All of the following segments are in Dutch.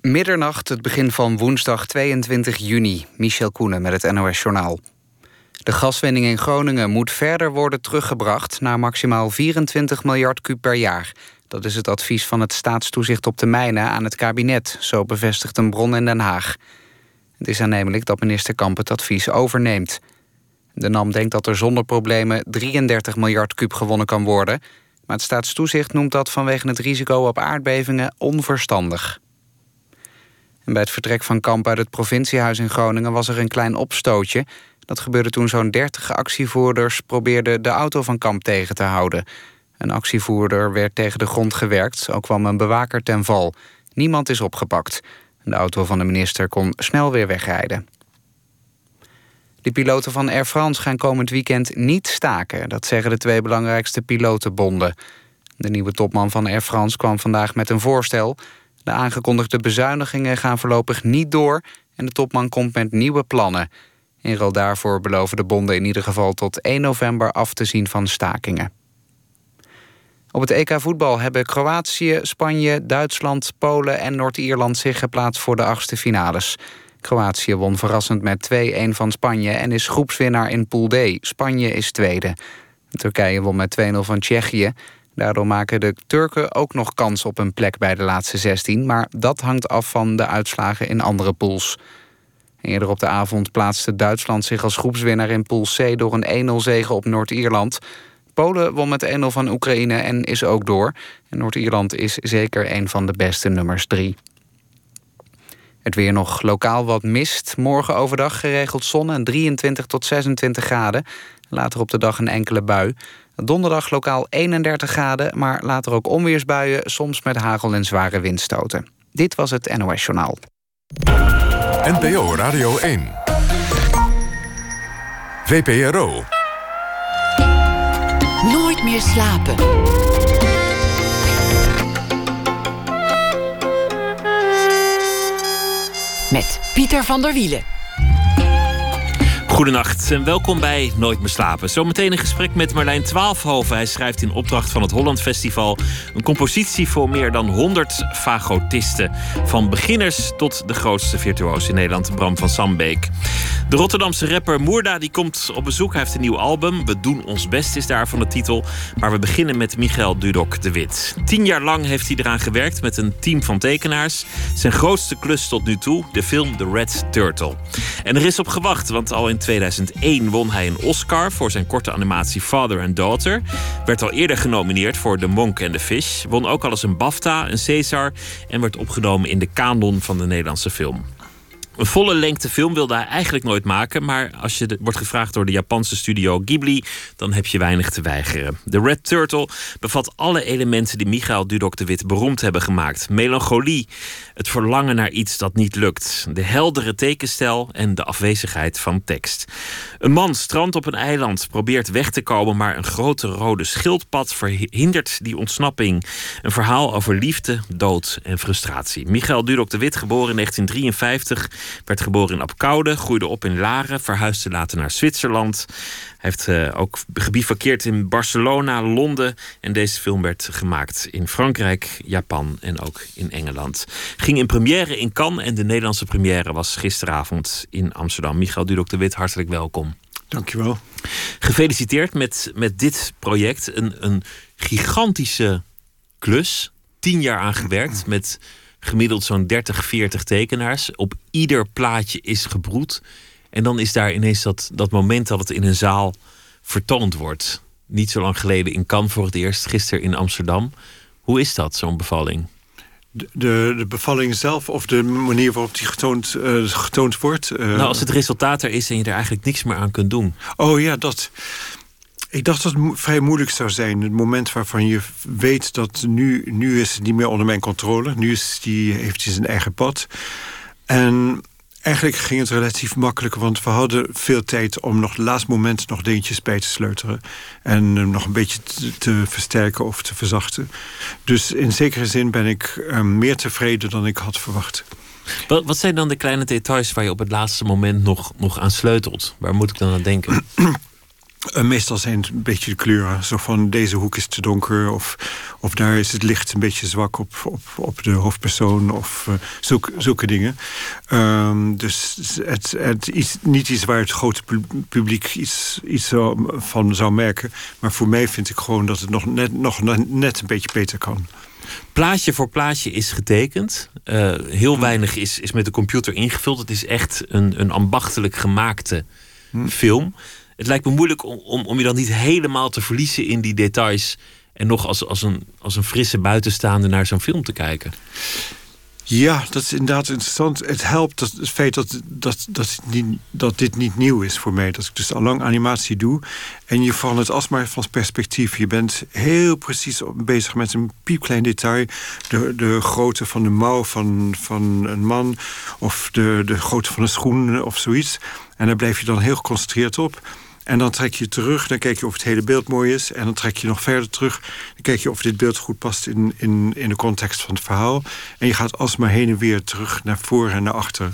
Middernacht, het begin van woensdag 22 juni. Michel Koenen met het NOS-journaal. De gaswinning in Groningen moet verder worden teruggebracht... naar maximaal 24 miljard kub per jaar. Dat is het advies van het staatstoezicht op de mijnen aan het kabinet... zo bevestigt een bron in Den Haag. Het is aannemelijk dat minister Kamp het advies overneemt. De NAM denkt dat er zonder problemen 33 miljard kub gewonnen kan worden... maar het staatstoezicht noemt dat vanwege het risico op aardbevingen onverstandig. Bij het vertrek van Kamp uit het provinciehuis in Groningen... was er een klein opstootje. Dat gebeurde toen zo'n 30 actievoerders probeerden de auto van Kamp tegen te houden. Een actievoerder werd tegen de grond gewerkt. Ook kwam een bewaker ten val. Niemand is opgepakt. De auto van de minister kon snel weer wegrijden. De piloten van Air France gaan komend weekend niet staken. Dat zeggen de twee belangrijkste pilotenbonden. De nieuwe topman van Air France kwam vandaag met een voorstel. De aangekondigde bezuinigingen gaan voorlopig niet door... en de topman komt met nieuwe plannen. In ruil daarvoor beloven de bonden in ieder geval tot 1 november af te zien van stakingen. Op het EK voetbal hebben Kroatië, Spanje, Duitsland, Polen en Noord-Ierland zich geplaatst voor de achtste finales. Kroatië won verrassend met 2-1 van Spanje en is groepswinnaar in Pool D. Spanje is tweede. Turkije won met 2-0 van Tsjechië. Daardoor maken de Turken ook nog kans op een plek bij de laatste 16... maar dat hangt af van de uitslagen in andere pools. Eerder op de avond plaatste Duitsland zich als groepswinnaar in Pool C... door een 1-0 zege op Noord-Ierland. Polen won met 1-0 van Oekraïne en is ook door. Noord-Ierland is zeker een van de beste nummers 3. Het weer nog lokaal wat mist. Morgen overdag geregeld zon en 23 tot 26 graden. Later op de dag een enkele bui. Donderdag lokaal 31 graden, maar later ook onweersbuien... soms met hagel en zware windstoten. Dit was het NOS Journaal. NPO Radio 1. VPRO. Nooit meer slapen. Met Pieter van der Wielen. Goedenacht en welkom bij Nooit meer slapen. Zometeen een gesprek met Marlijn Twaalfhoven. Hij schrijft in opdracht van het Holland Festival een compositie voor meer dan 100 fagotisten. Van beginners tot de grootste virtuoos in Nederland, Bram van Sambeek. De Rotterdamse rapper Moerda die komt op bezoek. Hij heeft een nieuw album. We doen ons best is daarvan de titel. Maar we beginnen met Michael Dudok de Wit. Tien jaar lang heeft hij eraan gewerkt met een team van tekenaars. Zijn grootste klus tot nu toe, de film The Red Turtle. En er is op gewacht, want al in 2001 won hij een Oscar voor zijn korte animatie Father and Daughter. Werd al eerder genomineerd voor The Monk and the Fish. Won ook al eens een BAFTA, een César en werd opgenomen in de kanon van de Nederlandse film. Een volle lengte film wilde hij eigenlijk nooit maken. Maar als je wordt gevraagd door de Japanse studio Ghibli, dan heb je weinig te weigeren. The Red Turtle bevat alle elementen die Michael Dudok de Wit beroemd hebben gemaakt: melancholie, het verlangen naar iets dat niet lukt, de heldere tekenstijl en de afwezigheid van tekst. Een man strandt op een eiland, probeert weg te komen, maar een grote rode schildpad verhindert die ontsnapping. Een verhaal over liefde, dood en frustratie. Michael Dudok de Wit, geboren in 1953 werd geboren in Apkoude, groeide op in Laren, verhuisde later naar Zwitserland. Hij heeft uh, ook gebivakkeerd in Barcelona, Londen. En deze film werd gemaakt in Frankrijk, Japan en ook in Engeland. Ging in première in Cannes en de Nederlandse première was gisteravond in Amsterdam. Michael Dudok de Wit, hartelijk welkom. Dankjewel. Gefeliciteerd met, met dit project. Een, een gigantische klus. Tien jaar aan gewerkt met gemiddeld zo'n 30, 40 tekenaars. Op ieder plaatje is gebroed. En dan is daar ineens dat, dat moment dat het in een zaal vertoond wordt. Niet zo lang geleden in Cannes voor het eerst, gisteren in Amsterdam. Hoe is dat, zo'n bevalling? De, de, de, bevalling zelf of de manier waarop die getoond, uh, getoond wordt? Uh... Nou, als het resultaat er is en je er eigenlijk niks meer aan kunt doen. Oh ja, dat. Ik dacht dat het vrij moeilijk zou zijn. Het moment waarvan je weet dat nu, nu is het niet meer onder mijn controle. Nu is die, heeft hij zijn eigen pad. En eigenlijk ging het relatief makkelijk, want we hadden veel tijd om nog het laatste moment nog dingetjes bij te sleutelen. En nog een beetje te, te, versterken of te verzachten. Dus in zekere zin ben ik uh, meer tevreden dan ik had verwacht. Wat, wat, zijn dan de kleine details waar je op het laatste moment nog, nog aan sleutelt? Waar moet ik dan aan denken? Uh, meestal zijn het een beetje de kleuren. Zo van deze hoek is te donker. Of, of daar is het licht een beetje zwak op, op, op de hoofdpersoon. Of uh, zulke, zulke dingen. Um, dus het, het is niet iets waar het grote publiek iets, iets van zou merken. Maar voor mij vind ik gewoon dat het nog net, nog net een beetje beter kan. Plaatje voor plaatje is getekend. Uh, heel hm. weinig is, is met de computer ingevuld. Het is echt een, een ambachtelijk gemaakte hm. film het lijkt me moeilijk om, om, om je dan niet helemaal te verliezen in die details. En nog als, als, een, als een frisse buitenstaande naar zo'n film te kijken. Ja, dat is inderdaad interessant. Het helpt dat, het feit dat, dat, dat, dat dit niet nieuw is voor mij. Dat ik dus al lang animatie doe. En je van het alsmaar van perspectief. Je bent heel precies bezig met een piepklein detail. De, de grootte van de mouw van, van een man. Of de, de grootte van een schoen of zoiets. En daar blijf je dan heel geconcentreerd op. En dan trek je terug, dan kijk je of het hele beeld mooi is. En dan trek je nog verder terug. Dan kijk je of dit beeld goed past in, in, in de context van het verhaal. En je gaat alsmaar heen en weer terug naar voren en naar achter.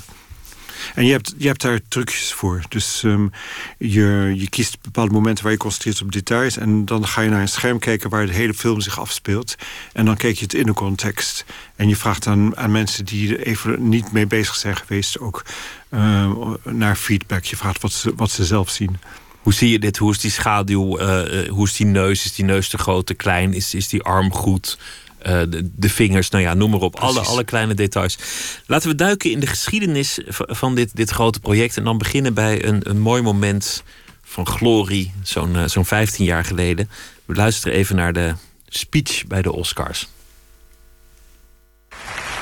En je hebt, je hebt daar trucjes voor. Dus um, je, je kiest bepaalde momenten waar je concentreert op details. En dan ga je naar een scherm kijken waar de hele film zich afspeelt. En dan kijk je het in de context. En je vraagt aan, aan mensen die er even niet mee bezig zijn geweest ook uh, naar feedback. Je vraagt wat ze, wat ze zelf zien. Hoe zie je dit? Hoe is die schaduw? Uh, hoe is die neus? Is die neus te groot, te klein? Is, is die arm goed? Uh, de, de, vingers, nou ja, noem maar op. Alle, alle kleine details. Laten we duiken in de geschiedenis van dit, dit grote project. En dan beginnen bij een, een mooi moment van glorie, zo'n uh, zo'n 15 jaar geleden. We luisteren even naar de speech bij de Oscars.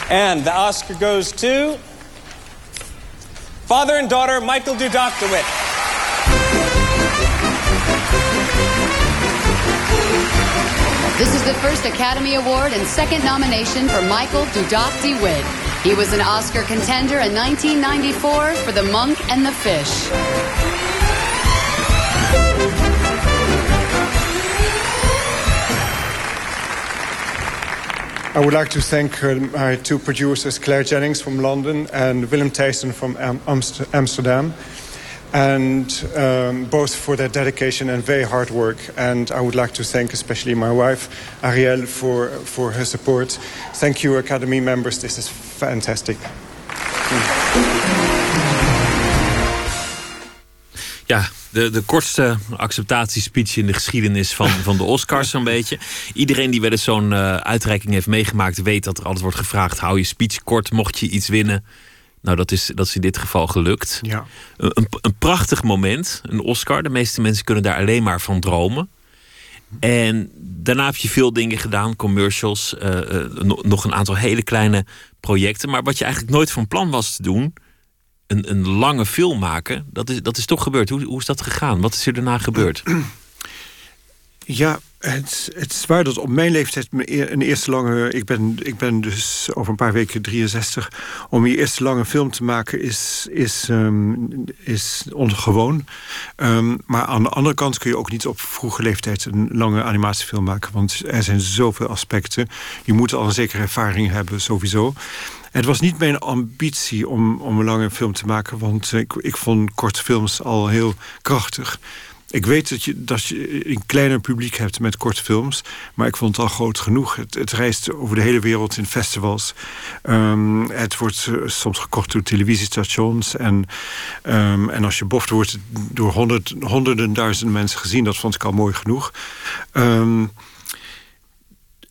And the Oscar goes to father and daughter Michael Dudakowicz. This is the first Academy Award and second nomination for Michael Dudok DeWitt. He was an Oscar contender in 1994 for The Monk and the Fish. I would like to thank uh, my two producers, Claire Jennings from London and Willem Thijssen from Am Amsterdam and um, both for their dedication and very hard work. And I would like to thank especially my wife, Ariel, for, for her support. Thank you, Academy members. This is fantastic. Ja, de, de kortste acceptatiespeech in de geschiedenis van, van de Oscars, zo'n beetje. Iedereen die wel eens zo'n uh, uitreiking heeft meegemaakt, weet dat er altijd wordt gevraagd: hou je speech kort, mocht je iets winnen. Nou, dat is, dat is in dit geval gelukt. Ja. Een, een prachtig moment, een Oscar. De meeste mensen kunnen daar alleen maar van dromen. En daarna heb je veel dingen gedaan, commercials, uh, uh, nog een aantal hele kleine projecten. Maar wat je eigenlijk nooit van plan was te doen, een, een lange film maken, dat is, dat is toch gebeurd. Hoe, hoe is dat gegaan? Wat is er daarna gebeurd? Ja, het, het is waar dat op mijn leeftijd een eerste lange... Ik ben, ik ben dus over een paar weken 63. Om je eerste lange film te maken is, is, um, is ongewoon. Um, maar aan de andere kant kun je ook niet op vroege leeftijd... een lange animatiefilm maken. Want er zijn zoveel aspecten. Je moet al een zekere ervaring hebben, sowieso. Het was niet mijn ambitie om, om een lange film te maken... want ik, ik vond korte films al heel krachtig... Ik weet dat je, dat je een kleiner publiek hebt met korte films. Maar ik vond het al groot genoeg. Het, het reist over de hele wereld in festivals. Um, het wordt uh, soms gekocht door televisiestations. En, um, en als je boft wordt door honderd, honderden duizenden mensen gezien. Dat vond ik al mooi genoeg. Um,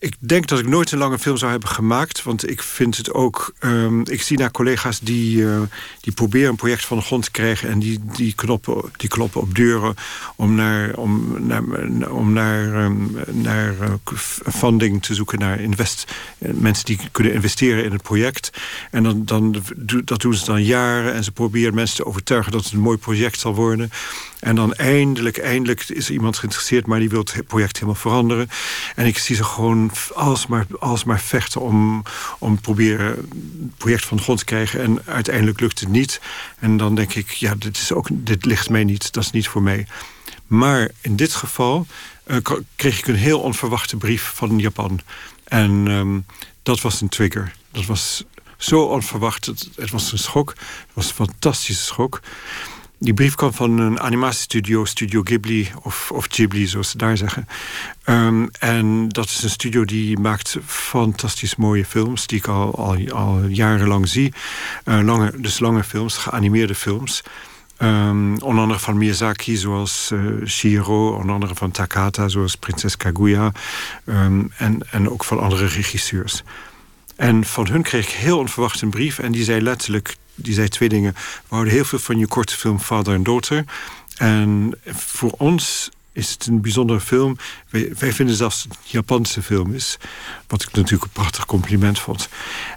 ik denk dat ik nooit een lange film zou hebben gemaakt. Want ik vind het ook... Um, ik zie naar collega's die, uh, die proberen een project van de grond te krijgen... en die, die, knoppen, die kloppen op deuren om naar, om naar, om naar, um, naar uh, funding te zoeken... naar invest, mensen die kunnen investeren in het project. En dan, dan, dat doen ze dan jaren en ze proberen mensen te overtuigen... dat het een mooi project zal worden... En dan eindelijk, eindelijk is er iemand geïnteresseerd... maar die wil het project helemaal veranderen. En ik zie ze gewoon alsmaar, alsmaar vechten om, om proberen het project van de grond te krijgen. En uiteindelijk lukt het niet. En dan denk ik, ja, dit, is ook, dit ligt mij niet. Dat is niet voor mij. Maar in dit geval uh, kreeg ik een heel onverwachte brief van Japan. En um, dat was een trigger. Dat was zo onverwacht. Het, het was een schok. Het was een fantastische schok. Die brief kwam van een animatiestudio, Studio Ghibli, of, of Ghibli zoals ze daar zeggen. Ehm, en dat is een studio die maakt fantastisch mooie films, die ik al, al, jarenlang zie. Uh, lange, dus lange films, geanimeerde films. Um, onder andere van Miyazaki, zoals uh, Shiro. Onder andere van Takata, zoals Prinses Kaguya. Um, en, en ook van andere regisseurs. En van hun kreeg ik heel onverwacht een brief. En die zei letterlijk die zei twee dingen. We houden heel veel van je korte film Vader en Dochter. En voor ons is het een bijzondere film. Wij, vinden zelfs het een Japanse film is. Wat ik natuurlijk een prachtig compliment vond.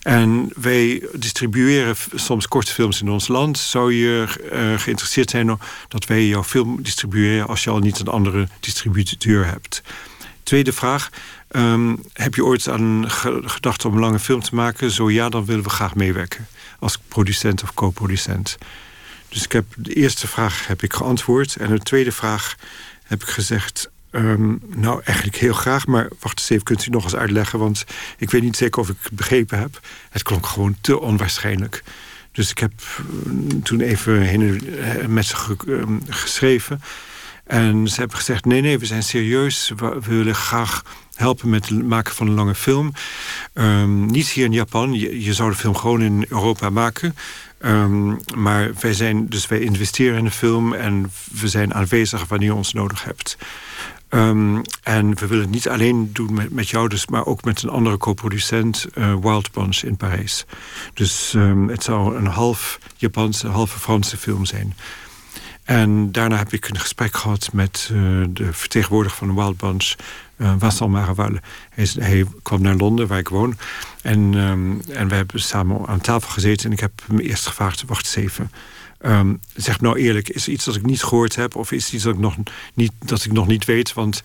En wij distribueren soms korte films in ons land. Zou je uh, geïnteresseerd zijn dat wij jouw film distribueren... als je al niet een andere distributeur hebt? Tweede vraag. Um, heb je ooit aan gedacht om een lange film te maken? Zo ja, dan willen we graag meewerken. Als producent of co-producent. Dus ik heb de eerste vraag heb ik geantwoord. En de tweede vraag heb ik gezegd... Um, nou, eigenlijk heel graag, maar wacht eens even, kunt u nog eens uitleggen? Want ik weet niet zeker of ik het begrepen heb. Het klonk gewoon te onwaarschijnlijk. Dus ik heb mm, toen even heen eh, met ze ehm, geschreven. En ze hebben gezegd: nee, nee, we zijn serieus. We, willen graag helpen met het maken van een lange film. Um, niet hier in Japan. Je, zou de film gewoon in Europa maken. Um, maar wij zijn, dus wij investeren in de film en we zijn aanwezig wanneer je ons nodig hebt. Um, en we willen het niet alleen doen met, jou, dus, maar ook met een andere co-producent, uh, Wild Bunch in Parijs. Dus het zou een half Japanse, halve Franse film zijn. En daarna heb ik een gesprek gehad met uh, de vertegenwoordiger van de Wild Bunch, uh, Vincent Maraval. Hij, kwam naar Londen, waar ik woon. En, um, en we hebben samen aan tafel gezeten. En ik heb hem eerst gevraagd, wacht even. Um, zeg nou eerlijk, is er iets dat ik niet gehoord heb? Of is er iets dat ik nog niet, dat ik nog niet weet? Want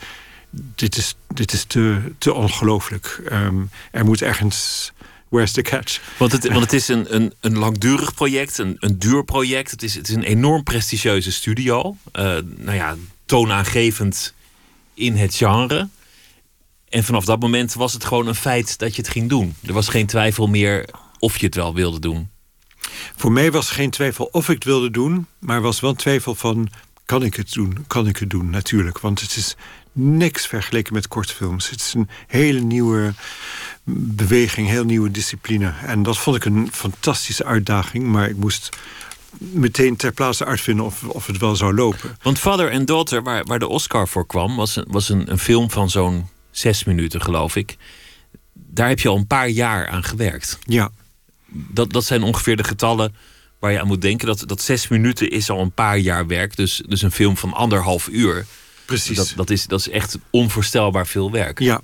dit is, dit is te, te ongelooflijk. Um, er moet ergens where's the catch? Want het, want het is een, een, een langdurig project, een, een duur project. Het is, het is een enorm prestigieuze studio. Uh, nou ja, toonaangevend in het genre. En vanaf dat moment was het gewoon een feit dat je het ging doen. Er was geen twijfel meer of je het wel wilde doen. Voor mij was geen twijfel of ik het wilde doen, maar was wel twijfel van kan ik het doen? Kan ik het doen? Natuurlijk, want het is niks vergeleken met kortfilms. Het is een hele nieuwe beweging, heel nieuwe discipline. En dat vond ik een fantastische uitdaging, maar ik moest meteen ter plaatse uitvinden of, of het wel zou lopen. Want Father and Daughter, waar, waar de Oscar voor kwam, was een, was een, een film van zo'n zes minuten, geloof ik. Daar heb je al een paar jaar aan gewerkt. Ja. Dat, dat zijn ongeveer de getallen waar je aan moet denken. Dat, dat zes minuten is al een paar jaar werk. Dus, dus een film van anderhalf uur. Precies. Dat, dat, is, dat is echt onvoorstelbaar veel werk. Ja.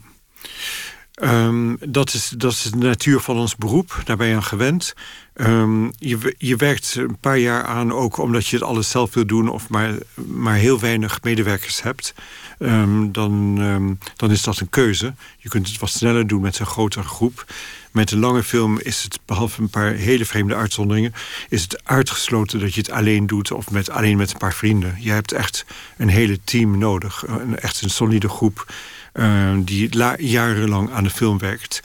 Um, dat, is, dat is de natuur van ons beroep, daar ben je aan gewend. Um, je, je werkt een paar jaar aan ook omdat je het alles zelf wil doen... of maar, maar heel weinig medewerkers hebt. Um, dan, dan is dat een keuze. Je kunt het wat sneller doen met een grotere groep. Met een lange film is het, behalve een paar hele vreemde uitzonderingen... is het uitgesloten dat je het alleen doet of met, alleen met een paar vrienden. Je hebt echt een hele team nodig. Echt een solide groep die jarenlang aan de film werkt.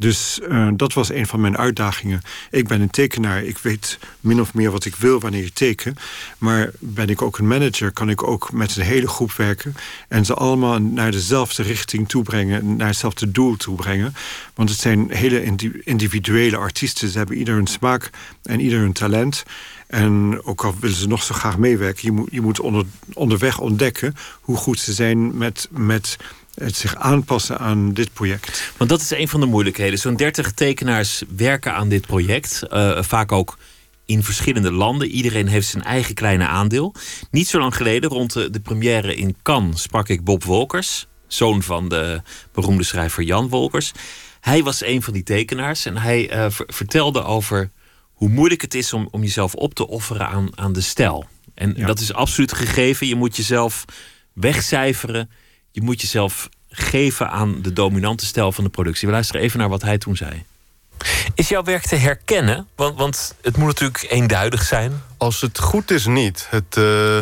Dus uh, dat was een van mijn uitdagingen. Ik ben een tekenaar. Ik weet min of meer wat ik wil wanneer ik teken. Maar ben ik ook een manager, kan ik ook met een hele groep werken... en ze allemaal naar dezelfde richting toebrengen... naar hetzelfde doel toebrengen. Want het zijn hele individuele artiesten. Ze hebben ieder hun smaak en ieder hun talent... En ook al willen ze nog zo graag meewerken... je moet, je moet onder, onderweg ontdekken hoe goed ze zijn met, met het zich aanpassen aan dit project. Want dat is een van de moeilijkheden. Zo'n 30 tekenaars werken aan dit project. Uh, vaak ook in verschillende landen. Iedereen heeft zijn eigen kleine aandeel. Niet zo lang geleden, rond de, de première in Cannes, sprak ik Bob Wolkers, zoon van de beroemde schrijver Jan Wolkers. Hij was een van die tekenaars en hij uh, vertelde over hoe moeilijk het is om, om jezelf op te offeren aan, aan de stijl. En ja. dat is absoluut gegeven. Je moet jezelf wegcijferen je moet jezelf geven aan de dominante stijl van de productie. We luisteren even naar wat hij toen zei. Is jouw werk te herkennen? Want, want het moet natuurlijk eenduidig zijn. Als het goed is, niet. Het, uh,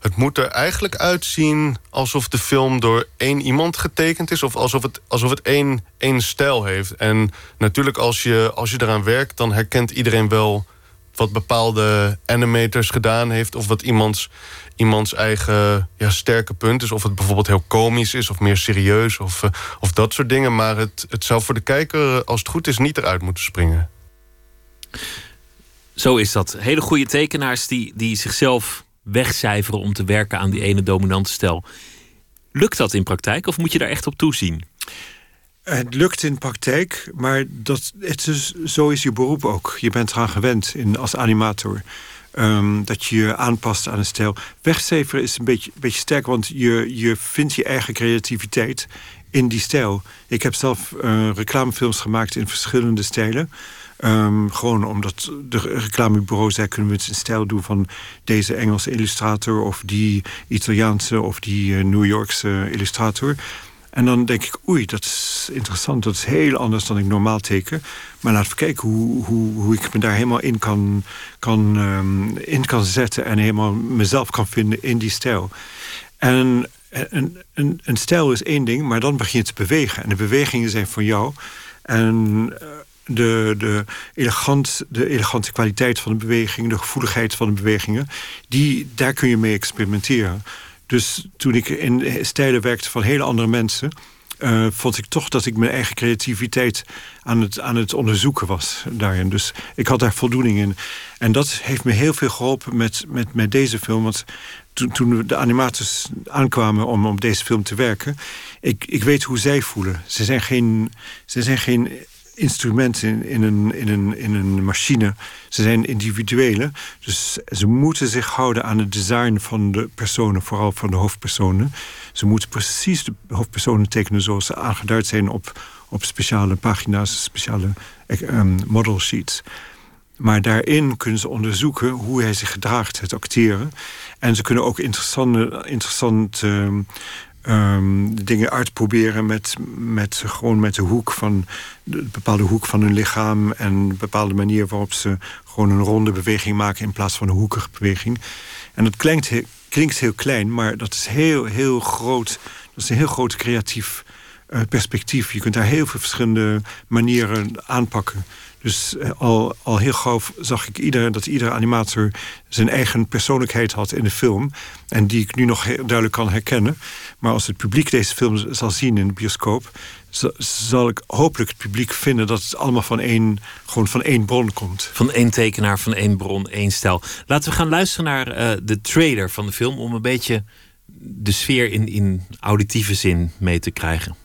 het moet er eigenlijk uitzien alsof de film door één iemand getekend is... of alsof het, alsof het één, één stijl heeft. En natuurlijk, als je, als je eraan werkt, dan herkent iedereen wel wat bepaalde animators gedaan heeft... of wat iemands, iemands eigen ja, sterke punt is. Of het bijvoorbeeld heel komisch is of meer serieus of, eh, of dat soort dingen. Maar het, het zou voor de kijker, als het goed is, niet eruit moeten springen. Zo is dat. Hele goede tekenaars die, die zichzelf wegcijferen om te werken aan die ene dominante stijl. Lukt dat in praktijk of moet je daar echt op toezien? Het lukt in praktijk, maar dat, het is, zo is je beroep ook. Je bent eraan gewend in, als animator. Um, dat je je aanpast aan een stijl. Wegcijferen is een beetje, beetje sterk, want je, je vindt je eigen creativiteit in die stijl. Ik heb zelf uh, reclamefilms gemaakt in verschillende stijlen. Um, gewoon omdat de reclamebureau zei... kunnen we het in stijl doen van deze Engelse illustrator... of die Italiaanse of die uh, New Yorkse illustrator... En dan denk ik, oei, dat is interessant. Dat is heel anders dan ik normaal teken. Maar laten we kijken hoe, hoe, hoe ik me daar helemaal in kan, kan, um, in kan zetten... en helemaal mezelf kan vinden in die stijl. En een, stijl is één ding, maar dan begin je te bewegen. En de bewegingen zijn van jou. En eh, de, de elegante kwaliteit van de beweging... de gevoeligheid van de bewegingen... Die, daar kun je mee experimenteren. Dus toen ik in stijlen werkte van hele andere mensen... Uh, vond ik toch dat ik mijn eigen creativiteit aan het, aan het onderzoeken was daarin. Dus ik had daar voldoening in. En dat heeft me heel veel geholpen met, met, met deze film. Want toen, toen de animators aankwamen om op deze film te werken... Ik, ik weet hoe zij voelen. Ze zijn geen, ze zijn geen instrumenten in, in, een, in, een, in een machine. Ze zijn individuele. Dus ze moeten zich houden aan het design van de personen, vooral van de hoofdpersonen. Ze moeten precies de hoofdpersonen tekenen zoals ze aangeduid zijn op, op speciale pagina's, speciale um, model sheets. Maar daarin kunnen ze onderzoeken hoe hij zich gedraagt, het acteren. En ze kunnen ook interessante, interessant um, dingen uitproberen met, met, gewoon met de hoek van de bepaalde hoek van hun lichaam en een bepaalde manier waarop ze gewoon een ronde beweging maken in plaats van een hoekige beweging. En dat klinkt, klinkt heel klein, maar dat is heel, heel groot. Dat is een heel groot creatief uh, perspectief. Je kunt daar heel veel verschillende manieren aanpakken. Dus eh, al, al heel gauw zag ik ieder, dat iedere animator zijn eigen persoonlijkheid had in de film. En die ik nu nog duidelijk kan herkennen. Maar als het publiek deze film zal zien in de bioscoop, zal ik hopelijk het publiek vinden dat het allemaal van één, gewoon van één bron komt. Van één tekenaar, van één bron, één stijl. Laten we gaan luisteren naar uh, de trailer van de film om een beetje de sfeer in, in auditieve zin mee te krijgen.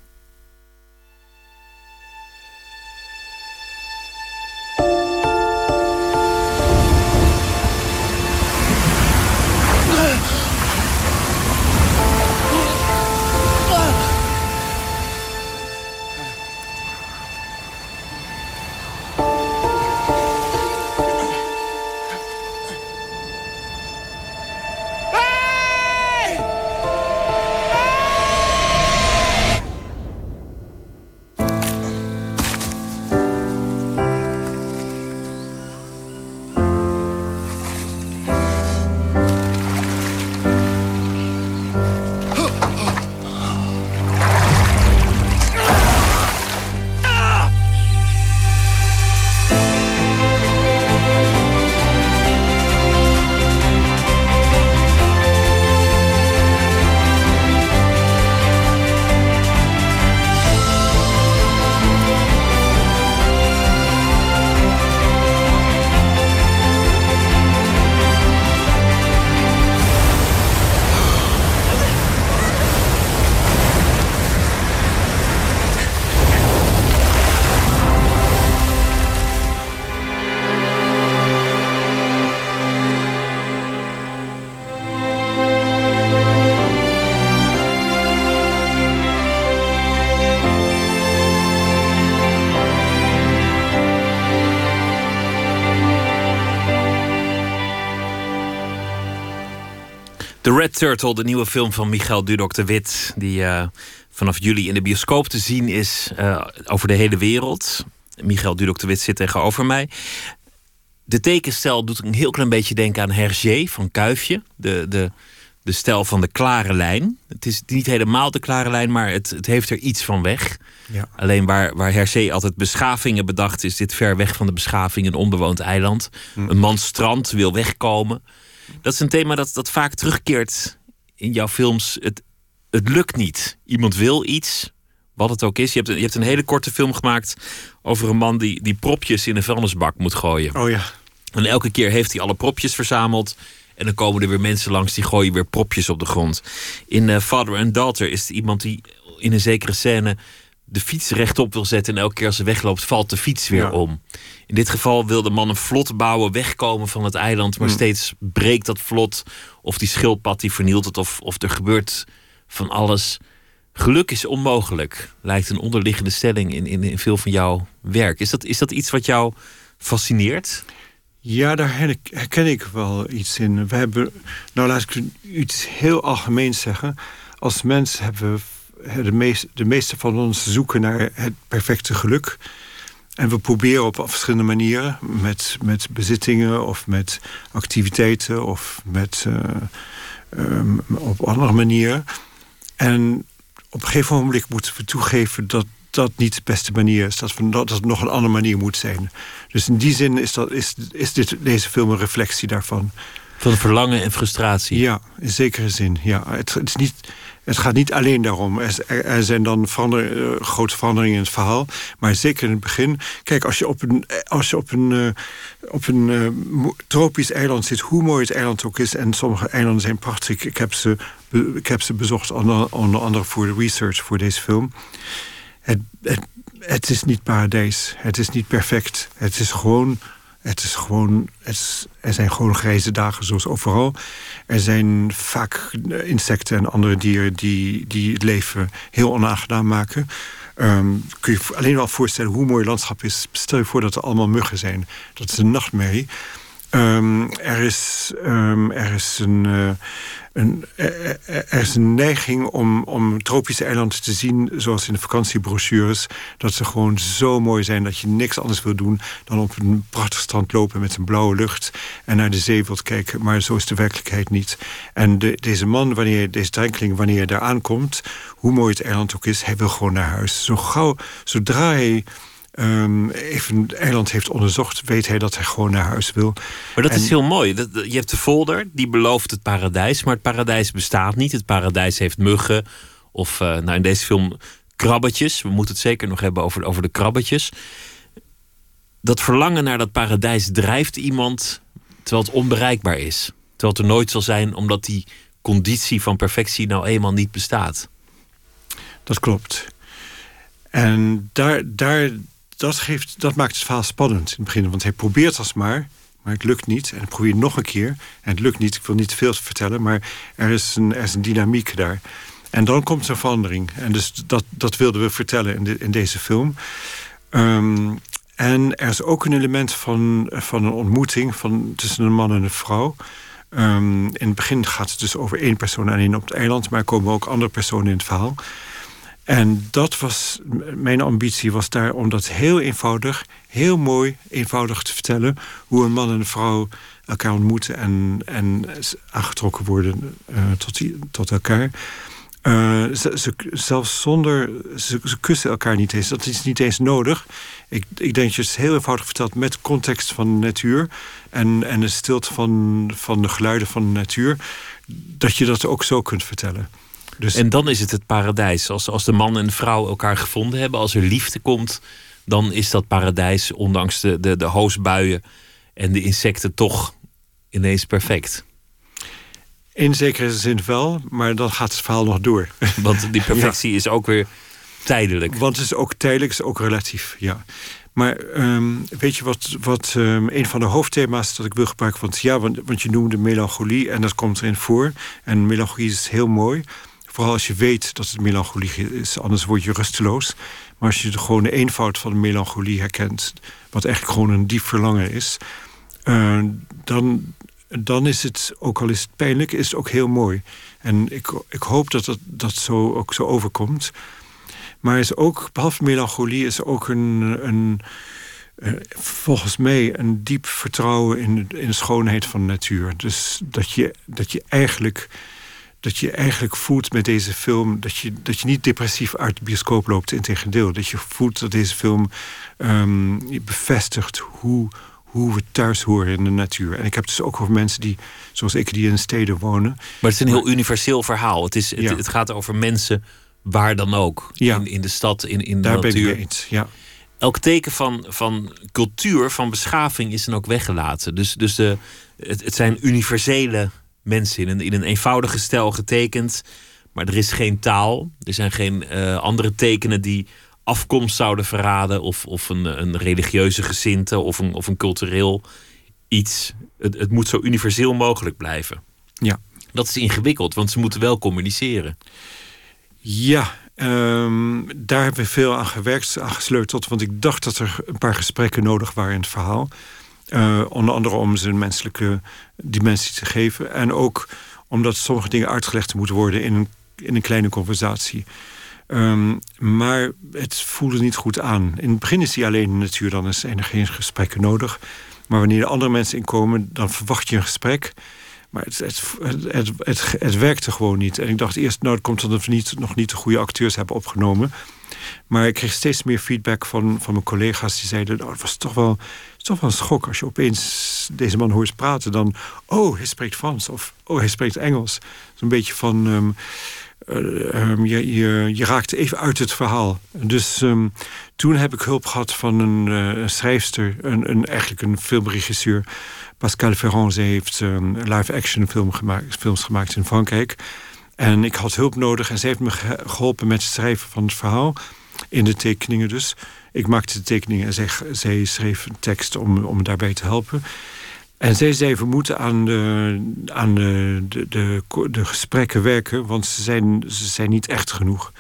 Red Turtle, de nieuwe film van Michael Dudok de Wit... die uh, vanaf juli in de bioscoop te zien is uh, over de hele wereld. Michael Dudok de Wit zit tegenover mij. De tekenstijl doet een heel klein beetje denken aan Hergé van Kuifje. De, de de stijl van de klare lijn. Het is niet helemaal de klare lijn, maar het, het heeft er iets van weg. Ja. Alleen waar, waar Hergé altijd beschavingen bedacht, is dit ver weg van de beschaving, een onbewoond eiland. Hm. Een man strand wil wegkomen. Dat is een thema dat, dat vaak terugkeert in jouw films. Het, het lukt niet. Iemand wil iets, wat het ook is. Je hebt, een, je hebt een hele korte film gemaakt over een man die, die propjes in een vuilnisbak moet gooien. Oh ja. En elke keer heeft hij alle propjes verzameld. En dan komen er weer mensen langs die gooien weer propjes op de grond. In eh, Father and Daughter is er iemand die in een zekere scène de fiets rechtop wil zetten. En elke keer als ze wegloopt, valt de fiets weer Ja. om. In dit geval wil de man een vlot bouwen, wegkomen van het eiland. Maar Hmm. steeds breekt dat vlot. Of die schildpad die vernielt het. Of, of er gebeurt van alles. Geluk is onmogelijk, lijkt een onderliggende stelling in, in, in veel van jouw werk. Is dat, is dat iets wat jou fascineert? Ja, daar herken ik- herken ik wel iets in. We hebben, nou laat ik iets heel algemeens zeggen. Als mens hebben we de meeste, de meeste van ons zoeken naar het perfecte geluk. En we proberen op verschillende manieren, met, met bezittingen of met activiteiten of met, eh, ehm, op andere manieren. En op een gegeven moment moeten we toegeven dat dat niet de beste manier is. Dat, we, dat het nog een andere manier moet zijn. Dus in die zin is, dat, is, is dit, deze film een reflectie daarvan. Van verlangen en frustratie. Ja, in zekere zin. Ja. Het, het, is niet, het gaat niet alleen daarom. Er, zijn dan eh, grote veranderingen in het verhaal. Maar zeker in het begin. Kijk, als je op een, als je op een, eh, op een eh, tropisch eiland zit, hoe mooi het eiland ook is. En sommige eilanden zijn prachtig. Ik, heb, ze, ik heb ze bezocht, onder, onder andere voor de research voor deze film. Het, het is niet paradijs. Het is niet perfect. Het is gewoon. Het is gewoon er zijn gewoon grijze dagen zoals overal. Er zijn vaak insecten en andere dieren die, die het leven heel onaangenaam maken. Ehm, kun je je alleen wel voorstellen hoe mooi het landschap is. Stel je voor dat er allemaal muggen zijn. Dat is een nachtmerrie. Ehm, er, is, ehm, er, is een, eh, een, er, er- er is een neiging om, om tropische eilanden te zien, zoals in de vakantiebrochures, dat ze gewoon zo mooi zijn dat je niks anders wil doen dan op een prachtig strand lopen met een blauwe lucht en naar de zee wilt kijken. Maar zo is de werkelijkheid niet. En de, deze man, wanneer, deze drenkeling, wanneer hij daar aankomt, hoe mooi het eiland ook is, hij wil gewoon naar huis. Zo gauw, zodra hij ehm, even eiland heeft onderzocht, weet hij dat hij gewoon naar huis wil. Maar dat En- is heel mooi. Je hebt de folder, die belooft het paradijs. Maar het paradijs bestaat niet. Het paradijs heeft muggen. Of eh, nou in deze film krabbetjes. We moeten het zeker nog hebben over, over de krabbetjes. Dat verlangen naar dat paradijs drijft iemand terwijl het onbereikbaar is. Terwijl het er nooit zal zijn omdat die conditie van perfectie nou eenmaal niet bestaat. Dat klopt. En daar, daar, dat, geeft, dat maakt het verhaal spannend in het begin. Want hij probeert alsmaar, maar het lukt niet. En hij probeert nog een keer. En het lukt niet. Ik wil niet te veel vertellen, maar er is een, er is een dynamiek daar. En dan komt een verandering. En dus dat, dat wilden we vertellen in, in deze film. Ehm, en er is ook een element van, van een ontmoeting van, tussen een man en een vrouw. Ehm, in het begin gaat het dus over één persoon alleen op het eiland, maar er komen ook andere personen in het verhaal. En dat was mijn ambitie, was daar om dat heel eenvoudig, heel mooi, eenvoudig te vertellen. Hoe een man en een vrouw elkaar ontmoeten en, en aangetrokken worden eh, tot, die- tot elkaar. Eh, ze, ze- zelfs zonder. Ze, ze kussen elkaar niet eens. Dat is niet eens nodig. Ik, ik denk dat je het heel eenvoudig vertelt met context van de natuur. En, en de stilte van, van de geluiden van de natuur. Dat je dat ook zo kunt vertellen. Dus En dan is het het paradijs. Als, als de man en de vrouw elkaar gevonden hebben, als er liefde komt, dan is dat paradijs, ondanks de, de, de hoosbuien en de insecten, toch ineens perfect. in zekere zin wel, maar dan gaat het verhaal nog door. Want die perfectie is ook weer tijdelijk. Want het is ook tijdelijk, het is ook relatief, ja. Maar ehm, weet je wat, wat ehm, een van de hoofdthema's dat ik wil gebruiken? Want ja, want, want je noemde melancholie en dat komt erin voor. En melancholie is heel mooi. Vooral als je weet dat het melancholie is, anders word je rusteloos. Maar als je de gewone eenvoud van de melancholie herkent, wat eigenlijk gewoon een diep verlangen is, eh, dan, dan is het, ook al is het pijnlijk, is het ook heel mooi. En ik, ik hoop dat dat, dat zo ook zo overkomt. Maar is ook, behalve melancholie, is ook een, een, eh, volgens mij een diep vertrouwen in, in de schoonheid van de natuur. Dus dat je, dat je eigenlijk dat je eigenlijk voelt met deze film dat je, dat je niet depressief uit de bioscoop loopt. Integendeel, dat je voelt dat deze film um, bevestigt hoe, hoe we thuis horen in de natuur. En ik heb dus ook over mensen die, zoals ik, die in steden wonen. Maar het is een heel universeel verhaal. Het, is, het, het gaat over mensen waar dan ook. Ja. In, in de stad, in, in de Daar natuur. ben ik mee eens, ja. Elk teken van, van cultuur, van beschaving is dan ook weggelaten. Dus, dus de, het, het zijn universele mensen in een, in een eenvoudige stijl getekend. Maar er is geen taal. Er zijn geen uh, andere tekenen die afkomst zouden verraden. Of, of een, een religieuze gezinte of een, of een cultureel iets. Het, het moet zo universeel mogelijk blijven. Ja. Dat is ingewikkeld, want ze moeten wel communiceren. Ja, um, daar hebben we veel aan gewerkt, aan gesleuteld. Want ik dacht dat er een paar gesprekken nodig waren in het verhaal. Uh, onder andere om ze een menselijke dimensie te geven. En ook omdat sommige dingen uitgelegd moeten worden in een, in een kleine conversatie. Um, maar het voelde niet goed aan. In het begin is hij alleen in de natuur, dan zijn er geen gesprekken nodig. Maar wanneer er andere mensen inkomen, dan verwacht je een gesprek. Maar het, het, het, het, het werkte gewoon niet. En ik dacht eerst, nou, het komt omdat we nog niet de goede acteurs hebben opgenomen. Maar ik kreeg steeds meer feedback van, van mijn collega's die zeiden: nou, het was toch wel, toch wel een schok als je opeens deze man hoort praten. Dan, oh, hij spreekt Frans of oh, hij spreekt Engels. Zo'n beetje van. Um, uh, je, je, je, raakt even uit het verhaal. Dus um, toen heb ik hulp gehad van een, uh, een schrijfster, een, een, eigenlijk een filmregisseur. Pascal Ferrand. Ze heeft live-action film gemaakt, films gemaakt in Frankrijk. En ik had hulp nodig en zij heeft me geholpen met het schrijven van het verhaal. In de tekeningen dus. Ik maakte de tekeningen en zij, zij schreef een tekst om, om daarbij te helpen. En zij zei, we moeten aan de, aan de, de, de, gesprekken werken... want ze zijn, ze zijn niet echt genoeg.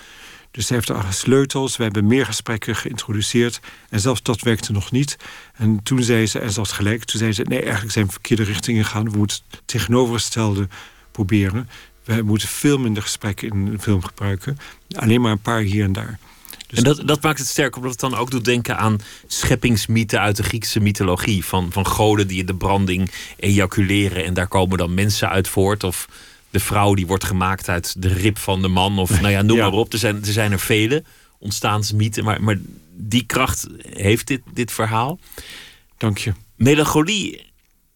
Dus zij heeft er sleutels. We hebben meer gesprekken geïntroduceerd. En zelfs dat werkte nog niet. En toen zei ze, en ze had gelijk... toen zei ze, nee, eigenlijk zijn we verkeerde richtingen gegaan. We moeten het tegenovergestelde proberen. We moeten veel minder gesprekken in een film gebruiken. Alleen maar een paar hier en daar. Dus en dat, dat maakt het sterk, omdat het dan ook doet denken aan scheppingsmythen uit de Griekse mythologie. Van, van goden die in de branding ejaculeren en daar komen dan mensen uit voort. Of de vrouw die wordt gemaakt uit de rib van de man. Of nou ja, noem maar op. Er zijn er, zijn er vele ontstaansmythen. Maar, maar die kracht heeft dit, dit verhaal. Dank je. Melancholie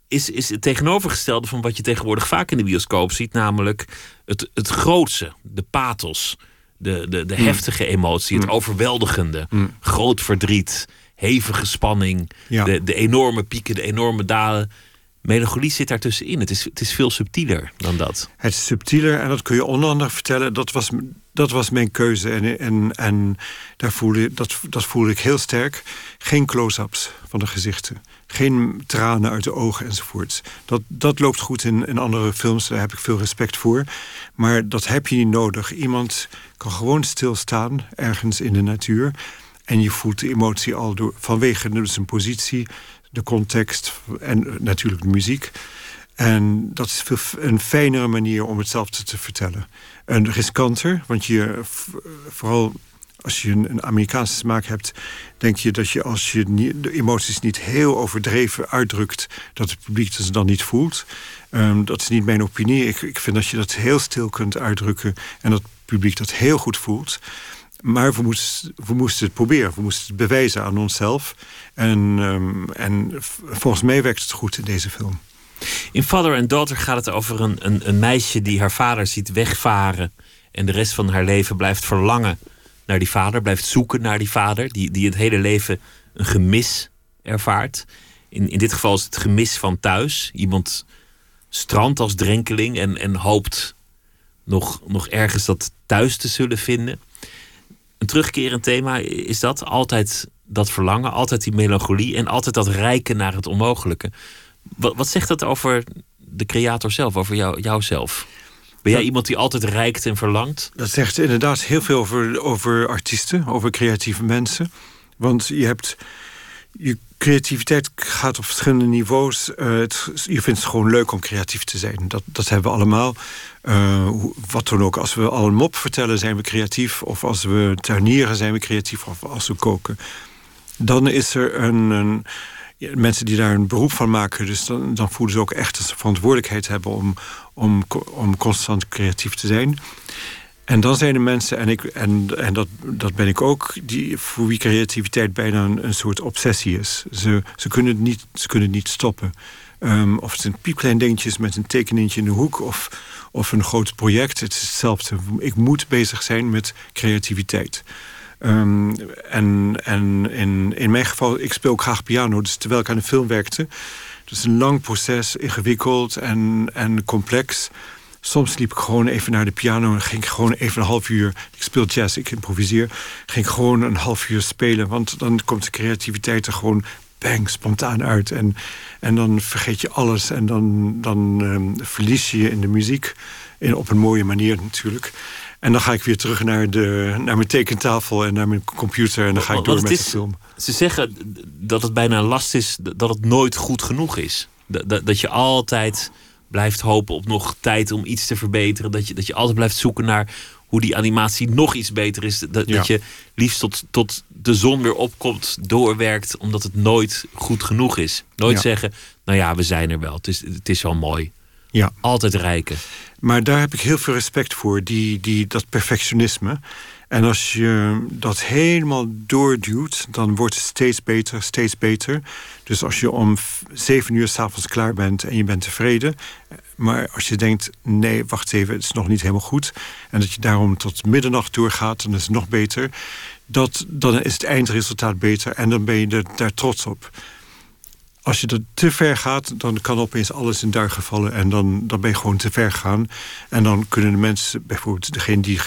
is, is het tegenovergestelde van wat je tegenwoordig vaak in de bioscoop ziet. Namelijk het, het grootse, de pathos de, de, de mm. heftige emotie, het mm. overweldigende, mm. groot verdriet, hevige spanning, de, de enorme pieken, de enorme dalen. Melancholie zit daartussenin. Het is, het is veel subtieler dan dat. Het is subtieler en dat kun je onder andere vertellen. Dat was, dat was mijn keuze. En, en, en daar voelde, dat, dat voelde ik heel sterk. Geen close-ups van de gezichten. Geen tranen uit de ogen enzovoorts. Dat, dat loopt goed in, in andere films. Daar heb ik veel respect voor. Maar dat heb je niet nodig. Iemand kan gewoon stilstaan ergens in de natuur. En je voelt de emotie al door, vanwege dus zijn positie, de context en natuurlijk de muziek. En dat is een fijnere manier om hetzelfde te vertellen. Een riskanter, want je vooral als je een, Amerikaanse smaak hebt, denk je dat je als je de emoties niet heel overdreven uitdrukt, dat het publiek dat dan niet voelt. Um, dat is niet mijn opinie. Ik, ik vind dat je dat heel stil kunt uitdrukken en dat publiek dat heel goed voelt. Maar we moesten, we moesten het proberen. We moesten het bewijzen aan onszelf. En, um, en volgens mij werkt het goed in deze film. In Father and Daughter gaat het over een, een, een meisje die haar vader ziet wegvaren. En de rest van haar leven blijft verlangen naar die vader, blijft zoeken naar die vader, die, die het hele leven een gemis ervaart. In, in dit geval is het gemis van thuis. Iemand strandt als drenkeling en, en hoopt nog, nog ergens dat thuis te zullen vinden. Een terugkerend thema is dat. Altijd dat verlangen, altijd die melancholie en altijd dat rijken naar het onmogelijke. Wat, wat zegt dat over de creator zelf, over jou, jouzelf? Ben jij iemand die altijd rijkt en verlangt? Dat zegt inderdaad heel veel over, over artiesten, over creatieve mensen. Want je hebt. Je creativiteit gaat op verschillende niveaus. Het, je vindt het gewoon leuk om creatief te zijn. Dat, dat hebben we allemaal. Uh, wat dan ook. Als we al een mop vertellen, zijn we creatief. Of als we tuinieren, zijn we creatief. Of als we koken. Dan is er een, een mensen die daar een beroep van maken, dus dan, dan voelen ze ook echt dat ze verantwoordelijkheid hebben om, om, om constant creatief te zijn. En dan zijn er mensen, en, ik, en, en dat, dat ben ik ook, die, voor wie creativiteit bijna een, een soort obsessie is. Ze, ze, kunnen, het niet, ze kunnen het niet stoppen. Um, of het zijn piepklein dingetjes met een tekeningetje in de hoek of, of een groot project. Het is hetzelfde. Ik moet bezig zijn met creativiteit. Um, en en in, in mijn geval, ik speel graag piano. Dus terwijl ik aan de film werkte. Dus een lang proces, ingewikkeld en, en complex. Soms liep ik gewoon even naar de piano en ging ik gewoon even een half uur. Ik speel jazz, ik improviseer. Ging ik gewoon een half uur spelen. Want dan komt de creativiteit er gewoon bang, spontaan uit. En, en dan vergeet je alles en dan, dan um, verlies je je in de muziek. In, op een mooie manier natuurlijk. En dan ga ik weer terug naar, de, naar mijn tekentafel en naar mijn computer. En dan ga ik door met de film. Ze zeggen dat het bijna last is dat het nooit goed genoeg is. Dat, dat je altijd blijft hopen op nog tijd om iets te verbeteren. Dat je, dat je altijd blijft zoeken naar hoe die animatie nog iets beter is. Dat, dat je liefst tot, tot de zon weer opkomt, doorwerkt, omdat het nooit goed genoeg is. Nooit zeggen, nou ja, we zijn er wel. Het is, het is wel mooi. Ja. Altijd rijken. Maar daar heb ik heel veel respect voor, die, die, dat perfectionisme. En als je dat helemaal doorduwt, dan wordt het steeds beter, steeds beter. Dus als je om zeven uur s'avonds klaar bent en je bent tevreden. Maar als je denkt, nee, wacht even, het is nog niet helemaal goed. En dat je daarom tot middernacht doorgaat, dan is het nog beter. Dat, dan is het eindresultaat beter en dan ben je daar trots op als je er te ver gaat, dan kan opeens alles in duigen vallen. En dan, dan ben je gewoon te ver gegaan. En dan kunnen de mensen, bijvoorbeeld degene die,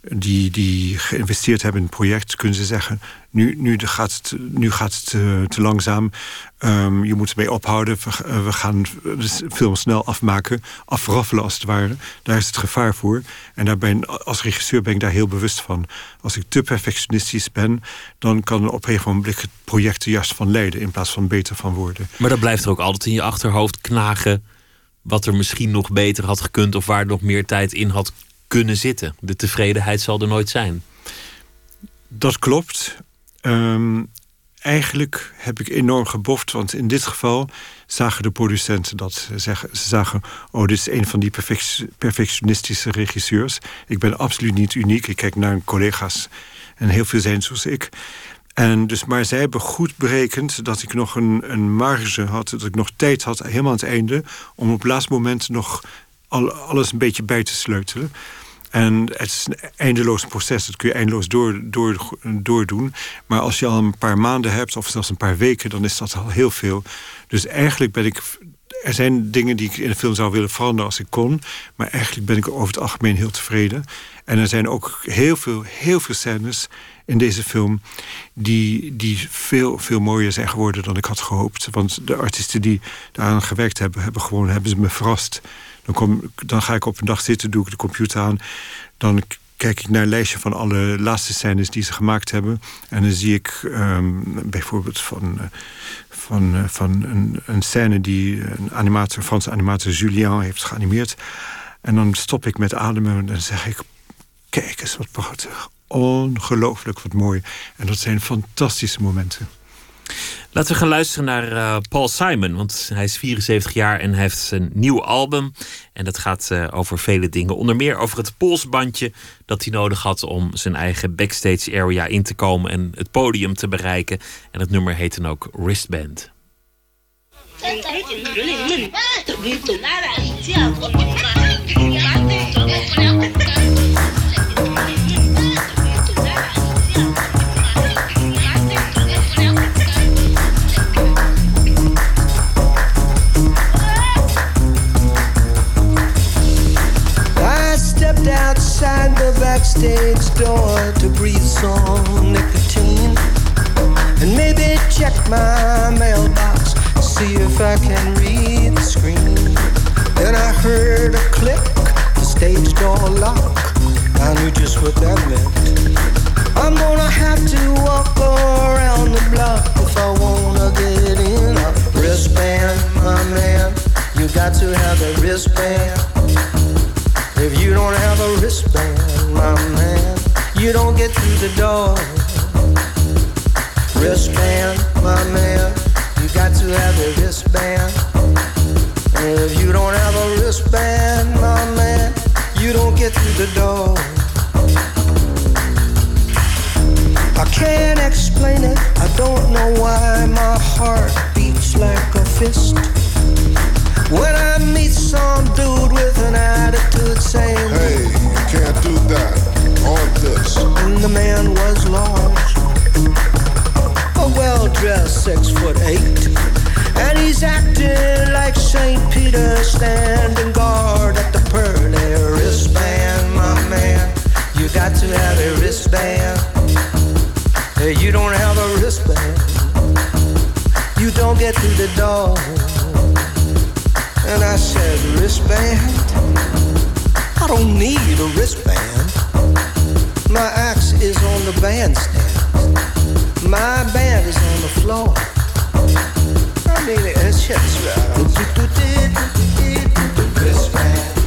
die, die geïnvesteerd hebben in het project, kunnen ze zeggen: Nu, nu gaat het, nu gaat het te, te langzaam. Um, je moet ermee ophouden. We, eh, gaan de film snel afmaken, afraffelen als het ware. Daar is het gevaar voor. En daar ben, als regisseur ben ik daar heel bewust van. Als ik te perfectionistisch ben, dan kan op een gegeven moment het project er juist van leiden in plaats van beter van worden. Maar dat blijft er ook altijd in je achterhoofd knagen. Wat er misschien nog beter had gekund of waar nog meer tijd in had kunnen zitten. De tevredenheid zal er nooit zijn. Dat klopt. Um, eigenlijk heb ik enorm geboft. Want in dit geval zagen de producenten dat. Ze zagen, oh, dit is een van die perfectionistische regisseurs. Ik ben absoluut niet uniek. Ik kijk naar collega's en heel veel zijn zoals ik. En dus, maar zij hebben goed berekend dat ik nog een, een marge had, dat ik nog tijd had, helemaal aan het einde, om op het laatste moment nog alles een beetje bij te sleutelen. En het is een eindeloos proces, dat kun je eindeloos door, door, doordoen. Maar als je al een paar maanden hebt, of zelfs een paar weken, dan is dat al heel veel. Dus eigenlijk ben ik. Er zijn dingen die ik in de film zou willen veranderen als ik kon. Maar eigenlijk ben ik over het algemeen heel tevreden. En er zijn ook heel veel, heel veel scènes in deze film die, die veel, veel mooier zijn geworden dan ik had gehoopt. Want de artiesten die daaraan gewerkt hebben, hebben gewoon hebben ze me verrast. Dan, kom, dan ga ik op een dag zitten, doe ik de computer aan. Dan kijk ik naar een lijstje van alle laatste scènes die ze gemaakt hebben. En dan zie ik um, bijvoorbeeld van, uh, van, uh, van een, een, scène die een animator, Franse animator Julien heeft geanimeerd. En dan stop ik met ademen en dan zeg ik: Kijk eens wat prachtig. Ongelooflijk wat mooi. En dat zijn fantastische momenten. Laten we gaan luisteren naar uh, Paul Simon. Want hij is 74 jaar en hij heeft een nieuw album. En dat gaat uh, over vele dingen. Onder meer over het polsbandje dat hij nodig had om zijn eigen backstage area in te komen en het podium te bereiken. En het nummer heet dan ook Wristband. Backstage door to breathe some nicotine and maybe check my mailbox, see if I can read the screen. Then I heard a click, the stage door lock. I knew just what that meant. I'm gonna have to walk around the block if I wanna get in a wristband, my man. You got to have a wristband. If you don't have a wristband, my man, you don't get through the door. Wristband, my man, you got to have a wristband. If you don't have a wristband, my man, you don't get through the door. I can't explain it, I don't know why my heart beats like a fist. When I meet some dude with an attitude saying, Hey, you can't do that on this. And the man was large, a well dressed six foot eight. And he's acting like St. Peter standing guard at the pearly wristband, my man. You got to have a wristband. You don't have a wristband, you don't get through the door. And I said, wristband? I don't need a wristband. My axe is on the bandstand. My band is on the floor. I mean, it's just right. Uh, wristband.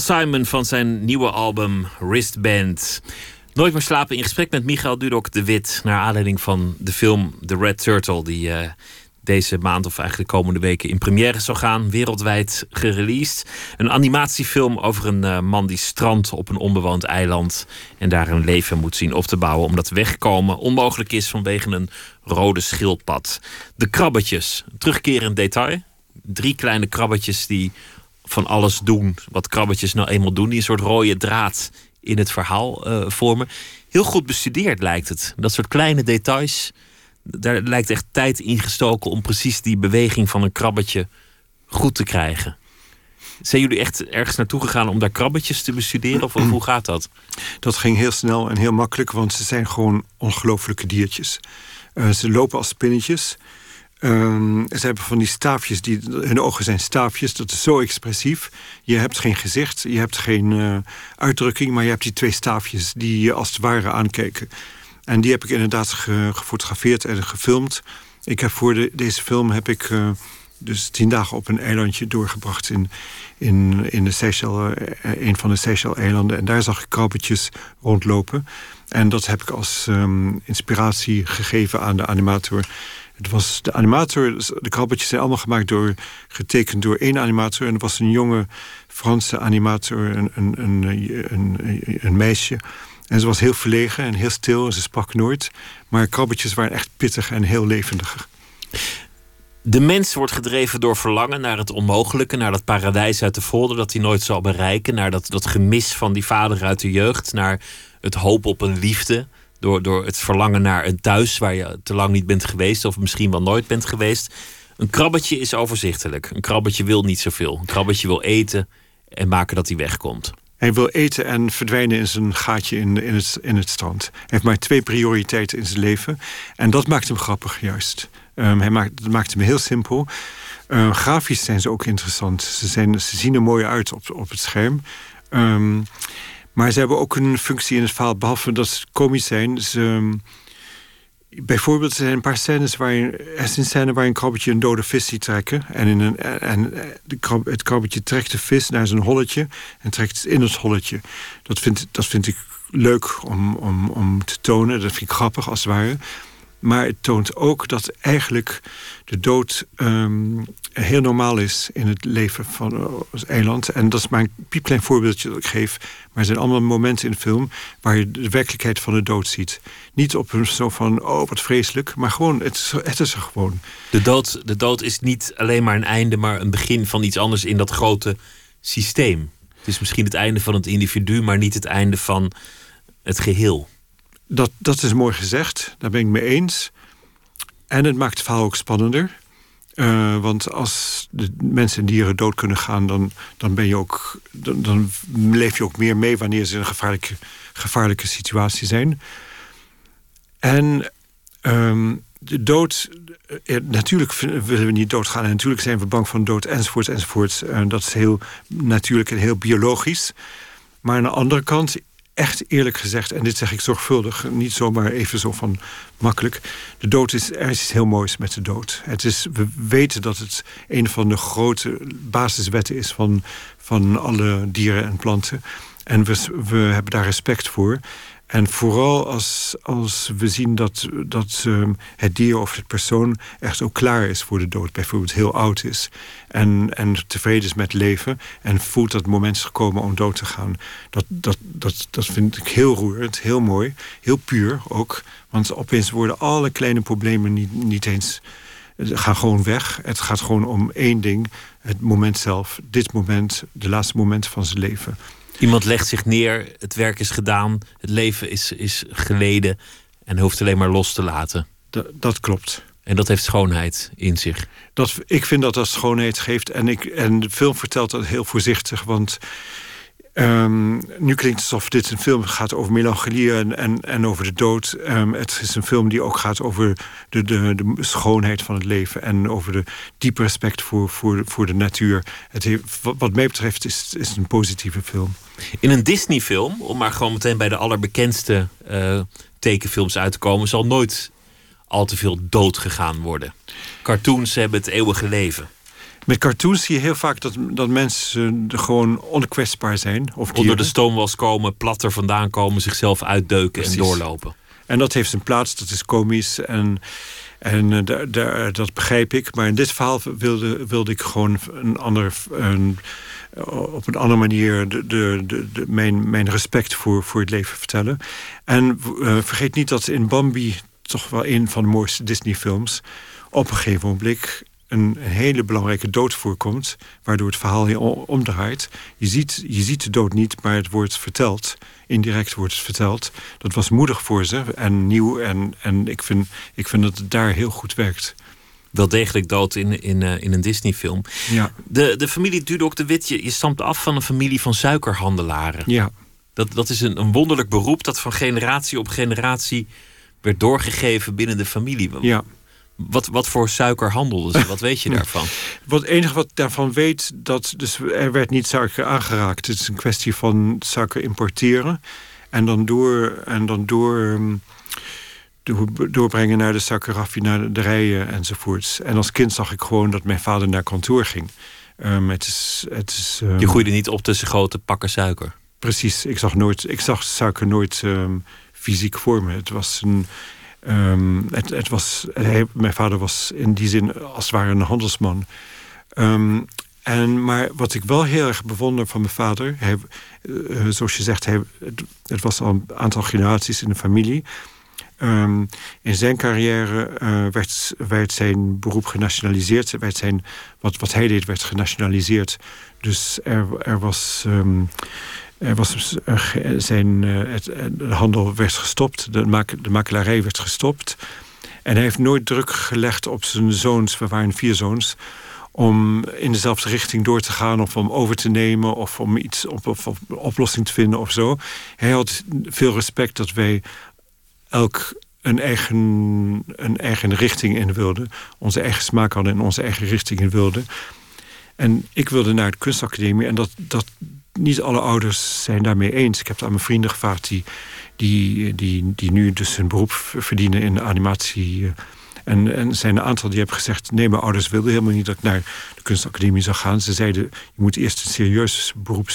Simon van zijn nieuwe album Wristband. Nooit meer slapen in gesprek met Michael Dudok de Wit. Naar aanleiding van de film The Red Turtle. Die eh, deze maand of eigenlijk de komende weken in première zal gaan. Wereldwijd gereleased. Een animatiefilm over een eh, man die strandt op een onbewoond eiland. En daar een leven moet zien op te bouwen. Omdat wegkomen onmogelijk is vanwege een rode schildpad. De krabbetjes. Terugkerend detail. Drie kleine krabbetjes die van alles doen wat krabbetjes nou eenmaal doen. Die een soort rode draad in het verhaal eh, vormen. Heel goed bestudeerd lijkt het. Dat soort kleine details. Daar lijkt echt tijd in gestoken om precies die beweging van een krabbetje goed te krijgen. Zijn jullie echt ergens naartoe gegaan om daar krabbetjes te bestuderen? Of hoe gaat dat? Dat ging heel snel en heel makkelijk, want ze zijn gewoon ongelooflijke diertjes. Uh, ze lopen als spinnetjes. Um, ze hebben van die staafjes, die, hun ogen zijn staafjes, dat is zo expressief. Je hebt geen gezicht, je hebt geen uh, uitdrukking, maar je hebt die twee staafjes die je als het ware aankijken. En die heb ik inderdaad ge, gefotografeerd en gefilmd. Ik heb voor de, deze film heb ik uh, dus tien dagen op een eilandje doorgebracht in, in, in de Seychelles, een van de Seychelles-eilanden. En daar zag ik krabbetjes rondlopen. En dat heb ik als um, inspiratie gegeven aan de animator. Het was de animator, de krabbetjes zijn allemaal gemaakt door, getekend door één animator. En dat was een jonge Franse animator, een, een, een, een, een meisje. En ze was heel verlegen en heel stil en ze sprak nooit. Maar krabbetjes waren echt pittig en heel levendig. De mens wordt gedreven door verlangen naar het onmogelijke, naar dat paradijs uit de folder dat hij nooit zal bereiken, naar dat, dat gemis van die vader uit de jeugd, naar het hoop op een liefde, door, door het verlangen naar een thuis waar je te lang niet bent geweest of misschien wel nooit bent geweest. Een krabbetje is overzichtelijk. Een krabbetje wil niet zoveel. Een krabbetje wil eten en maken dat hij wegkomt. Hij wil eten en verdwijnen in zijn gaatje in, in, het, in het strand. Hij heeft maar twee prioriteiten in zijn leven. En dat maakt hem grappig, juist. Um, hij maakt, dat maakt hem heel simpel. Uh, grafisch zijn ze ook interessant. Ze, zijn, ze zien er mooi uit op, op het scherm. Um, maar ze hebben ook een functie in het verhaal, behalve dat ze komisch zijn. Ze, bijvoorbeeld, er zijn een paar scènes waarin, er is een scène waar een krabbetje een dode vis ziet trekken. En, in een, en het krabbetje trekt de vis naar zijn holletje en trekt het in het holletje. Dat vind, dat vind ik leuk om, om, om te tonen. Dat vind ik grappig als het ware. Maar het toont ook dat eigenlijk de dood ehm, heel normaal is in het leven van het eiland. En dat is maar een piepklein voorbeeldje dat ik geef. Maar er zijn allemaal momenten in de film waar je de werkelijkheid van de dood ziet. Niet op een zo van, oh wat vreselijk, maar gewoon, het is, het is er gewoon. De dood, de dood is niet alleen maar een einde, maar een begin van iets anders in dat grote systeem. Het is misschien het einde van het individu, maar niet het einde van het geheel. Dat, dat is mooi gezegd, daar ben ik mee eens. En het maakt het verhaal ook spannender. Uh, want als de mensen en dieren dood kunnen gaan, dan, dan, ben je ook, dan, leef je ook meer mee wanneer ze in een gevaarlijke, gevaarlijke situatie zijn. En um, de dood, eh, natuurlijk willen we niet doodgaan. En natuurlijk zijn we bang van dood, enzovoorts, enzovoorts. En dat is heel natuurlijk en heel biologisch. Maar aan de andere kant echt eerlijk gezegd, en dit zeg ik zorgvuldig, niet zomaar even zo van makkelijk. De dood is, er is iets heel moois met de dood. Het is, we weten dat het een van de grote basiswetten is van, van alle dieren en planten. En we, we hebben daar respect voor. En vooral als, als we zien dat, dat um, het dier of het persoon echt ook klaar is voor de dood, bijvoorbeeld heel oud is en, en tevreden is met leven en voelt dat het moment is gekomen om dood te gaan. Dat, dat, dat, dat vind ik heel roerend, heel mooi, heel puur ook. Want opeens worden alle kleine problemen niet, niet eens gaan gewoon weg. Het gaat gewoon om één ding, het moment zelf, dit moment, de laatste momenten van zijn leven. Iemand legt zich neer, het werk is gedaan, het leven is, is geleden en hoeft alleen maar los te laten. D dat klopt. En dat heeft schoonheid in zich. Dat, ik vind dat dat schoonheid geeft. En, ik, en de film vertelt dat heel voorzichtig. Want um, nu klinkt het alsof dit een film gaat over melancholie en, en, over de dood. Um, het is een film die ook gaat over de, de, de schoonheid van het leven. En over de diepe respect voor, voor, voor de natuur. Het wat mij betreft is het een positieve film. In een Disney-film, om maar gewoon meteen bij de allerbekendste uh, tekenfilms uit te komen, zal nooit al te veel dood gegaan worden. Cartoons hebben het eeuwige leven. Met cartoons zie je heel vaak dat, dat mensen gewoon onkwetsbaar zijn. Of Onder de stoomwas komen, plat er vandaan komen, zichzelf uitdeuken en doorlopen. En dat heeft zijn plaats, dat is komisch en, en uh, daar, daar, dat begrijp ik. Maar in dit verhaal wilde, wilde ik gewoon een ander, een, op een andere manier de, de, de, mijn, mijn respect voor, voor het leven vertellen. En uh, vergeet niet dat in Bambi, toch wel een van de mooiste Disney-films, op een gegeven moment een, hele belangrijke dood voorkomt, waardoor het verhaal heel omdraait. Je ziet, je ziet de dood niet, maar het wordt verteld. Indirect wordt het verteld. Dat was moedig voor ze en nieuw. En, en ik, vind, ik vind dat het daar heel goed werkt wel degelijk dood in, in, uh, in een Disney-film. Ja. De, de familie Dudok de Wit, je, je stamt af van een familie van suikerhandelaren. Ja. Dat, dat is een, een wonderlijk beroep dat van generatie op generatie werd doorgegeven binnen de familie. Ja. Wat, wat voor suiker handelden ze? Wat weet je daarvan? Wat het enige wat ik daarvan weet, dat dus er werd niet suiker aangeraakt. Het is een kwestie van suiker importeren en dan door en dan door. Um, doorbrengen naar de suikerraffinaderijen enzovoorts. En als kind zag ik gewoon dat mijn vader naar kantoor ging. Um, het is, het is, um... Je groeide niet op tussen grote pakken suiker? Precies, ik zag, nooit, ik zag suiker nooit um, fysiek voor me. Het was een. Um, het, het was, mijn vader was in die zin als het ware een handelsman. Um, en, maar wat ik wel heel erg bewonder van mijn vader, hij, uh, zoals je zegt, hij, het, was al een aantal generaties in de familie. Um, in zijn carrière uh, werd, werd, zijn beroep genationaliseerd. Werd zijn, wat, wat hij deed werd genationaliseerd. Dus er, er was. Er was zijn, uh, het, de handel werd gestopt, de, mak makelarij werd gestopt. En hij heeft nooit druk gelegd op zijn zoons, we waren vier zoons, om in dezelfde richting door te gaan of om over te nemen of om iets op, op, op oplossing te vinden of zo. Hij had veel respect dat wij elk een eigen, een eigen richting in wilden. Onze eigen smaak hadden en onze eigen richting in wilden. En ik wilde naar de kunstacademie. En dat, dat, niet alle ouders zijn daarmee eens. Ik heb het aan mijn vrienden gevraagd... die, die, die, die nu dus hun beroep verdienen in animatie... Eh, En, en zijn een aantal die hebben gezegd... nee, mijn ouders wilden helemaal niet dat ik naar de kunstacademie zou gaan. Ze zeiden, je moet eerst een serieus beroep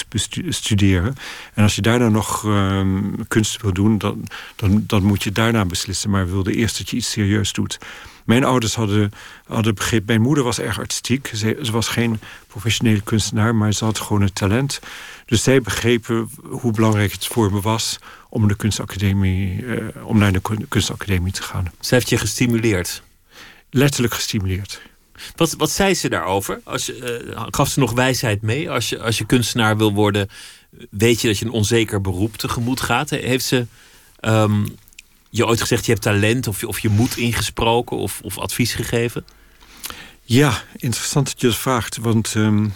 studeren. En als je daarna nog ehm, kunst wil doen... Dan, dan, dan moet je daarna beslissen. Maar we wilden eerst dat je iets serieus doet. Mijn ouders hadden, hadden begrepen... Mijn moeder was erg artistiek. Ze, ze was geen professionele kunstenaar, maar ze had gewoon het talent. Dus zij begrepen hoe belangrijk het voor me was om, de kunstacademie, uh, om naar de kunstacademie te gaan. Ze heeft je gestimuleerd? Letterlijk gestimuleerd. Wat, wat zei ze daarover? Als je, uh, gaf ze nog wijsheid mee? Als je, als je kunstenaar wil worden, weet je dat je een onzeker beroep tegemoet gaat? Heeft ze um, je ooit gezegd, je hebt talent of, of je moet ingesproken of, of advies gegeven? Ja, interessant dat je dat vraagt. Want um,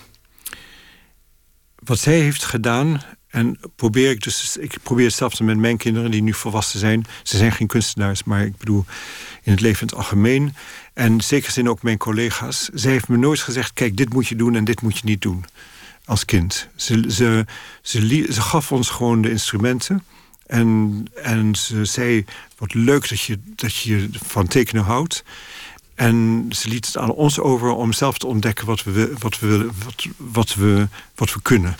wat zij heeft gedaan, en probeer ik dus, ik probeer hetzelfde met mijn kinderen die nu volwassen zijn. Ze zijn geen kunstenaars, maar ik bedoel in het leven in het algemeen. En zeker zijn ook mijn collega's. Zij heeft me nooit gezegd: kijk, dit moet je doen en dit moet je niet doen. Als kind. Ze, ze gaf ons gewoon de instrumenten. En, en ze zei: Wat leuk dat je, dat je van tekenen houdt. En ze liet het aan ons over om zelf te ontdekken wat we, wat we, wat, wat we, wat we kunnen.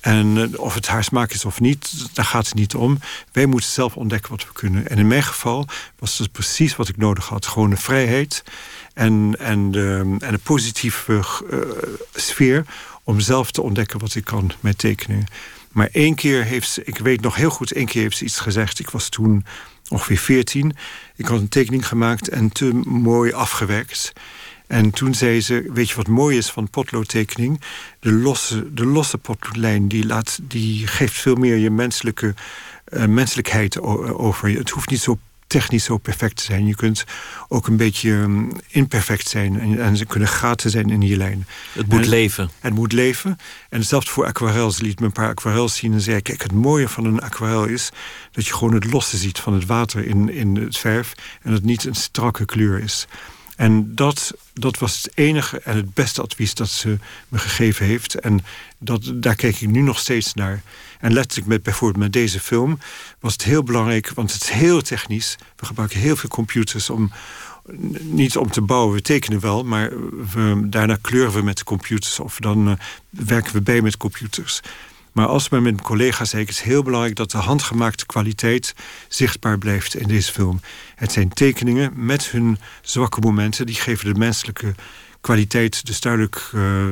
En eh, of het haar smaak is of niet, daar gaat het niet om. Wij moeten zelf ontdekken wat we kunnen. En in mijn geval was het precies wat ik nodig had. Gewoon de vrijheid en, en, de, en een positieve uh, sfeer om zelf te ontdekken wat ik kan met tekeningen. Maar één keer heeft ze, ik weet nog heel goed, één keer heeft ze iets gezegd. Ik was toen ongeveer veertien. Ik had een tekening gemaakt en te mooi afgewerkt. En toen zei ze, weet je wat mooi is van potloodtekening? De losse, de losse potloodlijn, die, laat, die geeft veel meer je menselijke uh, menselijkheid over je. Het hoeft niet zo technisch zo perfect te zijn. Je kunt ook een beetje um, imperfect zijn. En, en, ze kunnen gaten zijn in je lijn. Het moet en, leven. Het moet leven. En zelfs voor aquarels. Ze liet me een paar aquarels zien en zei... kijk, het mooie van een aquarel is... dat je gewoon het losse ziet van het water in, in het verf... en dat het niet een strakke kleur is. En dat, dat was het enige en het beste advies dat ze me gegeven heeft. En dat, daar kijk ik nu nog steeds naar. En letterlijk met bijvoorbeeld met deze film was het heel belangrijk, want het is heel technisch. We gebruiken heel veel computers om niet om te bouwen, we tekenen wel, maar we, daarna kleuren we met de computers of dan uh, werken we bij met computers. Maar als men met een collega zei, het is heel belangrijk dat de handgemaakte kwaliteit zichtbaar blijft in deze film. Het zijn tekeningen met hun zwakke momenten, die geven de menselijke kwaliteit dus duidelijk... Uh,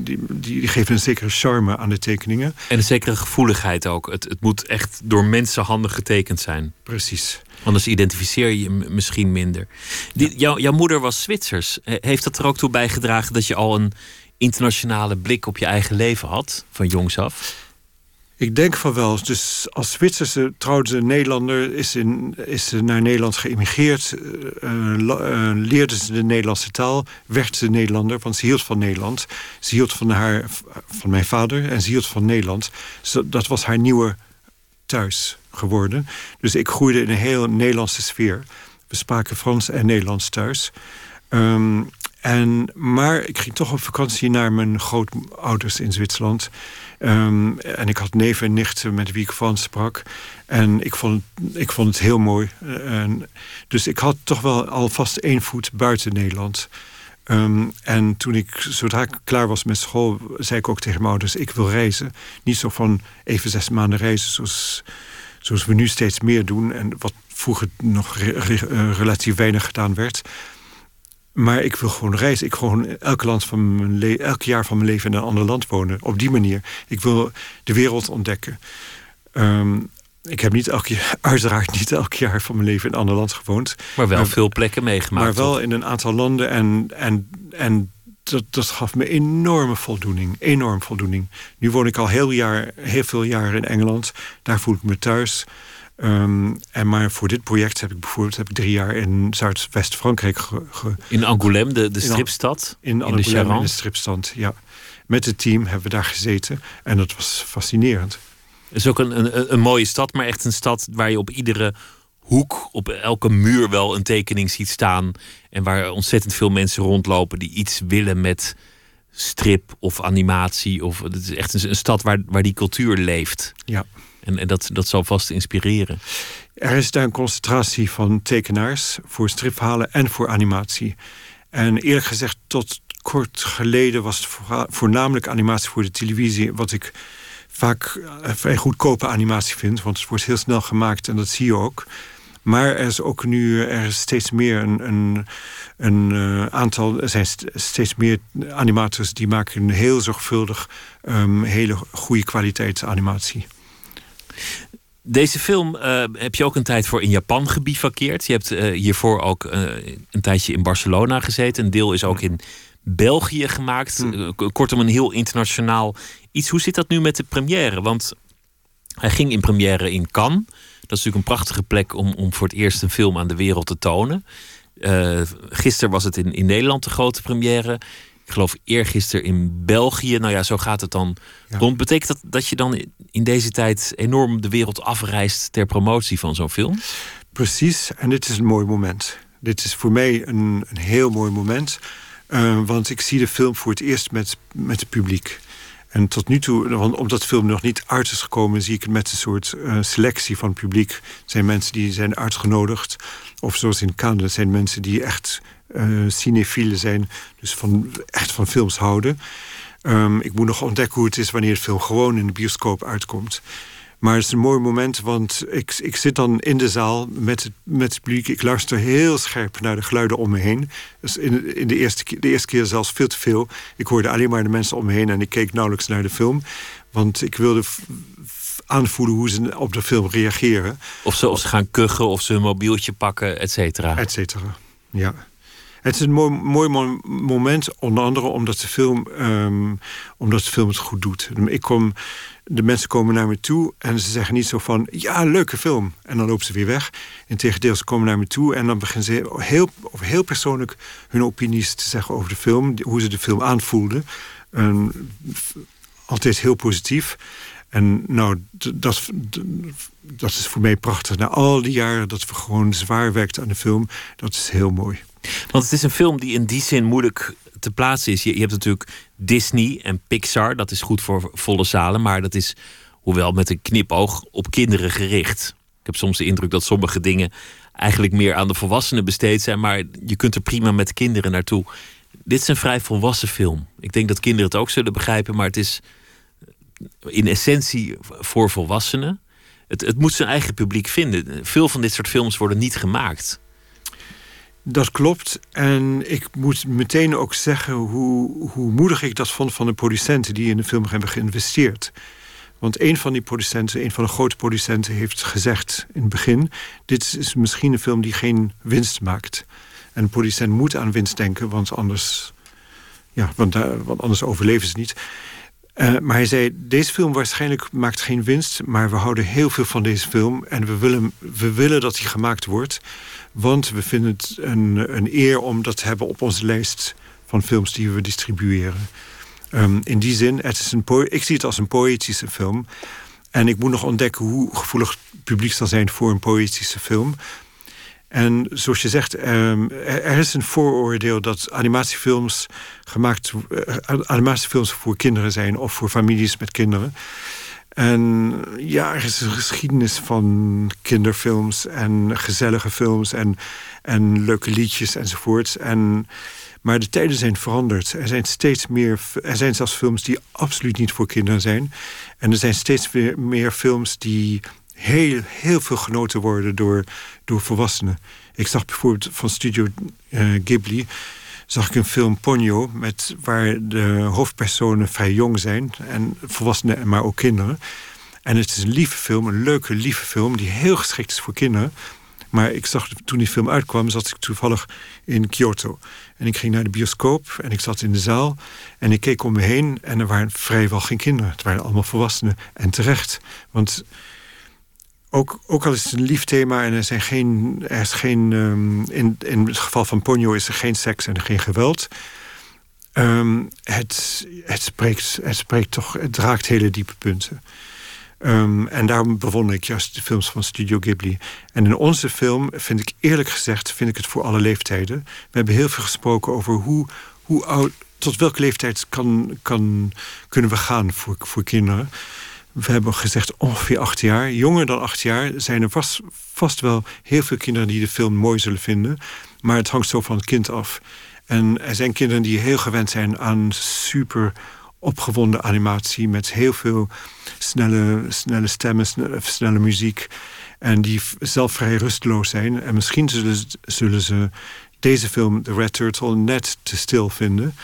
die, die, geven een zekere charme aan de tekeningen. En een zekere gevoeligheid ook. Het, het moet echt door mensenhanden getekend zijn. Precies. Anders identificeer je je misschien minder. Die, ja. jou, jouw moeder was Zwitsers. Heeft dat er ook toe bijgedragen dat je al een internationale blik op je eigen leven had, van jongs af? Ik denk van wel. Dus als Zwitserse trouwde Nederlander is, in, is ze naar Nederland geëmigreerd. Uh, uh, leerde ze de Nederlandse taal. Werd ze Nederlander, want ze hield van Nederland. Ze hield van, haar, van mijn vader en ze hield van Nederland. dat was haar nieuwe thuis geworden. Dus ik groeide in een heel Nederlandse sfeer. We spraken Frans en Nederlands thuis. Um, en, maar ik ging toch op vakantie naar mijn grootouders in Zwitserland. Um, en ik had neven en nichten met wie ik Frans sprak. En ik vond, ik vond het heel mooi. En, dus ik had toch wel alvast één voet buiten Nederland. Um, en toen ik, zodra ik klaar was met school, zei ik ook tegen mijn ouders: ik wil reizen. Niet zo van even zes maanden reizen, zoals, zoals we nu steeds meer doen. En wat vroeger nog re, re, relatief weinig gedaan werd. Maar ik wil gewoon reizen. Ik gewoon elk, land van mijn elk jaar van mijn leven in een ander land wonen. Op die manier. Ik wil de wereld ontdekken. Um, ik heb niet elk jaar, uiteraard niet elk jaar van mijn leven in een ander land gewoond. Maar wel veel plekken meegemaakt. Maar wel in een aantal landen. En, en, en dat, dat gaf me enorme voldoening. Enorm voldoening. Nu woon ik al heel, jaar, heel veel jaren in Engeland. Daar voel ik me thuis. Um, en maar voor dit project heb ik bijvoorbeeld heb ik drie jaar in Zuidwest-Frankrijk ge, ge, In Angoulême, de, de stripstad? In, in, in de, de stripstad, ja. Met het team hebben we daar gezeten. En dat was fascinerend. Het is ook een, een, een mooie stad, maar echt een stad waar je op iedere hoek, op elke muur wel een tekening ziet staan. En waar ontzettend veel mensen rondlopen die iets willen met strip of animatie. Of, het is echt een, een stad waar, waar die cultuur leeft. Ja. En, dat, dat zal vast inspireren. er is daar een concentratie van tekenaars voor stripverhalen en voor animatie. En eerlijk gezegd, tot kort geleden was het voornamelijk animatie voor de televisie, wat ik vaak uh, vrij goedkope animatie vind, want het wordt heel snel gemaakt en dat zie je ook. Maar er is ook nu er is steeds meer een, een, een uh, aantal. Er zijn steeds meer animators die maken een heel zorgvuldig, um, hele goede kwaliteit animatie. Deze film uh, heb je ook een tijd voor in Japan gebivakkeerd. Je hebt uh, hiervoor ook een tijdje in Barcelona gezeten. Een deel is ook in België gemaakt. Hmm. kortom, een heel internationaal iets. Hoe zit dat nu met de première? Want hij ging in première in Cannes. Dat is natuurlijk een prachtige plek om, om voor het eerst een film aan de wereld te tonen. Uh, gisteren was het in, in Nederland de grote première. Ik geloof eergisteren in België. Nou ja, zo gaat het dan rond. Betekent dat dat je dan in deze tijd enorm de wereld afreist ter promotie van zo'n film? Precies, en dit is een mooi moment. Dit is voor mij een, een heel mooi moment. Uh, want ik zie de film voor het eerst met, met het publiek. En tot nu toe, omdat de film nog niet uit is gekomen, zie ik het met een soort uh, selectie van het publiek. Er zijn mensen die zijn uitgenodigd. Of zoals in Canada zijn mensen die echt uh, cinefielen zijn. Dus van, echt van films houden. Um, ik moet nog ontdekken hoe het is wanneer de film gewoon in de bioscoop uitkomt. Maar het is een mooi moment, want ik, ik zit dan in de zaal met het, met het publiek. Ik luister heel scherp naar de geluiden om me heen. Dus in, in de, eerste, de eerste keer zelfs veel te veel. Ik hoorde alleen maar de mensen om me heen en ik keek nauwelijks naar de film. Want ik wilde aanvoelen hoe ze op de film reageren. Of ze, of ze gaan kuchen, of ze een mobieltje pakken, et cetera. Et cetera, ja. Het is een mooi, mooi moment, onder andere omdat de, film, um, omdat de film het goed doet. Ik kom de mensen komen naar me toe en ze zeggen niet zo van... ja, leuke film. En dan lopen ze weer weg. Integendeel, ze komen naar me toe en dan beginnen ze heel, heel persoonlijk... hun opinies te zeggen over de film. Hoe ze de film aanvoelden. En altijd heel positief. En nou, dat, dat is voor mij prachtig. Na al die jaren dat we gewoon zwaar werkten aan de film... dat is heel mooi. Want het is een film die in die zin moeilijk te plaatsen is. Je, hebt natuurlijk Disney en Pixar. Dat is goed voor volle zalen. Maar dat is, hoewel met een knipoog, op kinderen gericht. Ik heb soms de indruk dat sommige dingen eigenlijk meer aan de volwassenen besteed zijn. Maar je kunt er prima met kinderen naartoe. Dit is een vrij volwassen film. Ik denk dat kinderen het ook zullen begrijpen. Maar het is in essentie voor volwassenen. Het, het moet zijn eigen publiek vinden. Veel van dit soort films worden niet gemaakt. Dat klopt. En ik moet meteen ook zeggen hoe, hoe moedig ik dat vond van de producenten die in de film hebben geïnvesteerd. Want een van die producenten, een van de grote producenten, heeft gezegd in het begin: Dit is misschien een film die geen winst maakt. En de producent moet aan winst denken, want anders, ja, want, anders overleven ze niet. Uh, maar hij zei, deze film waarschijnlijk maakt geen winst... maar we houden heel veel van deze film... en we willen, we willen dat die gemaakt wordt. Want we vinden het een, een eer om dat te hebben op onze lijst... van films die we distribueren. Um, in die zin, het is een ik zie het als een poëtische film... En ik moet nog ontdekken hoe gevoelig het publiek zal zijn voor een poëtische film. En zoals je zegt, um, er is een vooroordeel dat animatiefilms gemaakt, uh, animatiefilms voor kinderen zijn of voor families met kinderen. En ja, er is een geschiedenis van kinderfilms en gezellige films en, en leuke liedjes enzovoorts. En, maar de tijden zijn veranderd. Er zijn steeds meer, er zijn zelfs films die absoluut niet voor kinderen zijn. En er zijn steeds meer, meer films die heel, heel veel genoten worden door, door volwassenen. Ik zag bijvoorbeeld van Studio uh, Ghibli zag ik een film Ponyo, met, waar de hoofdpersonen vrij jong zijn. En volwassenen, maar ook kinderen. En het is een lieve film, een leuke, lieve film... die heel geschikt is voor kinderen. Maar ik zag, toen die film uitkwam, zat ik toevallig in Kyoto. En ik ging naar de bioscoop en ik zat in de zaal. En ik keek om me heen en er waren vrijwel geen kinderen. Het waren allemaal volwassenen. En terecht, want ook, ook al is het een lief thema en er, zijn geen, er is geen. Um, in, in het geval van Ponyo is er geen seks en geen geweld. Um, het, het, spreekt, het spreekt toch, het raakt hele diepe punten. Um, en daarom bewonder ik juist de films van Studio Ghibli. En in onze film vind ik eerlijk gezegd vind ik het voor alle leeftijden. We hebben heel veel gesproken over hoe, hoe oud, tot welke leeftijd kan, kan, kunnen we gaan voor, voor kinderen. We hebben gezegd ongeveer acht jaar. Jonger dan acht jaar zijn er vast, vast wel heel veel kinderen die de film mooi zullen vinden. Maar het hangt zo van het kind af. En er zijn kinderen die heel gewend zijn aan super opgewonden animatie met heel veel snelle, snelle stemmen, snelle, muziek. En die zelf vrij rusteloos zijn. En misschien zullen ze deze film, The Red Turtle, net te stil vinden.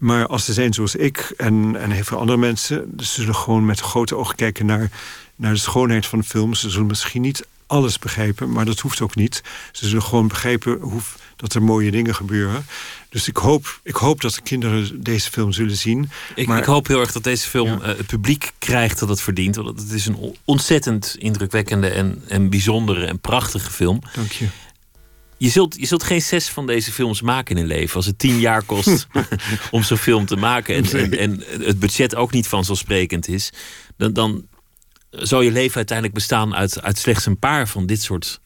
Maar als ze zijn zoals ik en, en heel veel andere mensen, ze zullen gewoon met grote ogen kijken naar, naar de schoonheid van de film. Ze zullen misschien niet alles begrijpen, maar dat hoeft ook niet. Ze zullen gewoon begrijpen hoe, dat er mooie dingen gebeuren. Dus ik hoop, ik hoop dat de kinderen deze film zullen zien. Ik, maar, ik hoop heel erg dat deze film eh, het publiek krijgt dat het verdient. Want het is een ontzettend indrukwekkende en, en bijzondere en prachtige film. Dank je. Je zult, je zult geen zes van deze films maken in een leven. Als het tien jaar kost om zo'n film te maken. En, en, en, het budget ook niet vanzelfsprekend is. Dan, dan zou je leven uiteindelijk bestaan uit, uit slechts een paar van dit soort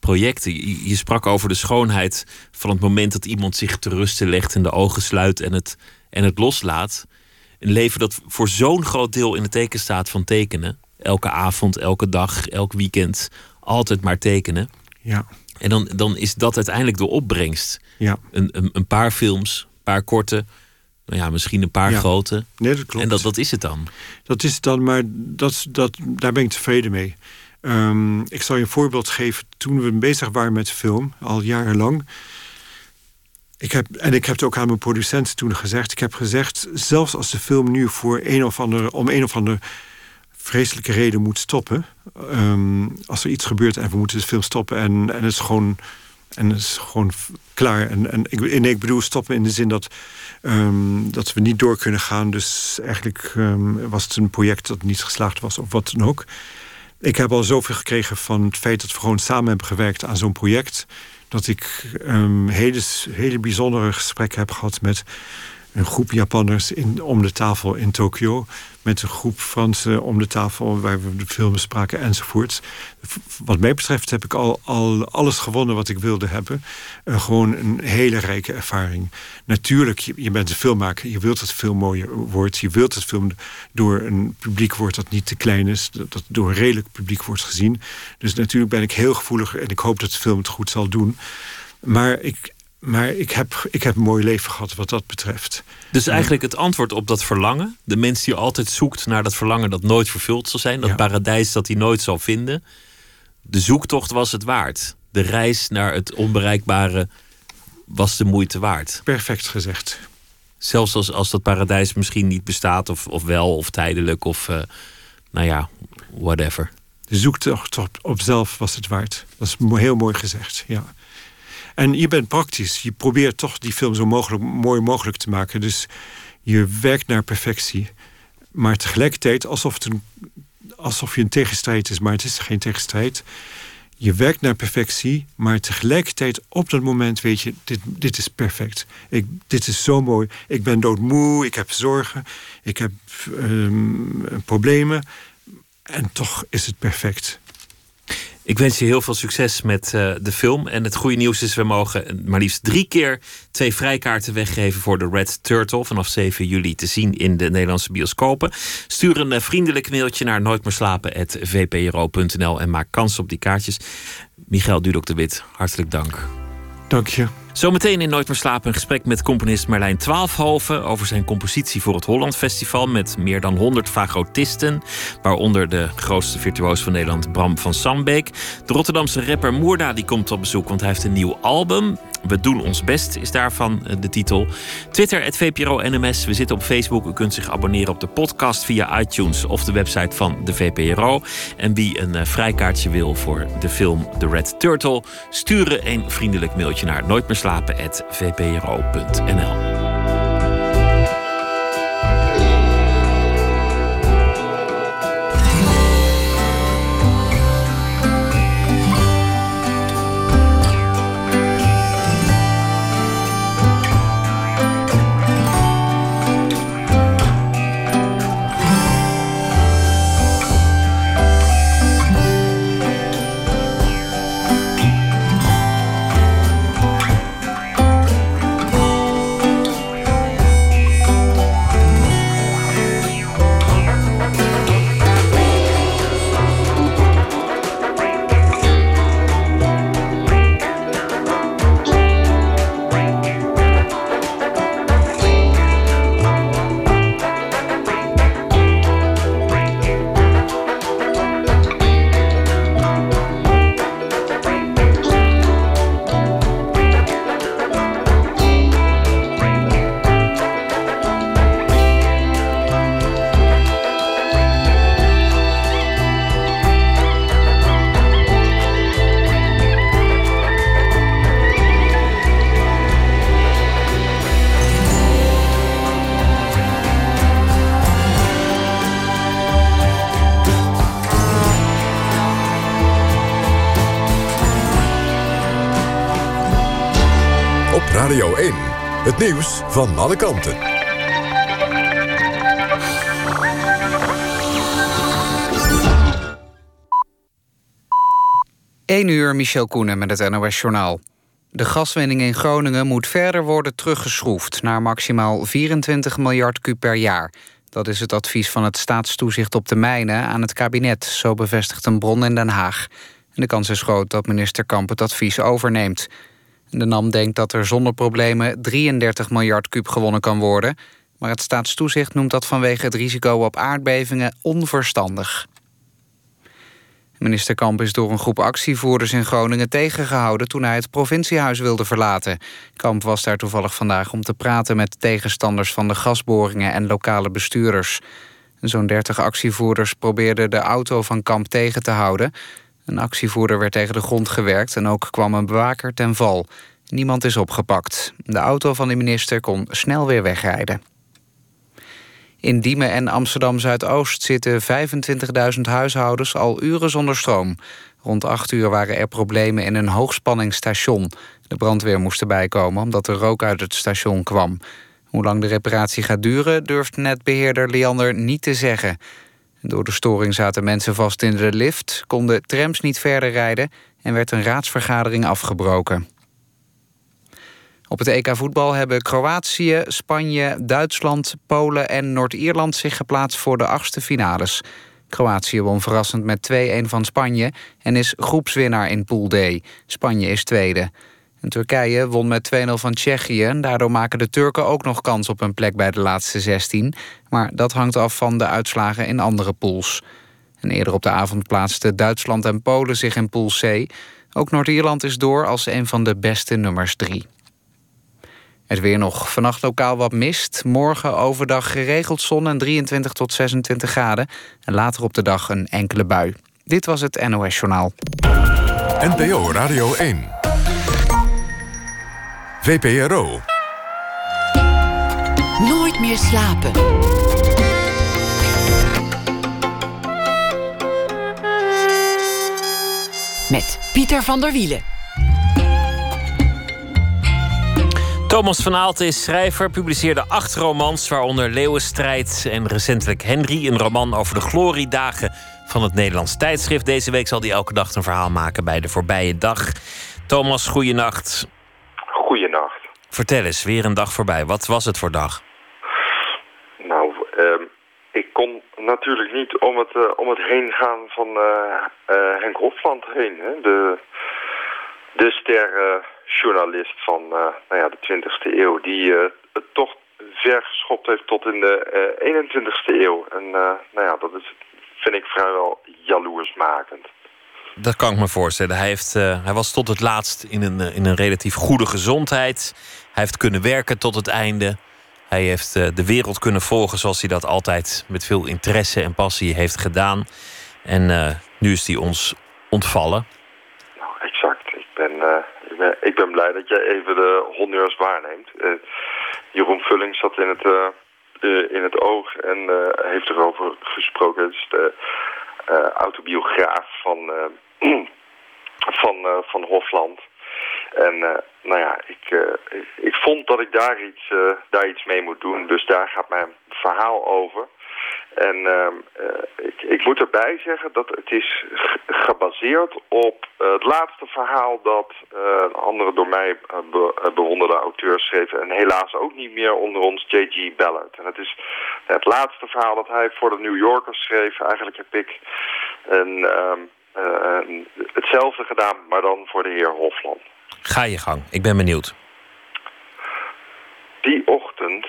projecten. Je, je, sprak over de schoonheid van het moment dat iemand zich te rusten legt en de ogen sluit en het, en het loslaat. Een leven dat voor zo'n groot deel in het teken staat van tekenen. Elke avond, elke dag, elk weekend. Altijd maar tekenen. Ja. En dan, dan is dat uiteindelijk de opbrengst. Ja. Een, een, een paar films, een paar korte, nou ja, misschien een paar Ja. grote. Nee, dat klopt. En dat, dat is het dan. Dat is het dan, maar dat, dat, daar ben ik tevreden mee. Ehm, ik zal je een voorbeeld geven. Toen we bezig waren met de film, al jarenlang. Ik heb, en ik heb het ook aan mijn producent toen gezegd. Ik heb gezegd, zelfs als de film nu voor een of andere, om een of andere vreselijke reden moet stoppen. ehm, als er iets gebeurt en we moeten de film stoppen en, en het is gewoon, en het is gewoon klaar. En, en ik, ik bedoel stoppen in de zin dat, ehm, dat we niet door kunnen gaan. Dus eigenlijk ehm, was het een project dat niet geslaagd was of wat dan ook. Ik heb al zoveel gekregen van het feit dat we gewoon samen hebben gewerkt aan zo'n project. Dat ik ehm, hele, hele bijzondere gesprekken heb gehad met een groep Japanners in, om de tafel in Tokio. Met een groep Fransen om de tafel waar we de film bespraken enzovoort. Wat mij betreft heb ik al, al alles gewonnen wat ik wilde hebben. Eh, gewoon een hele rijke ervaring. Natuurlijk, je, bent een filmmaker. Je wilt dat het veel mooier wordt. Je wilt het film door een publiek wordt dat niet te klein is. Dat, door redelijk publiek wordt gezien. Dus natuurlijk ben ik heel gevoelig en ik hoop dat de film het goed zal doen. Maar ik, maar ik, heb, ik heb een mooi leven gehad wat dat betreft. Dus eigenlijk het antwoord op dat verlangen. De mens die altijd zoekt naar dat verlangen dat nooit vervuld zal zijn. Dat Ja. paradijs dat hij nooit zal vinden. De zoektocht was het waard. De reis naar het onbereikbare was de moeite waard. Perfect gezegd. Zelfs als, als dat paradijs misschien niet bestaat, of, of wel, of tijdelijk, of eh, nou ja, whatever. De zoektocht op, op zelf was het waard. Dat is heel mooi gezegd, ja. En je bent praktisch. Je probeert toch die film zo mogelijk, mooi mogelijk te maken. Dus je werkt naar perfectie. Maar tegelijkertijd alsof, het een, alsof je een tegenstrijd is. Maar het is geen tegenstrijd. Je werkt naar perfectie, maar tegelijkertijd op dat moment weet je, dit, dit is perfect. Ik, dit is zo mooi. Ik ben doodmoe, ik heb zorgen, ik heb ehm, problemen. En toch is het perfect. Ik wens je heel veel succes met eh, de film. En het goede nieuws is, we mogen maar liefst drie keer twee vrijkaarten weggeven voor de Red Turtle. Vanaf 7 juli te zien in de Nederlandse bioscopen. Stuur een eh, vriendelijk mailtje naar nooitmeerslapen.vpro.nl en maak kans op die kaartjes. Michael Dudok de Wit, hartelijk dank. Dank je. Zometeen in Nooit meer slapen een gesprek met componist Merlijn Twaalfhoven over zijn compositie voor het Holland Festival met meer dan 100 fagotisten, waaronder de grootste virtuoos van Nederland Bram van Sambeek. De Rotterdamse rapper Moerda die komt op bezoek, want hij heeft een nieuw album. We doen ons best is daarvan eh, de titel. Twitter het VPRO NMS. We zitten op Facebook. U kunt zich abonneren op de podcast via iTunes of de website van de VPRO. En wie een eh, vrijkaartje wil voor de film The Red Turtle, sturen een vriendelijk mailtje naar nooitmeerslapen@vpro.nl. van alle kanten. 1 uur, Michel Koenen met het NOS-journaal. De gaswinning in Groningen moet verder worden teruggeschroefd... naar maximaal 24 miljard kub per jaar. Dat is het advies van het staatstoezicht op de mijnen aan het kabinet... zo bevestigt een bron in Den Haag. En de kans is groot dat minister Kamp het advies overneemt. De NAM denkt dat er zonder problemen 33 miljard kub gewonnen kan worden... maar het staatstoezicht noemt dat vanwege het risico op aardbevingen onverstandig. Minister Kamp is door een groep actievoerders in Groningen tegengehouden toen hij het provinciehuis wilde verlaten. Kamp was daar toevallig vandaag om te praten met tegenstanders van de gasboringen en lokale bestuurders. Zo'n 30 actievoerders probeerden de auto van Kamp tegen te houden. Een actievoerder werd tegen de grond gewerkt en ook kwam een bewaker ten val. Niemand is opgepakt. De auto van de minister kon snel weer wegrijden. In Diemen en Amsterdam Zuidoost zitten 25.000 huishoudens al uren zonder stroom. Rond 8 uur waren er problemen in een hoogspanningsstation. De brandweer moest erbij komen omdat er rook uit het station kwam. Hoe lang de reparatie gaat duren, durft netbeheerder Liander niet te zeggen. Door de storing zaten mensen vast in de lift, konden trams niet verder rijden en werd een raadsvergadering afgebroken. Op het EK voetbal hebben Kroatië, Spanje, Duitsland, Polen en Noord-Ierland zich geplaatst voor de achtste finales. Kroatië won verrassend met 2-1 van Spanje en is groepswinnaar in Pool D. Spanje is tweede. Turkije won met 2-0 van Tsjechië. En daardoor maken de Turken ook nog kans op een plek bij de laatste 16. Maar dat hangt af van de uitslagen in andere pools. En eerder op de avond plaatsten Duitsland en Polen zich in Pool C. Ook Noord-Ierland is door als een van de beste nummers drie. Het weer nog. Vannacht lokaal wat mist. Morgen overdag geregeld zon en 23 tot 26 graden. En later op de dag een enkele bui. Dit was het NOS Journaal. NPO Radio 1. VPRO. Nooit meer slapen. Met Pieter van der Wielen. Thomas van Aalten is schrijver, publiceerde acht romans, waaronder Leeuwenstrijd en recentelijk Henry, een roman over de gloriedagen van het Nederlands tijdschrift. Deze week zal hij elke dag een verhaal maken bij de voorbije dag. Thomas, goeienacht. Goeienacht. Vertel eens, weer een dag voorbij. Wat was het voor dag? Nou, ehm, ik kon natuurlijk niet om het, uh, om het heen gaan van uh, uh, Henk Hofland heen. Hè? De, de sterjournalist van nou ja, de 20e eeuw, die het toch ver geschopt heeft tot in de 21e eeuw. En nou ja, dat is, vind ik vrijwel jaloersmakend. Dat kan ik me voorstellen. Hij, heeft, uh, hij was tot het laatst in een, in een relatief goede gezondheid. Hij heeft kunnen werken tot het einde. Hij heeft uh, de wereld kunnen volgen zoals hij dat altijd met veel interesse en passie heeft gedaan. En nu is hij ons ontvallen. Nou, exact. Ik ben, ik ben, ik ben blij dat jij even de honneurs waarneemt. Jeroen Vulling zat in het, in het oog en heeft erover gesproken. Het is de autobiograaf van van, uh, van Hofland. En uh, nou ja, ik, uh, ik vond dat ik daar iets, daar iets mee moet doen. Dus daar gaat mijn verhaal over. En ehm, ik, ik moet erbij zeggen dat het is gebaseerd op het laatste verhaal dat een andere door mij be bewonderde auteur schreef. En helaas ook niet meer onder ons J.G. Ballard. En het is het laatste verhaal dat hij voor de New Yorker schreef. Eigenlijk heb ik een... Uh, hetzelfde gedaan, maar dan voor de heer Hofland. Ga je gang, ik ben benieuwd. Die ochtend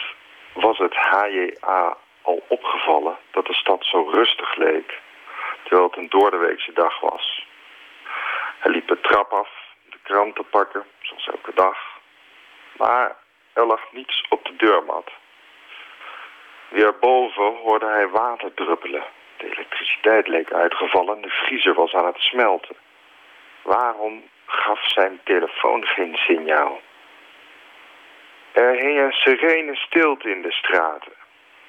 was het HJA al opgevallen dat de stad zo rustig leek, terwijl het een doordeweekse dag was. Hij liep de trap af, de krant te pakken, zoals elke dag. Maar er lag niets op de deurmat. Weer boven hoorde hij water druppelen de elektriciteit leek uitgevallen, de vriezer was aan het smelten. Waarom gaf zijn telefoon geen signaal? Er hing een serene stilte in de straten.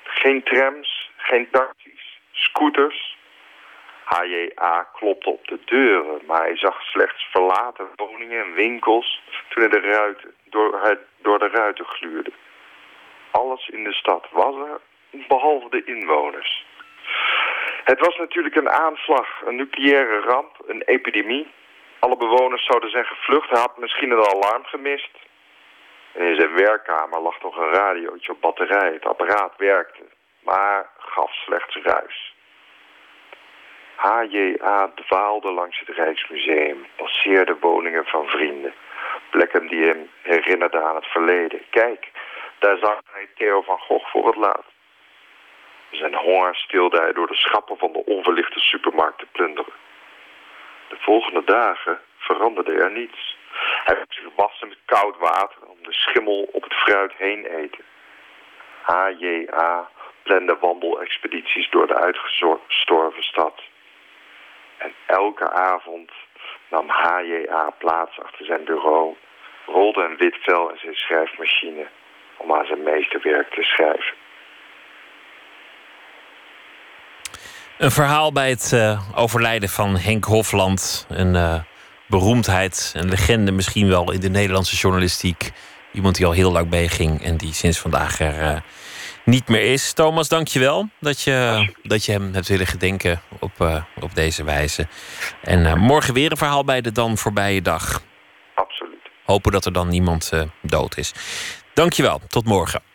Geen trams, geen taxis, scooters. HJA klopte op de deuren, maar hij zag slechts verlaten woningen en winkels toen hij de ruiten door, hij door de ruiten gluurde. Alles in de stad was er, behalve de inwoners. Het was natuurlijk een aanslag, een nucleaire ramp, een epidemie. Alle bewoners zouden zijn gevlucht. Hij had misschien een alarm gemist. In zijn werkkamer lag nog een radiootje op batterij. Het apparaat werkte, maar gaf slechts ruis. HJA dwaalde langs het Rijksmuseum, passeerde woningen van vrienden. Plekken die hem herinnerden aan het verleden. Kijk, daar zag hij Theo van Gogh voor het laatst. Zijn honger stilde hij door de schappen van de onverlichte supermarkt te plunderen. De volgende dagen veranderde er niets. Hij werd zich wassen met koud water om de schimmel op het fruit heen eten. HJA plande wandelexpedities door de uitgestorven stad. En elke avond nam HJA plaats achter zijn bureau, rolde een wit vel in zijn schrijfmachine om aan zijn meesterwerk te schrijven. Een verhaal bij het uh, overlijden van Henk Hofland. Een uh, beroemdheid, een legende misschien wel in de Nederlandse journalistiek. Iemand die al heel lang meeging en die sinds vandaag er uh, niet meer is. Thomas, dank je wel dat je, dat je hem hebt willen gedenken op, op deze wijze. En morgen weer een verhaal bij de Dan Voorbije Dag. Absoluut. Hopen dat er dan niemand dood is. Dank je wel, tot morgen.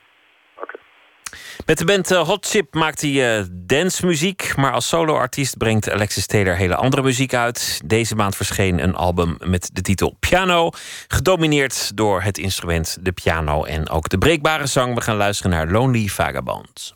Met de band Hot Chip maakt hij uh, dancemuziek. Maar als soloartiest brengt Alexis Taylor hele andere muziek uit. Deze maand verscheen een album met de titel Piano. Gedomineerd door het instrument de piano en ook de breekbare zang. We gaan luisteren naar Lonely Vagabond.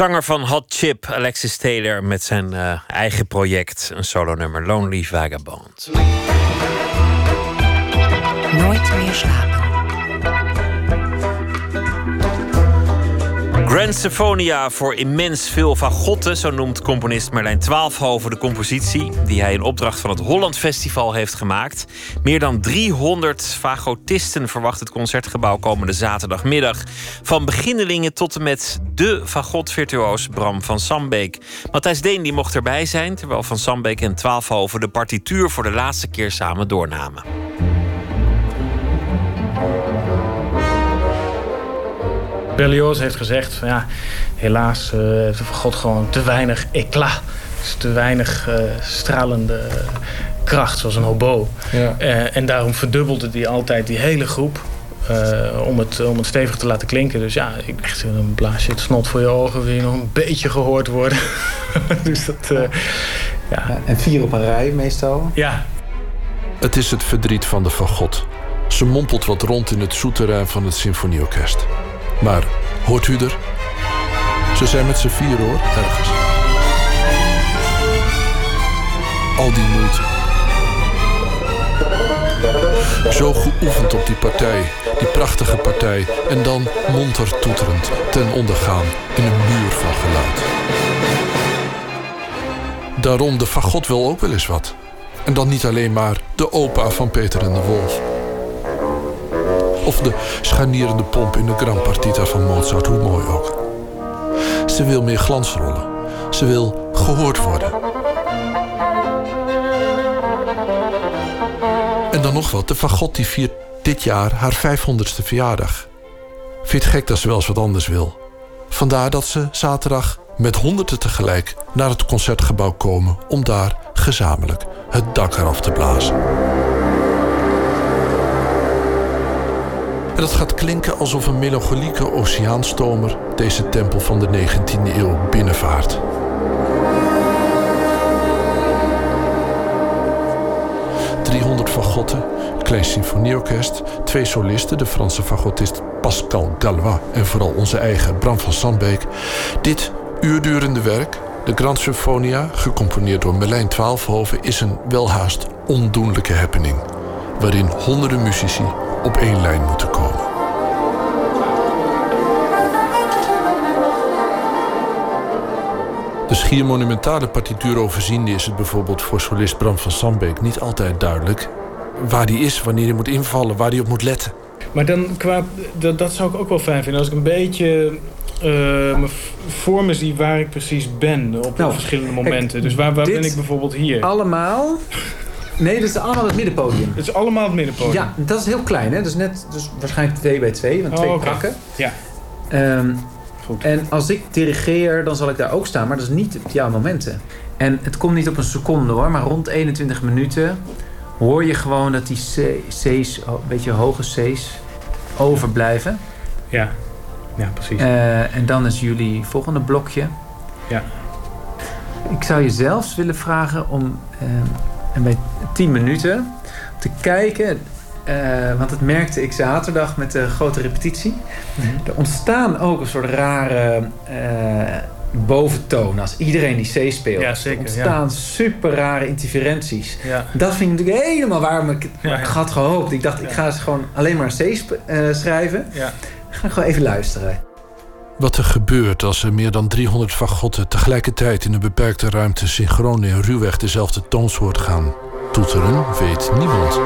Zanger van Hot Chip, Alexis Taylor, met zijn uh, eigen project, een solonummer Lonely Vagabond. Nooit meer slapen. Symphonia voor immens veel fagotten, zo noemt componist Merlijn Twaalfhoven de compositie die hij in opdracht van het Holland Festival heeft gemaakt. Meer dan 300 fagotisten verwacht het concertgebouw komende zaterdagmiddag. Van beginnelingen tot en met de fagotvirtuoos Bram van Sambeek. Matthijs Deen die mocht erbij zijn, terwijl Van Sambeek en Twaalfhoven de partituur voor de laatste keer samen doornamen. Berlioz heeft gezegd van ja, helaas uh, heeft God gewoon te weinig eclat. Dus te weinig uh, stralende kracht, zoals een hobo. Ja. Uh, en daarom verdubbelde hij altijd die hele groep. Uh, om, het, om het stevig te laten klinken. Dus ja, ik echt een blaasje het snot voor je ogen. Wil je nog een beetje gehoord worden. dus dat, uh, ja. ja. En vier op een rij meestal? Ja. Het is het verdriet van de fagot. Ze mompelt wat rond in het souterrain van het symfonieorkest. Maar hoort u er? Ze zijn met z'n vier hoor, ergens. Al die moeite. Zo geoefend op die partij, die prachtige partij. En dan monter toeterend ten ondergaan in een muur van geluid. Daarom, de fagot wil ook wel eens wat. En dan niet alleen maar de opa van Peter en de Wolf. Of de scharnierende pomp in de Grand Partita van Mozart, hoe mooi ook. Ze wil meer glansrollen. Ze wil gehoord worden. En dan nog wat, de fagot die viert dit jaar haar 500ste verjaardag. Vindt gek dat ze wel eens wat anders wil. Vandaar dat ze zaterdag met honderden tegelijk naar het concertgebouw komen om daar gezamenlijk het dak eraf te blazen. En dat gaat klinken alsof een melancholieke oceaanstomer deze tempel van de 19e eeuw binnenvaart. ...300 fagotten, klein symfonieorkest... twee solisten, de Franse fagotist Pascal Galois... en vooral onze eigen Bram van Sandbeek. Dit uurdurende werk, de Grand Symphonia... gecomponeerd door Merlijn Twaalfhoven... is een welhaast ondoenlijke happening... waarin honderden muzici op één lijn moeten komen. De schier monumentale partituur overziende is het bijvoorbeeld voor solist Bram van Sambeek niet altijd duidelijk waar die is, wanneer hij moet invallen, waar hij op moet letten. Maar dan qua, dat, dat zou ik ook wel fijn vinden. Als ik een beetje uh, voor me zie waar ik precies ben op nou, verschillende momenten. Dus waar, waar ben ik bijvoorbeeld hier? Allemaal Nee, dat is allemaal het middenpodium. Het is allemaal het middenpodium? Ja, dat is heel klein. Hè? Dat is net dus waarschijnlijk twee bij twee, want twee oh, okay. Ja. Um, Goed. En als ik dirigeer, dan zal ik daar ook staan. Maar dat is niet op jouw momenten. En het komt niet op een seconde hoor. Maar rond 21 minuten hoor je gewoon dat die C's, een beetje hoge C's, overblijven. Ja, ja precies. Uh, en dan is jullie volgende blokje. Ja. Ik zou je zelfs willen vragen om uh, en bij 10 minuten te kijken. Uh, want dat merkte ik zaterdag met de grote repetitie. Mm -hmm. Er ontstaan ook een soort rare uh, boventonen als iedereen die C speelt. Ja, zeker, er ontstaan ja. super rare interferenties. Ja. Dat vind ik natuurlijk helemaal waarom ik, ik had gehoopt. Ik dacht, ik ga ze gewoon alleen maar C uh, schrijven. Ja. Ga gewoon even luisteren. Wat er gebeurt als er meer dan 300 fagotten tegelijkertijd in een beperkte ruimte synchroon en ruwweg dezelfde toonsoort gaan toeteren, weet niemand.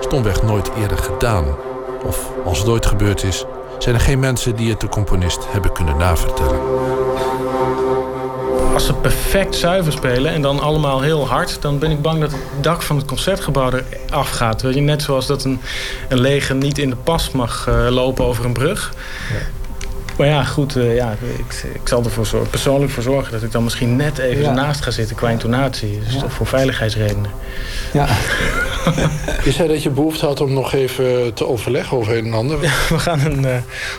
Stomweg nooit eerder gedaan. Of als het ooit gebeurd is, zijn er geen mensen die het de componist hebben kunnen navertellen. Als ze perfect zuiver spelen en dan allemaal heel hard... dan ben ik bang dat het dak van het concertgebouw er afgaat. Weet je, net zoals dat een, een leger niet in de pas mag uh, lopen over een brug. Ja. Maar ja, goed, uh, ja, ik, ik zal er voor persoonlijk voor zorgen... dat ik dan misschien net even ja. ernaast ga zitten qua intonatie. Dus ja. voor veiligheidsredenen. Ja. je zei dat je behoefte had om nog even te overleggen over een en ander. Ja, we gaan een uh,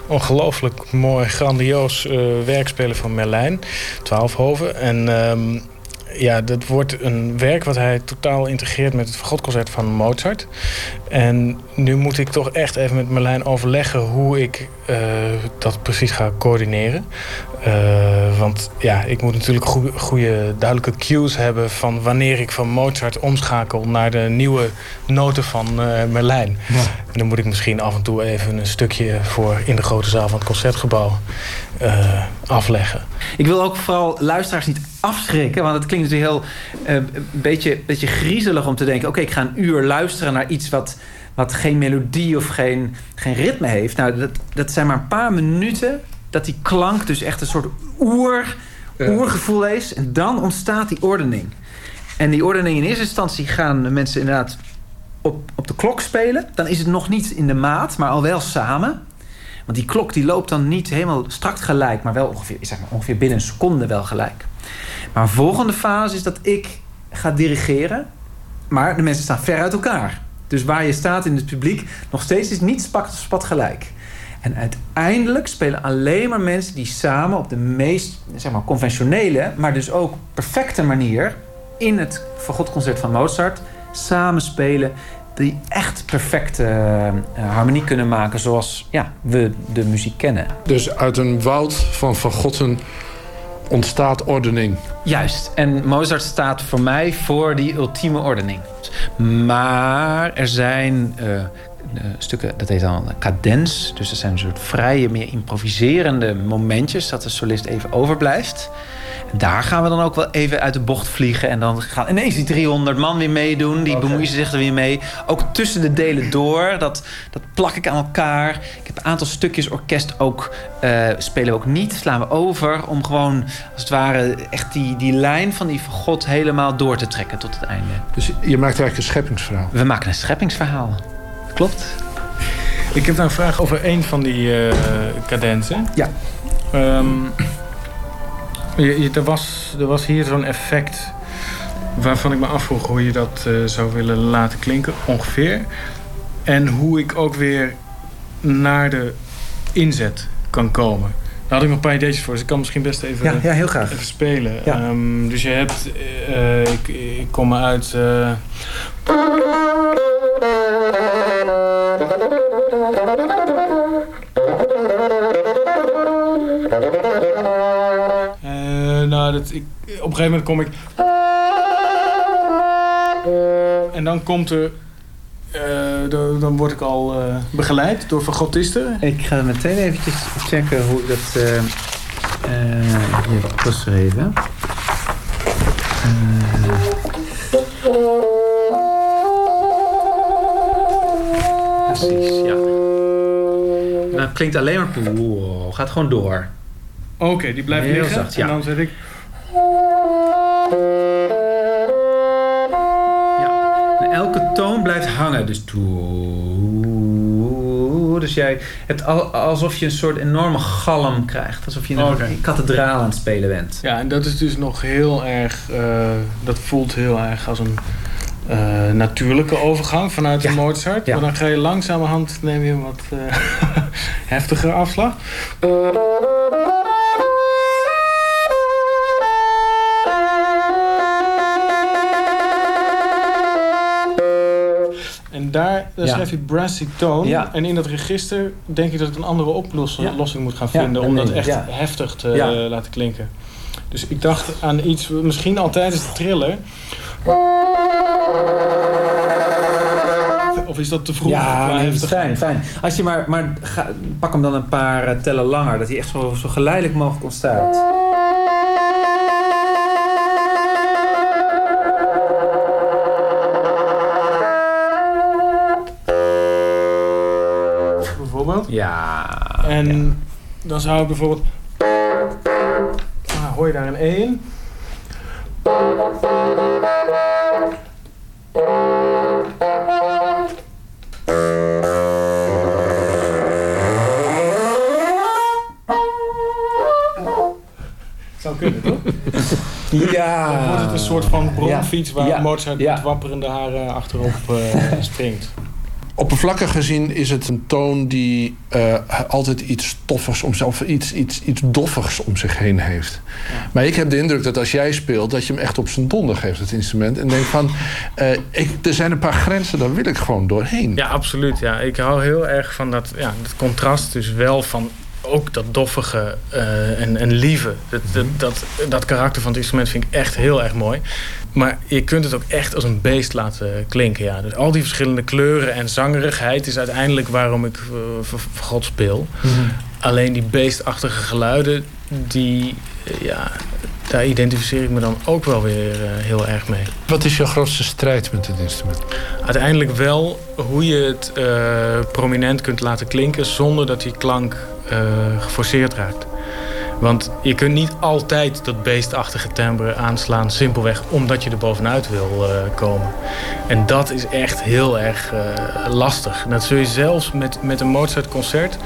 ongelooflijk mooi, grandioos uh, werk spelen van Merlijn. Twaalfhoven. En... Um, ja, dat wordt een werk wat hij totaal integreert met het Fagotconcert van Mozart. En nu moet ik toch echt even met Merlijn overleggen hoe ik uh, dat precies ga coördineren. Uh, want ja, ik moet natuurlijk goede, goede, duidelijke cues hebben van wanneer ik van Mozart omschakel naar de nieuwe noten van uh, Merlijn. Ja. En dan moet ik misschien af en toe even een stukje voor in de grote zaal van het concertgebouw uh, afleggen. Ik wil ook vooral luisteraars niet afschrikken, want het klinkt natuurlijk heel een beetje, beetje griezelig om te denken: oké, okay, ik ga een uur luisteren naar iets wat wat geen melodie of geen, geen ritme heeft. Nou, dat, dat zijn maar een paar minuten dat die klank dus echt een soort oer, oergevoel is. En dan ontstaat die ordening. En die ordening in eerste instantie gaan de mensen inderdaad op, op de klok spelen, dan is het nog niet in de maat, maar al wel samen. Want die klok die loopt dan niet helemaal strak gelijk, maar wel ongeveer, zeg maar, ongeveer binnen een seconde wel gelijk. Maar een volgende fase is dat ik ga dirigeren, maar de mensen staan ver uit elkaar. Dus waar je staat in het publiek, nog steeds is niet spat, spat gelijk. En uiteindelijk spelen alleen maar mensen die samen op de meest zeg maar, conventionele, maar dus ook perfecte manier in het Fagotconcert van Mozart samen spelen. Die echt perfecte uh, harmonie kunnen maken zoals ja, we de muziek kennen. Dus uit een woud van fagotten ontstaat ordening. Juist. En Mozart staat voor mij voor die ultieme ordening. Maar er zijn uh, stukken, dat heet dan cadens. Dus dat zijn een soort vrije, meer improviserende momentjes... dat de solist even overblijft. Daar gaan we dan ook wel even uit de bocht vliegen. En dan gaan ineens die 300 man weer meedoen. Die bemoeien zich er weer mee. Ook tussen de delen door. Dat, dat plak ik aan elkaar. Ik heb een aantal stukjes orkest ook. Uh, spelen we ook niet. Slaan we over. Om gewoon, als het ware, echt die, die lijn van die God helemaal door te trekken tot het einde. Dus je maakt eigenlijk een scheppingsverhaal? We maken een scheppingsverhaal. Klopt. Ik heb nou een vraag over een van die uh, cadenzen. Ja. Um, je, er, was, er was hier zo'n effect waarvan ik me afvroeg hoe je dat uh, zou willen laten klinken, ongeveer. En hoe ik ook weer naar de inzet kan komen. Daar had ik nog een paar idee's voor, dus ik kan misschien best even, ja, ja, heel graag. even spelen. Ja. Um, dus je hebt, uh, ik, ik kom uit. Uh, Uh, nou, dat, ik, op een gegeven moment kom ik... En dan komt er... Uh, dan, word ik al uh, begeleid door fagotisten. Ik ga meteen eventjes checken hoe dat... Uh, hier heb ik. Precies, ja. Dat klinkt alleen maar... Wow, gaat gewoon door. Oké, okay, die blijft Heel liggen. Zacht, ja. En dan zet ik... Ja. En elke toon blijft hangen. Dus... Dus jij hebt al, alsof je een soort enorme galm krijgt. Alsof je in een kathedraal aan het spelen bent. Ja, en dat is dus nog heel erg... Uh, dat voelt heel erg als een... Uh, natuurlijke overgang vanuit de. Mozart. Ja. Maar dan ga je langzamerhand neem je een wat uh, heftigere afslag. En daar, daar Ja. schrijf je brassy tone. Ja. En in dat register denk ik dat ik een andere oplossing Ja. moet gaan vinden. om dat echt heftig te eh, laten klinken. Dus ik dacht aan iets, misschien al tijdens de thriller. Of is dat te vroeg? Ja, nee, fijn, fijn. Als je maar, maar pak hem dan een paar eh, tellen langer. Dat hij echt zo, zo geleidelijk mogelijk ontstaat. Bijvoorbeeld? Ja. En dan zou ik bijvoorbeeld... Ah, hoor je daar een 1? Toch? Ja. Dan wordt het een soort van bromfiets waar Ja. Mozart Ja. met wapperende haren achterop eh, springt. Oppervlakkig gezien is het een toon die eh, altijd iets stoffigs om zich, of iets, iets, iets doffigs om zich heen heeft. Maar ik heb de indruk dat als jij speelt, dat je hem echt op zijn donder geeft, het instrument. En denk van, eh, ik, er zijn een paar grenzen, daar wil ik gewoon doorheen. Ja, absoluut. Ja. Ik hou heel erg van dat, ja, dat contrast dus wel van ook dat doffige eh, en, en lieve. Dat, dat, dat, dat karakter van het instrument vind ik echt heel erg mooi. Maar je kunt het ook echt als een beest laten klinken. Ja. Dus al die verschillende kleuren en zangerigheid is uiteindelijk waarom ik uh, voor, voor God speel. Alleen die beestachtige geluiden, die, eh, ja, daar identificeer ik me dan ook wel weer eh, heel erg mee. Wat is jouw grootste strijd met dit instrument? Uiteindelijk wel hoe je het eh, prominent kunt laten klinken zonder dat die klank eh, geforceerd raakt. Want je kunt niet altijd dat beestachtige timbre aanslaan... simpelweg omdat je er bovenuit wil uh, komen. En dat is echt heel erg uh, lastig. Dat zul je zelfs met, met een Mozart-concert...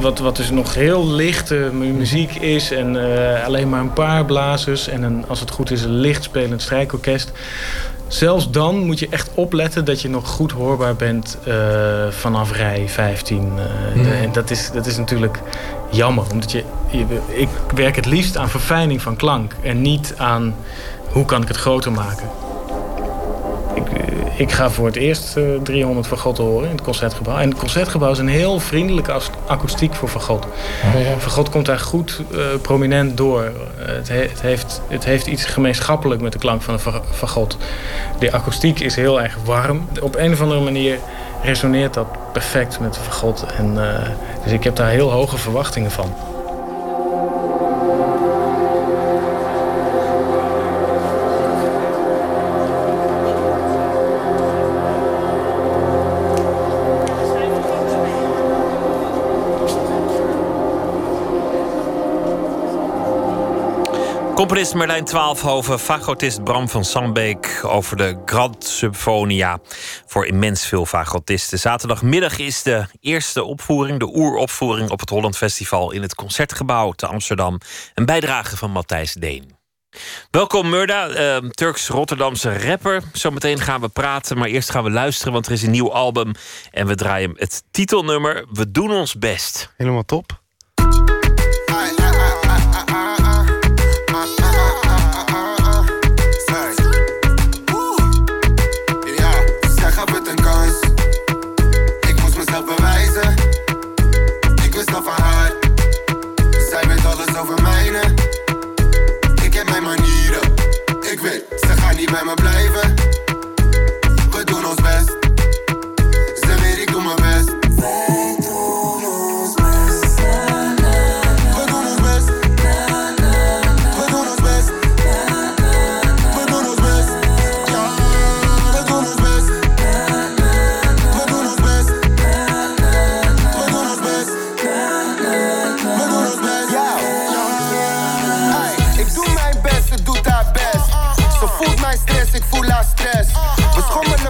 Wat, wat dus nog heel lichte muziek is... en alleen maar een paar blazers... en een, als het goed is een licht spelend strijkorkest... Zelfs dan moet je echt opletten dat je nog goed hoorbaar bent uh, vanaf rij 15. Uh, mm. En dat is, dat is natuurlijk jammer. Omdat je, je, ik werk het liefst aan verfijning van klank. En niet aan hoe kan ik het groter maken. Ik, ik ga voor het eerst uh, 300 van God horen in het Concertgebouw. En het Concertgebouw is een heel vriendelijke akoestiek voor Van God. Oh, ja. Van God komt daar goed uh, prominent door. het, he het, heeft, het heeft iets gemeenschappelijk met de klank van de Van God. De akoestiek is heel erg warm. Op een of andere manier resoneert dat perfect met Van God. En, uh, dus ik heb daar heel hoge verwachtingen van. Componist Merlijn Twaalfhoven, fagotist Bram van Sambeek over de Grand Symfonia voor immens veel fagotisten. Zaterdagmiddag is de eerste opvoering, de oeropvoering op het Holland Festival in het Concertgebouw te Amsterdam. Een bijdrage van Matthijs Deen. Welkom Murda, uh, Turks-Rotterdamse rapper. Zometeen gaan we praten, maar eerst gaan we luisteren, want er is een nieuw album en we draaien het titelnummer We doen ons best. Helemaal top. Bij me blijven.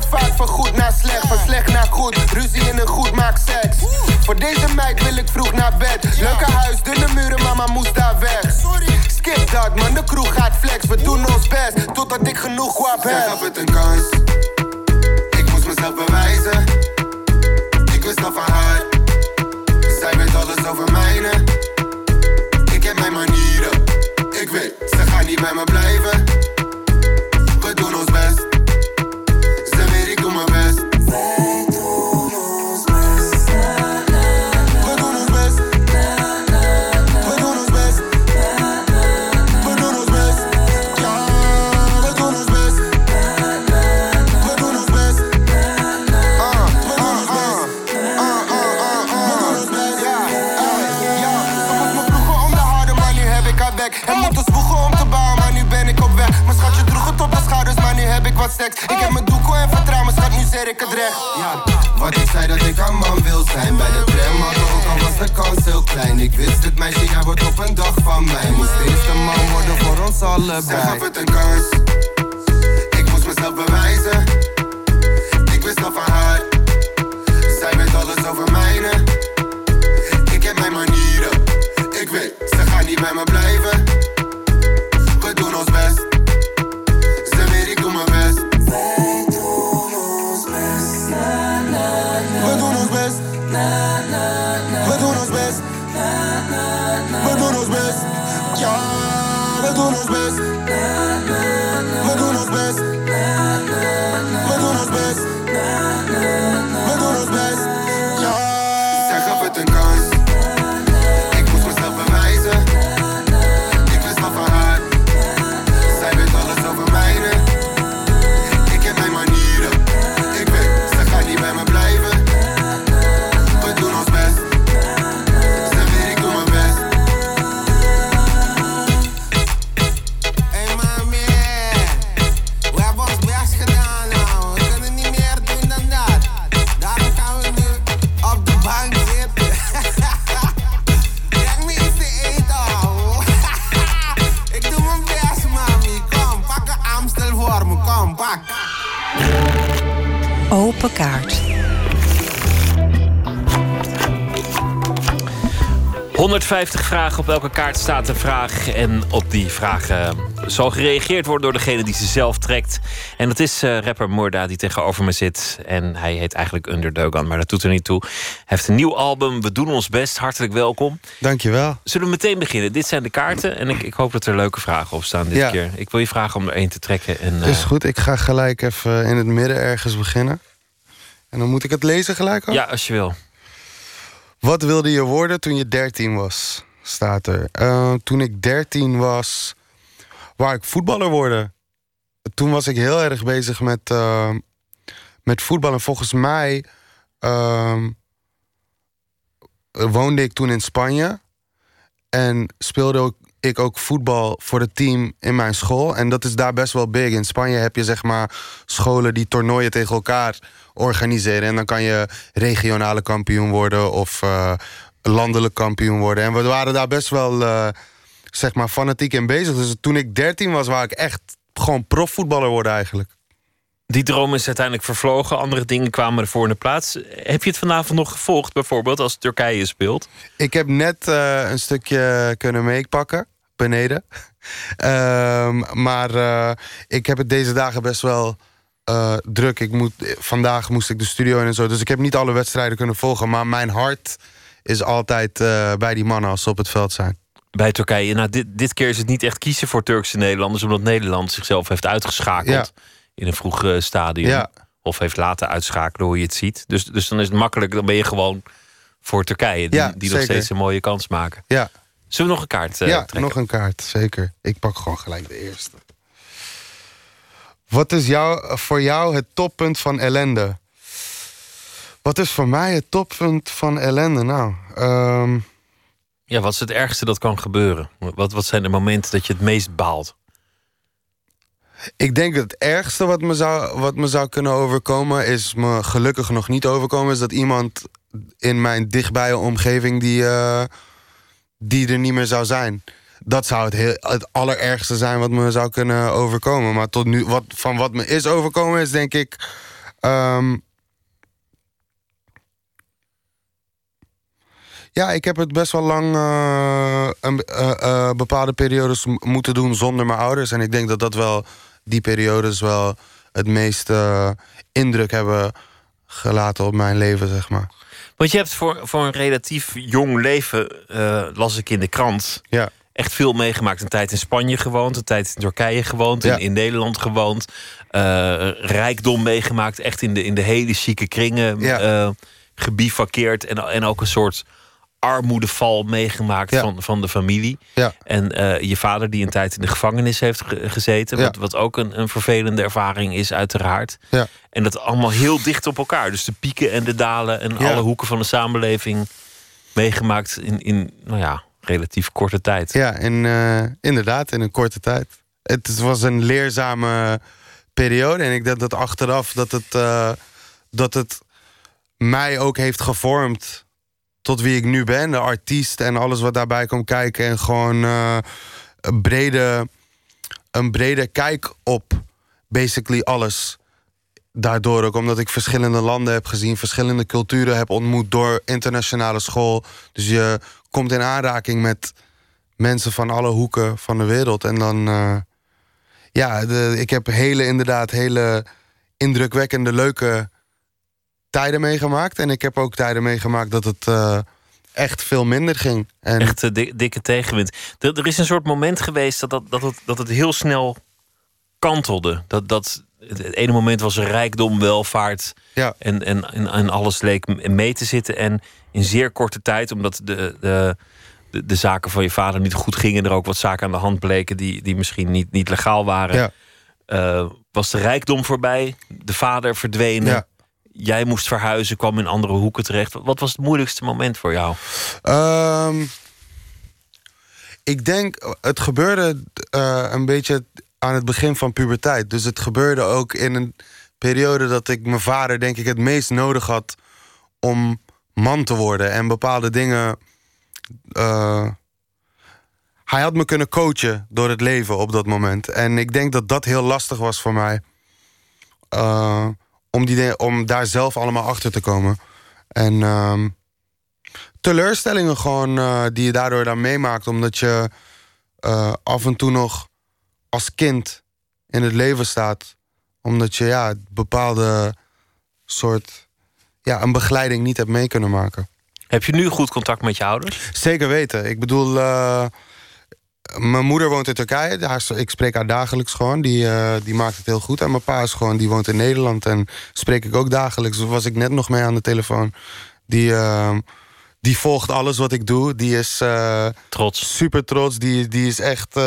Van goed naar slecht, van slecht naar goed. Ruzie in een goed maak seks. Voor deze meid wil ik vroeg naar bed. Leuke huis, dunne muren, mama moest daar weg. Skip dat, man, de kroeg gaat flex. We doen ons best, totdat ik genoeg kwap heb. Gaf het een kans. Ik moest mezelf bewijzen. Ik wist al van haar. Zij weet alles over mijne. Ik heb mijn manieren. Ik weet, ze gaat niet bij me blijven. Ik het recht. Ja, wat ik zei dat ik een man wil zijn bij de tram, ook al was de kans heel klein. Ik wist het meisje, jij wordt op een dag van mij. Moest eerst een man worden voor ons allebei. Zij gaf het een kans. 150 vragen op elke kaart staat een vraag. En op die vragen zal gereageerd worden door degene die ze zelf trekt. En dat is eh, rapper Moorda die tegenover me zit. En hij heet eigenlijk Underdogan, maar dat doet er niet toe. Hij heeft een nieuw album, We doen ons best. Hartelijk welkom. Dankjewel. Zullen we meteen beginnen? Dit zijn de kaarten en ik, ik hoop dat er leuke vragen op staan dit Ja. keer. Ik wil je vragen om er één te trekken. En, eh, Is goed, ik ga gelijk even in het midden ergens beginnen. En dan moet ik het lezen gelijk al? Ja, als je wil. Wat wilde je worden toen je 13 was? Staat er. Eh, toen ik 13 was, wou ik voetballer worden. Toen was ik heel erg bezig met, eh, met voetbal. En volgens mij ehm, woonde ik toen in Spanje. En speelde ik ook voetbal voor het team in mijn school. En dat is daar best wel big. In Spanje heb je zeg maar scholen die toernooien tegen elkaar organiseren. En dan kan je regionale kampioen worden of eh, landelijk kampioen worden. En we waren daar best wel eh, zeg maar fanatiek in bezig. Dus toen ik 13 was, wou ik echt gewoon profvoetballer worden eigenlijk. Die droom is uiteindelijk vervlogen. Andere dingen kwamen ervoor in de plaats. Heb je het vanavond nog gevolgd, bijvoorbeeld als Turkije speelt? Ik heb net eh, een stukje kunnen meepakken, beneden. Ehm, maar eh, ik heb het deze dagen best wel druk. Ik moet, vandaag moest ik de studio in en zo. Dus ik heb niet alle wedstrijden kunnen volgen. Maar mijn hart is altijd eh, bij die mannen als ze op het veld zijn. Bij Turkije. Nou, dit, dit keer is het niet echt kiezen voor Turkse Nederlanders, omdat Nederland zichzelf heeft uitgeschakeld in een vroeg eh, stadium. Ja. Of heeft laten uitschakelen hoe je het ziet. Dus, dus dan is het makkelijk, dan ben je gewoon voor Turkije, die, Ja, die nog steeds een mooie kans maken. Ja, Zullen we nog een kaart eh, ja trekken? nog een kaart, zeker. Ik pak gewoon gelijk de eerste. Wat is jou, voor jou het toppunt van ellende? Wat is voor mij het toppunt van ellende? Nou, ehm, Ja, wat is het ergste dat kan gebeuren? Wat, wat zijn de momenten dat je het meest baalt? Ik denk dat het ergste wat me, zou, wat me zou kunnen overkomen... is me gelukkig nog niet overkomen... is dat iemand in mijn dichtbije omgeving die, eh, die er niet meer zou zijn. Dat zou het, heel, het allerergste zijn wat me zou kunnen overkomen. Maar tot nu, wat, van wat me is overkomen is denk ik... ehm, Ja, ik heb het best wel lang eh, een, eh, eh, bepaalde periodes moeten doen zonder mijn ouders. En ik denk dat dat wel die periodes wel het meeste indruk hebben gelaten op mijn leven, zeg maar. Want je hebt voor, voor een relatief jong leven, las ik in de krant, Ja. echt veel meegemaakt. Een tijd in Spanje gewoond, een tijd in Turkije gewoond, in, in Nederland gewoond. rijkdom meegemaakt, echt in de, in de hele chique kringen eh gebivakkeerd. En, en ook een soort armoedeval meegemaakt Ja. van, van de familie. Ja. En eh, je vader die een tijd in de gevangenis heeft ge- gezeten. Ja. Wat, wat ook een, een vervelende ervaring is, uiteraard. Ja. En dat allemaal heel dicht op elkaar. Dus de pieken en de dalen en alle hoeken van de samenleving meegemaakt in, in nou ja, relatief korte tijd. Ja, en eh, inderdaad, in een korte tijd. Het was een leerzame periode. En ik denk dat achteraf dat het, eh, dat het mij ook heeft gevormd tot wie ik nu ben. De artiest en alles wat daarbij komt kijken. En gewoon eh, een, brede, een brede kijk op basically alles. Daardoor ook omdat ik verschillende landen heb gezien, verschillende culturen heb ontmoet door internationale school. Dus je komt in aanraking met mensen van alle hoeken van de wereld. En dan, eh, ja, de, ik heb hele, inderdaad, hele indrukwekkende, leuke tijden meegemaakt. En ik heb ook tijden meegemaakt dat het eh, echt veel minder ging. En Echt eh, di- dikke tegenwind. Er, er is een soort moment geweest dat, dat, dat, het, dat het heel snel kantelde. Dat, dat, het ene moment was rijkdom, welvaart Ja. en, en, en, en alles leek mee te zitten. En in zeer korte tijd, omdat de, de, de, de zaken van je vader niet goed gingen... er ook wat zaken aan de hand bleken die, die misschien niet, niet legaal waren... Ja. eh, was de rijkdom voorbij, de vader verdwenen... Ja. Jij moest verhuizen, kwam in andere hoeken terecht. Wat was het moeilijkste moment voor jou? Ehm, ik denk, het gebeurde eh, een beetje aan het begin van puberteit. Dus het gebeurde ook in een periode dat ik mijn vader, denk ik, het meest nodig had om man te worden. En bepaalde dingen. eh, hij had me kunnen coachen door het leven op dat moment. En ik denk dat dat heel lastig was voor mij. Eh, om, die, om daar zelf allemaal achter te komen. En ehm, teleurstellingen gewoon eh, die je daardoor dan meemaakt. Omdat je eh, af en toe nog als kind in het leven staat. Omdat je ja, bepaalde soort... Ja, een begeleiding niet hebt mee kunnen maken. Heb je nu goed contact met je ouders? Zeker weten. Ik bedoel, eh, mijn moeder woont in Turkije. Daar, ik spreek haar dagelijks gewoon. Die, eh, die maakt het heel goed. En mijn pa is gewoon, die woont in Nederland. En spreek ik ook dagelijks. Daar was ik net nog mee aan de telefoon. Die, eh, die volgt alles wat ik doe. Die is eh, trots. super trots. Die, die is echt...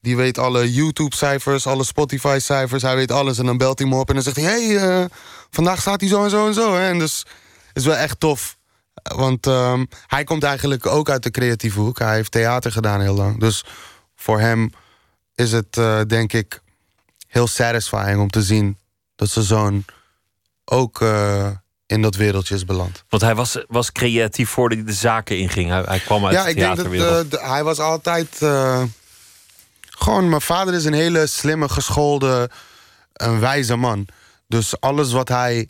die weet alle YouTube-cijfers, alle Spotify-cijfers. Hij weet alles. En dan belt hij me op en dan zegt hij... hey, vandaag staat hij zo en zo en zo. Hè? En dus is wel echt tof. Want ehm, hij komt eigenlijk ook uit de creatieve hoek. Hij heeft theater gedaan heel lang. Dus voor hem is het, eh, denk ik, heel satisfying om te zien dat zijn zoon ook eh, in dat wereldje is beland. Want hij was, was creatief voordat hij de zaken inging. Hij, hij kwam uit ja, de ik denk dat eh, hij was altijd. gewoon, mijn vader is een hele slimme, geschoolde, een wijze man. Dus alles wat hij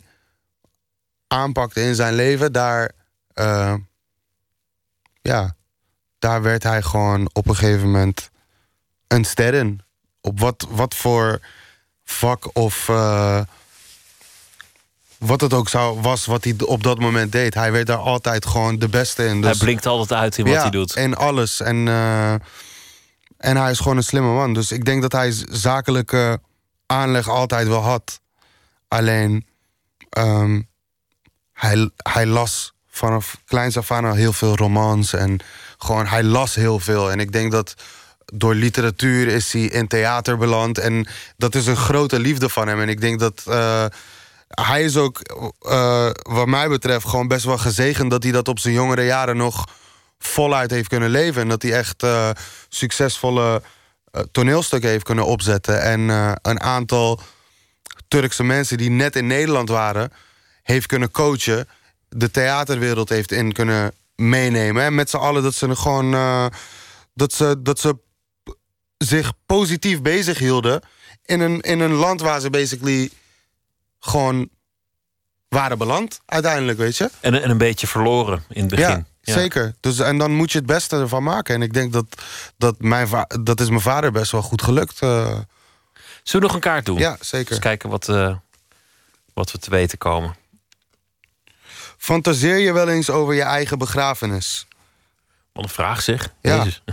aanpakte in zijn leven, daar. Eh, ja, daar werd hij gewoon op een gegeven moment een ster in. Op wat, wat voor vak of. eh, wat het ook zou, was wat hij op dat moment deed. Hij werd daar altijd gewoon de beste in. Dus, Hij blinkt altijd uit in wat ja, hij doet. En alles. En, eh, en hij is gewoon een slimme man. Dus ik denk dat hij zakelijke aanleg altijd wel had. Alleen, ehm, hij, hij las vanaf kleins af aan heel veel romans. En gewoon, hij las heel veel. En ik denk dat door literatuur is hij in theater beland. En dat is een grote liefde van hem. En ik denk dat... eh, hij is ook, eh, wat mij betreft, gewoon best wel gezegend dat hij dat op zijn jongere jaren nog voluit heeft kunnen leven. En dat hij echt eh, succesvolle toneelstukken heeft kunnen opzetten. En een aantal Turkse mensen die net in Nederland waren, heeft kunnen coachen. De theaterwereld heeft in kunnen meenemen. En met z'n allen dat ze gewoon. eh, dat, ze, dat ze zich positief bezig hielden. In een, in een land waar ze basically gewoon waren beland, uiteindelijk, weet je. En, en een beetje verloren in het begin. Ja, zeker. Dus, en dan moet je het beste ervan maken. En ik denk dat dat, mijn dat is mijn vader best wel goed gelukt. eh. Zullen we nog een kaart doen? Ja, zeker. Eens kijken wat, eh, wat we te weten komen. Fantaseer je wel eens over je eigen begrafenis? Wat een vraag zeg. Ja. Jezus.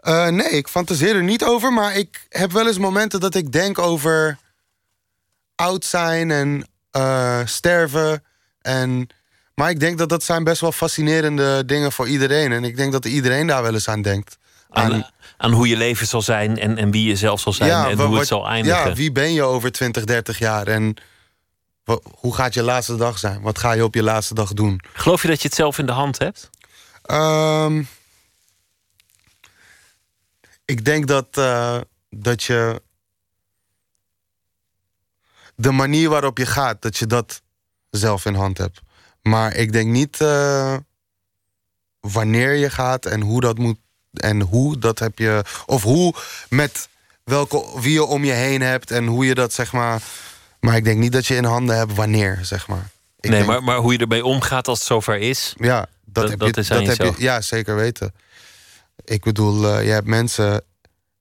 Eh, nee, ik fantaseer er niet over. Maar ik heb wel eens momenten dat ik denk over oud zijn en eh, sterven. En, maar ik denk dat dat zijn best wel fascinerende dingen voor iedereen. En ik denk dat iedereen daar wel eens aan denkt. Aan, aan hoe je leven zal zijn en, en wie je zelf zal zijn en hoe wat- het zal eindigen. Ja, wie ben je over 20, 30 jaar? En hoe gaat je laatste dag zijn? Wat ga je op je laatste dag doen? Geloof je dat je het zelf in de hand hebt? Ehm, ik denk dat, eh, dat je de manier waarop je gaat, dat je dat zelf in hand hebt. Maar ik denk niet eh, wanneer je gaat en hoe dat moet. En hoe dat heb je. Of hoe met welke wie je om je heen hebt en hoe je dat zeg maar. Maar ik denk niet dat je in handen hebt wanneer, zeg maar. Ik nee, denk- maar, maar hoe je ermee omgaat als het zover is. ja, dat, Dat- heb dat je, is dat heb je. Ja, zeker weten. Ik bedoel, eh, je hebt mensen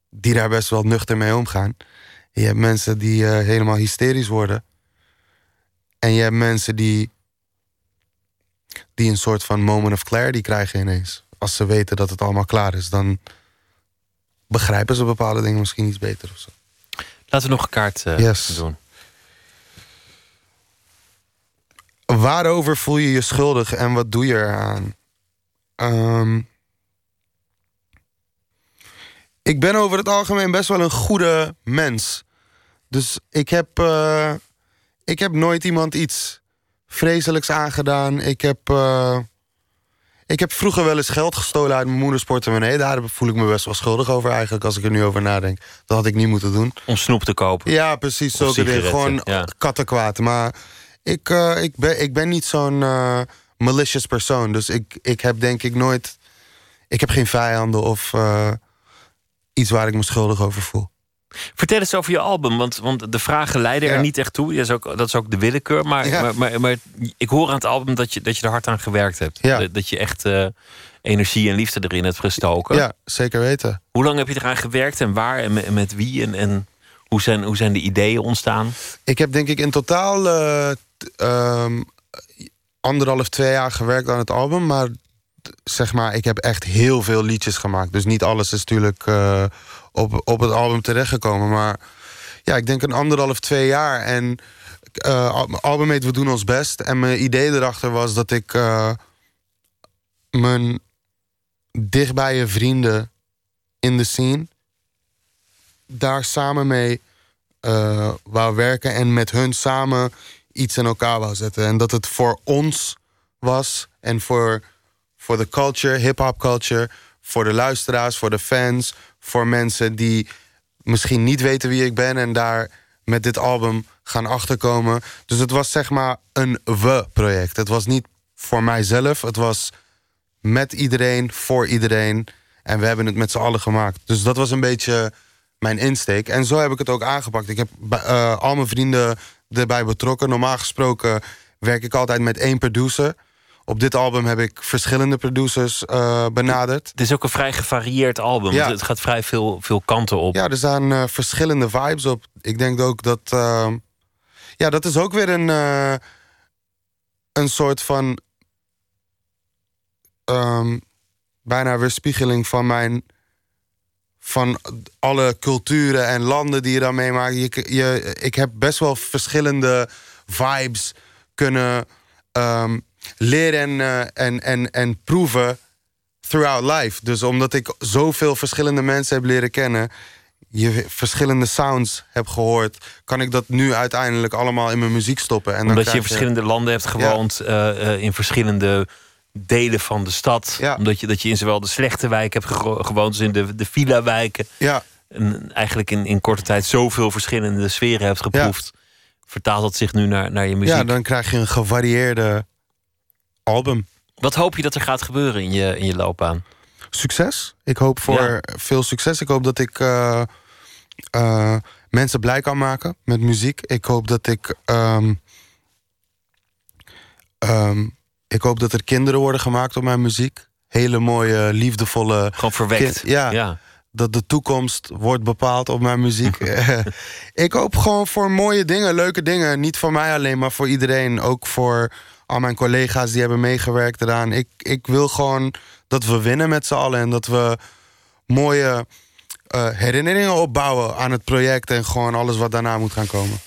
die daar best wel nuchter mee omgaan. Je hebt mensen die eh, helemaal hysterisch worden. En je hebt mensen die, die een soort van moment of clarity krijgen ineens. Als ze weten dat het allemaal klaar is, dan begrijpen ze bepaalde dingen misschien iets beter of zo. Laten we nog een kaart eh, Yes. doen. Waarover voel je je schuldig en wat doe je eraan? Ehm, ik ben over het algemeen best wel een goede mens. Dus ik heb, eh, ik heb nooit iemand iets vreselijks aangedaan. Ik heb, eh, ik heb vroeger wel eens geld gestolen uit mijn moeders portemonnee. Daar voel ik me best wel schuldig over eigenlijk, als ik er nu over nadenk. Dat had ik niet moeten doen. Om snoep te kopen. Ja, precies. Zulke dingen. Gewoon ja. kattenkwaad. Maar ik, eh, ik, ben, ik ben niet zo'n eh, malicious persoon. Dus ik, ik heb denk ik nooit... Ik heb geen vijanden of eh, iets waar ik me schuldig over voel. Vertel eens over je album, want, want de vragen leiden er niet echt toe. Dat is ook, dat is ook de willekeur. Maar, Ja. maar, maar, maar ik hoor aan het album dat je, dat je er hard aan gewerkt hebt. Ja. Dat, dat je echt energie en liefde erin hebt gestoken. Ja, zeker weten. Hoe lang heb je eraan gewerkt en waar en met, en met wie? En, en hoe, zijn, hoe zijn de ideeën ontstaan? Ik heb denk ik in totaal ehm, anderhalf, twee jaar gewerkt aan het album. Maar zeg maar, ik heb echt heel veel liedjes gemaakt. Dus niet alles is natuurlijk eh, op, op het album terechtgekomen. Maar ja, ik denk een anderhalf, twee jaar. En mijn album heet We Doen Ons Best. En mijn idee erachter was dat ik eh, mijn dichtbije vrienden in de scene... daar samen mee eh, wou werken en met hun samen iets in elkaar wou zetten. En dat het voor ons was en voor, voor de culture, hip-hop culture, voor de luisteraars, voor de fans, voor mensen die misschien niet weten wie ik ben en daar met dit album gaan achterkomen. Dus het was zeg maar een we-project. Het was niet voor mijzelf, het was met iedereen, voor iedereen. En we hebben het met z'n allen gemaakt. Dus dat was een beetje mijn insteek. En zo heb ik het ook aangepakt. Ik heb eh, al mijn vrienden erbij betrokken. Normaal gesproken werk ik altijd met één producer. Op dit album heb ik verschillende producers eh, benaderd. Het is ook een vrij gevarieerd album. Ja. Het gaat vrij veel, veel kanten op. Ja, er staan eh, verschillende vibes op. Ik denk ook dat. eh, ja, dat is ook weer een. eh, een soort van. ehm, bijna weerspiegeling van mijn. Van alle culturen en landen die je dan meemaakt. Je, je, ik heb best wel verschillende vibes kunnen ehm, leren en, eh, en, en, en proeven throughout life. Dus omdat ik zoveel verschillende mensen heb leren kennen, je verschillende sounds heb gehoord, kan ik dat nu uiteindelijk allemaal in mijn muziek stoppen. En dan Omdat je in verschillende landen hebt gewoond, eh, eh, in verschillende delen van de stad. Omdat je, dat je in zowel de slechte wijken hebt gewoond als in de, de villa-wijken. Ja. En eigenlijk in, in korte tijd zoveel verschillende sferen hebt geproefd. Vertaalt dat zich nu naar, naar je muziek? Ja, dan krijg je een gevarieerde album. Wat hoop je dat er gaat gebeuren in je, in je loopbaan? Succes. Ik hoop voor veel succes. Ik hoop dat ik eh, eh, mensen blij kan maken met muziek. Ik hoop dat ik. ehm, ehm, ik hoop dat er kinderen worden gemaakt op mijn muziek. Hele mooie, liefdevolle. Gewoon verwekt. kind- ja, Ja. Dat de toekomst wordt bepaald op mijn muziek. ik hoop gewoon voor mooie dingen, leuke dingen. Niet voor mij alleen, maar voor iedereen. Ook voor al mijn collega's die hebben meegewerkt eraan. Ik, ik wil gewoon dat we winnen met z'n allen. En dat we mooie eh, herinneringen opbouwen aan het project. En gewoon alles wat daarna moet gaan komen.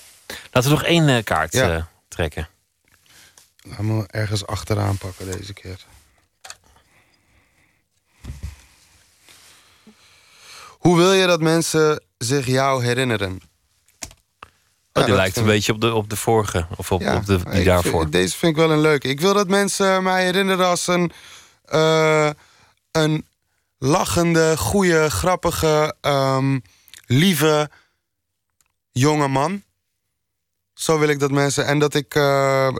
Laten we nog één eh, kaart Ja. eh, trekken. Laat me ergens achteraan pakken deze keer. Hoe wil je dat mensen zich jou herinneren? Oh, die dat lijkt een beetje op de, op de vorige. Of op, Ja, op de, die vind- daarvoor. deze vind ik wel een leuke. Ik wil dat mensen mij herinneren als een, eh, een lachende, goede, grappige, ehm, lieve jonge man. Zo wil ik dat mensen. En dat ik. eh,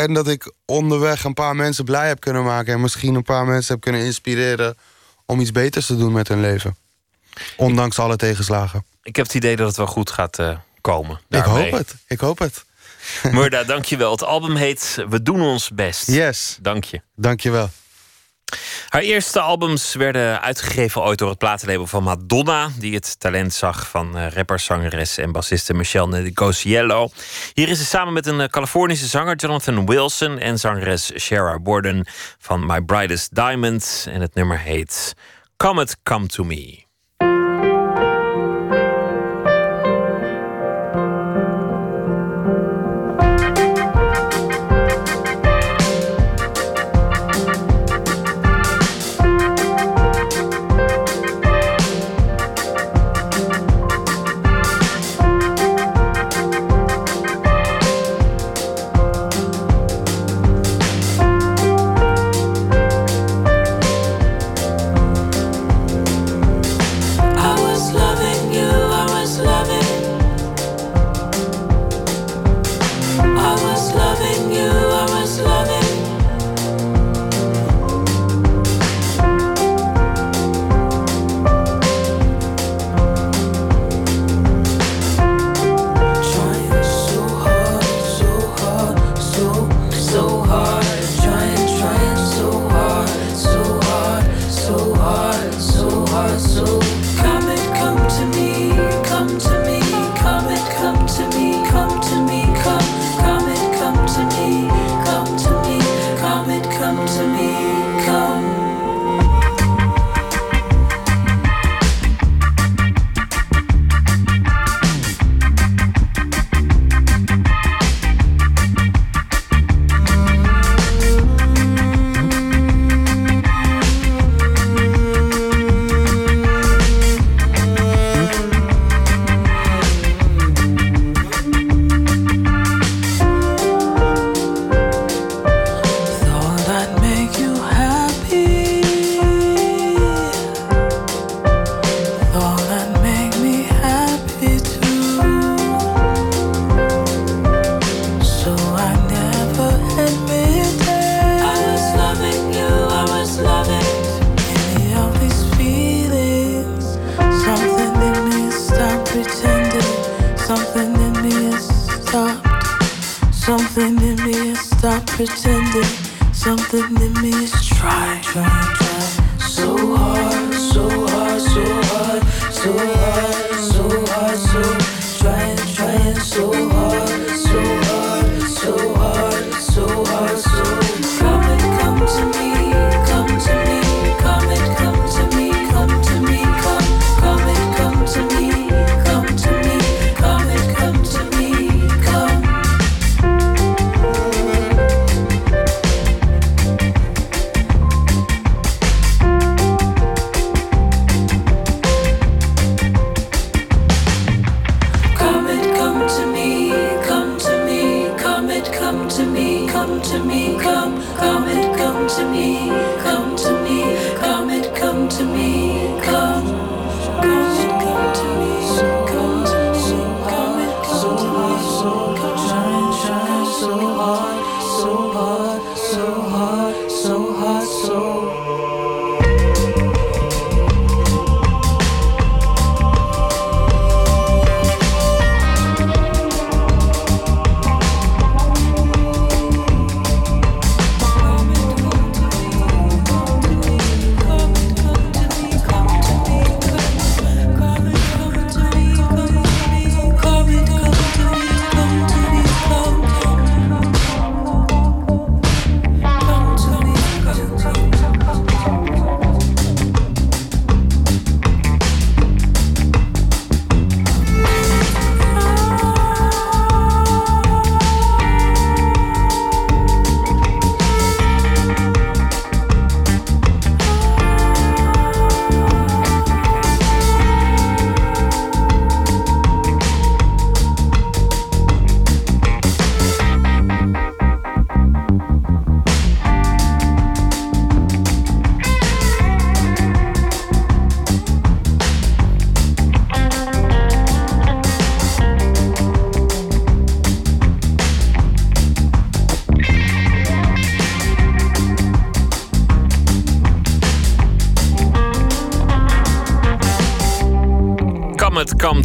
en dat ik onderweg een paar mensen blij heb kunnen maken. En misschien een paar mensen heb kunnen inspireren om iets beters te doen met hun leven. Ondanks alle tegenslagen. Ik heb het idee dat het wel goed gaat eh, komen. Ik hoop het. Ik hoop het. Murda, dank je wel. Het album heet We doen ons best. Yes. Dank je. Dank je wel. Haar eerste albums werden uitgegeven ooit door het platenlabel van Madonna, die het talent zag van eh, rapper, zangeres en bassiste Michelle Negociello. Hier is ze samen met een eh, Californische zanger Jonathan Wilson en zangeres Shara Borden van My Brightest Diamond. En het nummer heet Come It Come To Me.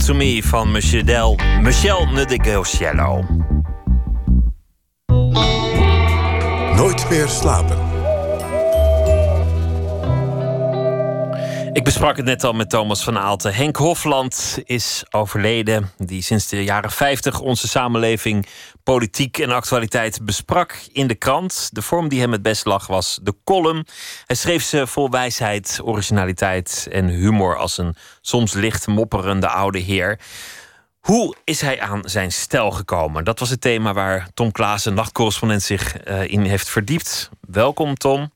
To Me van Michel, Michel Nedegociello. Nooit meer slapen. Ik besprak het net al met Thomas van Aalten. Henk Hofland is overleden, die sinds de jaren 50 onze samenleving, politiek en actualiteit besprak in de krant. De vorm die hem het best lag was de column. Hij schreef ze vol wijsheid, originaliteit en humor als een soms licht mopperende oude heer. Hoe is hij aan zijn stijl gekomen? Dat was het thema waar Tom Klaassen, nachtcorrespondent, zich eh, in heeft verdiept. Welkom, Tom.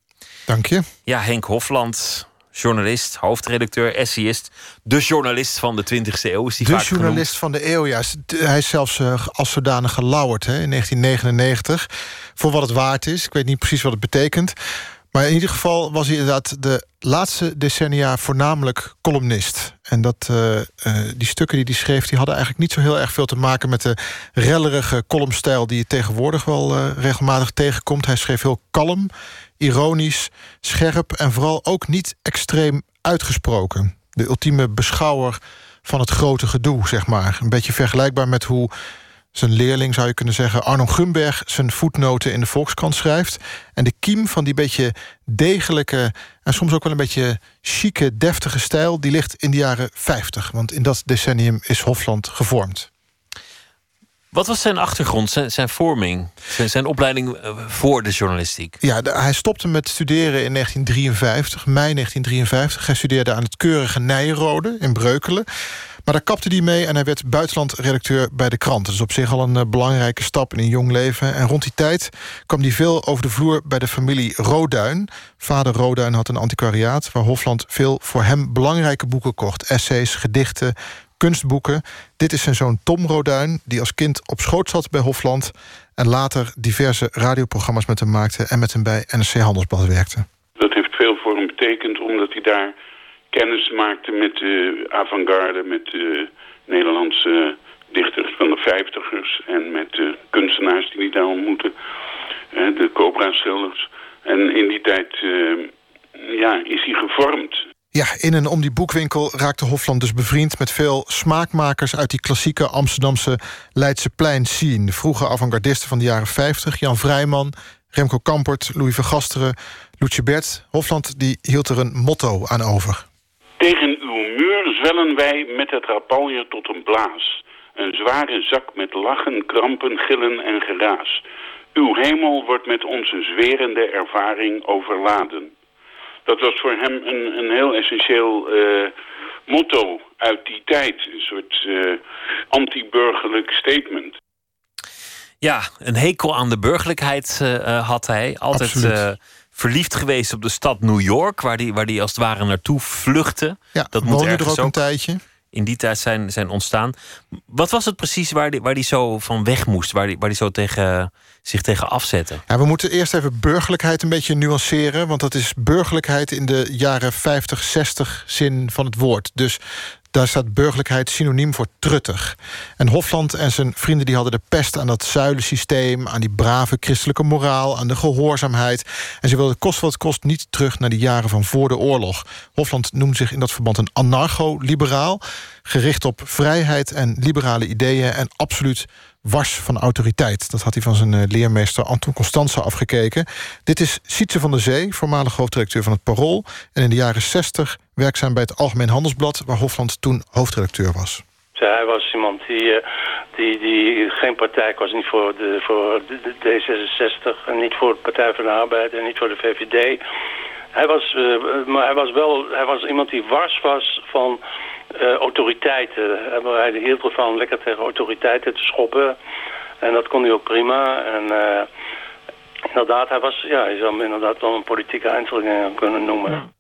Dank je. Ja, Henk Hofland, journalist, hoofdredacteur, essayist. De journalist van de 20e eeuw is die De vaak genoemd. journalist van de eeuw, ja. Hij is zelfs eh, als zodanig gelauwerd hè, in 1999. Voor wat het waard is. Ik weet niet precies wat het betekent. Maar in ieder geval was hij inderdaad de laatste decennia voornamelijk columnist. En dat, eh, eh, die stukken die hij schreef, die hadden eigenlijk niet zo heel erg veel te maken met de rellerige columnstijl die je tegenwoordig wel eh, regelmatig tegenkomt. Hij schreef heel kalm, ironisch, scherp en vooral ook niet extreem uitgesproken. De ultieme beschouwer van het grote gedoe, zeg maar. Een beetje vergelijkbaar met hoe zijn leerling, zou je kunnen zeggen... Arno Gumberg zijn voetnoten in de Volkskrant schrijft. En de kiem van die beetje degelijke... en soms ook wel een beetje chique, deftige stijl... die ligt in de jaren 50. Want in dat decennium is Hofland gevormd. Wat was zijn achtergrond, zijn, zijn vorming, zijn, zijn opleiding eh, voor de journalistiek? Ja, de- hij stopte met studeren in 1953, mei 1953. Hij studeerde aan het keurige Nijenrode in Breukelen. Maar daar kapte hij mee en hij werd buitenlandredacteur bij de krant. Dat is op zich al een eh, belangrijke stap in een jong leven. En rond die tijd kwam hij veel over de vloer bij de familie Roduin. Vader Roduin had een antiquariaat... waar Hofland veel voor hem belangrijke boeken kocht. Essays, gedichten, kunstboeken. Dit is zijn zoon Tom Roduin, die als kind op schoot zat bij Hofland... en later diverse radioprogramma's met hem maakte... en met hem bij NRC Handelsblad werkte. Dat heeft veel voor hem betekend, omdat hij daar kennis maakte met de avant-garde, met de Nederlandse dichters van de vijftigers en met de kunstenaars die hij daar ontmoette, hè, de Cobra-schilders. En in die tijd eh, ja, is hij gevormd. Ja, in en om die boekwinkel raakte Hofland dus bevriend... met veel smaakmakers uit die klassieke Amsterdamse Leidseplein scene. De vroege avant-gardisten van de jaren 50. Jan Vrijman, Remco Kampert, Louis Vergasteren, Loetje Bert. Hofland die hield er een motto aan over. Tegen uw muur zwellen wij met het rapalje tot een blaas. Een zware zak met lachen, krampen, gillen en geraas. Uw hemel wordt met onze zwerende ervaring overladen. Dat was voor hem een, een heel essentieel uh, motto uit die tijd. Een soort uh, anti-burgerlijk statement. Ja, een hekel aan de burgerlijkheid uh, had hij. Altijd verliefd geweest op de stad New York, waar hij waar die als het ware naartoe vluchtte. Ja, dat moet er ook een tijdje in die tijd zijn, zijn ontstaan. Wat was het precies waar die, waar die zo van weg moest? Waar die, waar die zo tegen, zich tegen afzette? Ja, we moeten eerst even burgerlijkheid een beetje nuanceren. Want dat is burgerlijkheid in de jaren 50, 60 zin van het woord. Dus daar staat burgerlijkheid synoniem voor truttig. En Hofland en zijn vrienden die hadden de pest aan dat zuilensysteem... aan die brave christelijke moraal, aan de gehoorzaamheid. En ze wilden kost wat kost niet terug naar de jaren van voor de oorlog. Hofland noemde zich in dat verband een anarcho-liberaal... gericht op vrijheid en liberale ideeën... en absoluut wars van autoriteit. Dat had hij van zijn eh, leermeester Anton Constanza afgekeken. Dit is Sietse van der Zee, voormalig hoofdredacteur van het Parool... en in de jaren 60 werkzaam bij het Algemeen Handelsblad... waar Hofland toen hoofdredacteur was. Hij was iemand die, eh, die, die geen partij was, niet voor, de, voor de D66... en niet voor de Partij van de Arbeid en niet voor de VVD... Hij was, uh, maar hij was wel hij was iemand die wars was van uh, autoriteiten. Hij hield ervan lekker tegen autoriteiten te schoppen. En dat kon hij ook prima. En uh, inderdaad, hij was, ja, je zou hem inderdaad wel een politieke eindselganger kunnen noemen.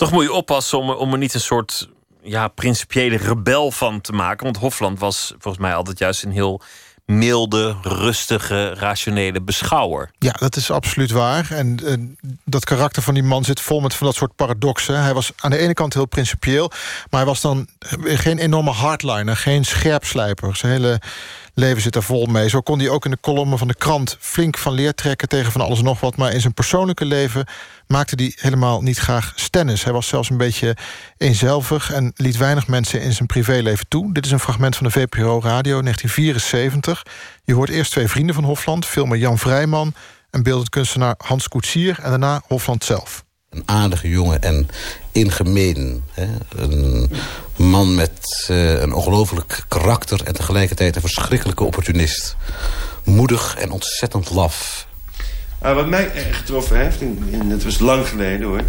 Toch moet je oppassen om, om er niet een soort ja, principiële rebel van te maken. Want Hofland was volgens mij altijd juist een heel milde, rustige, rationele beschouwer. Ja, dat is absoluut waar. En dat karakter van die man zit vol met van dat soort paradoxen. Hij was aan de ene kant heel principieel... maar hij was dan geen enorme hardliner, geen scherpslijper. Zijn hele leven zit er vol mee. Zo kon hij ook in de kolommen van de krant flink van leer trekken... tegen van alles en nog wat. Maar in zijn persoonlijke leven maakte hij helemaal niet graag stennis. Hij was zelfs een beetje eenzelvig... en liet weinig mensen in zijn privéleven toe. Dit is een fragment van de VPRO Radio 1974. Je hoort eerst twee vrienden van Hofland... filmer Jan Vrijman en beeldend kunstenaar Hans Koetsier... en daarna Hofland zelf. Een aardige jongen en ingemeen. Hè? Een man met uh, een ongelooflijk karakter... en tegelijkertijd een verschrikkelijke opportunist. Moedig en ontzettend laf. Uh, wat mij erg getroffen heeft, en, het was lang geleden hoor...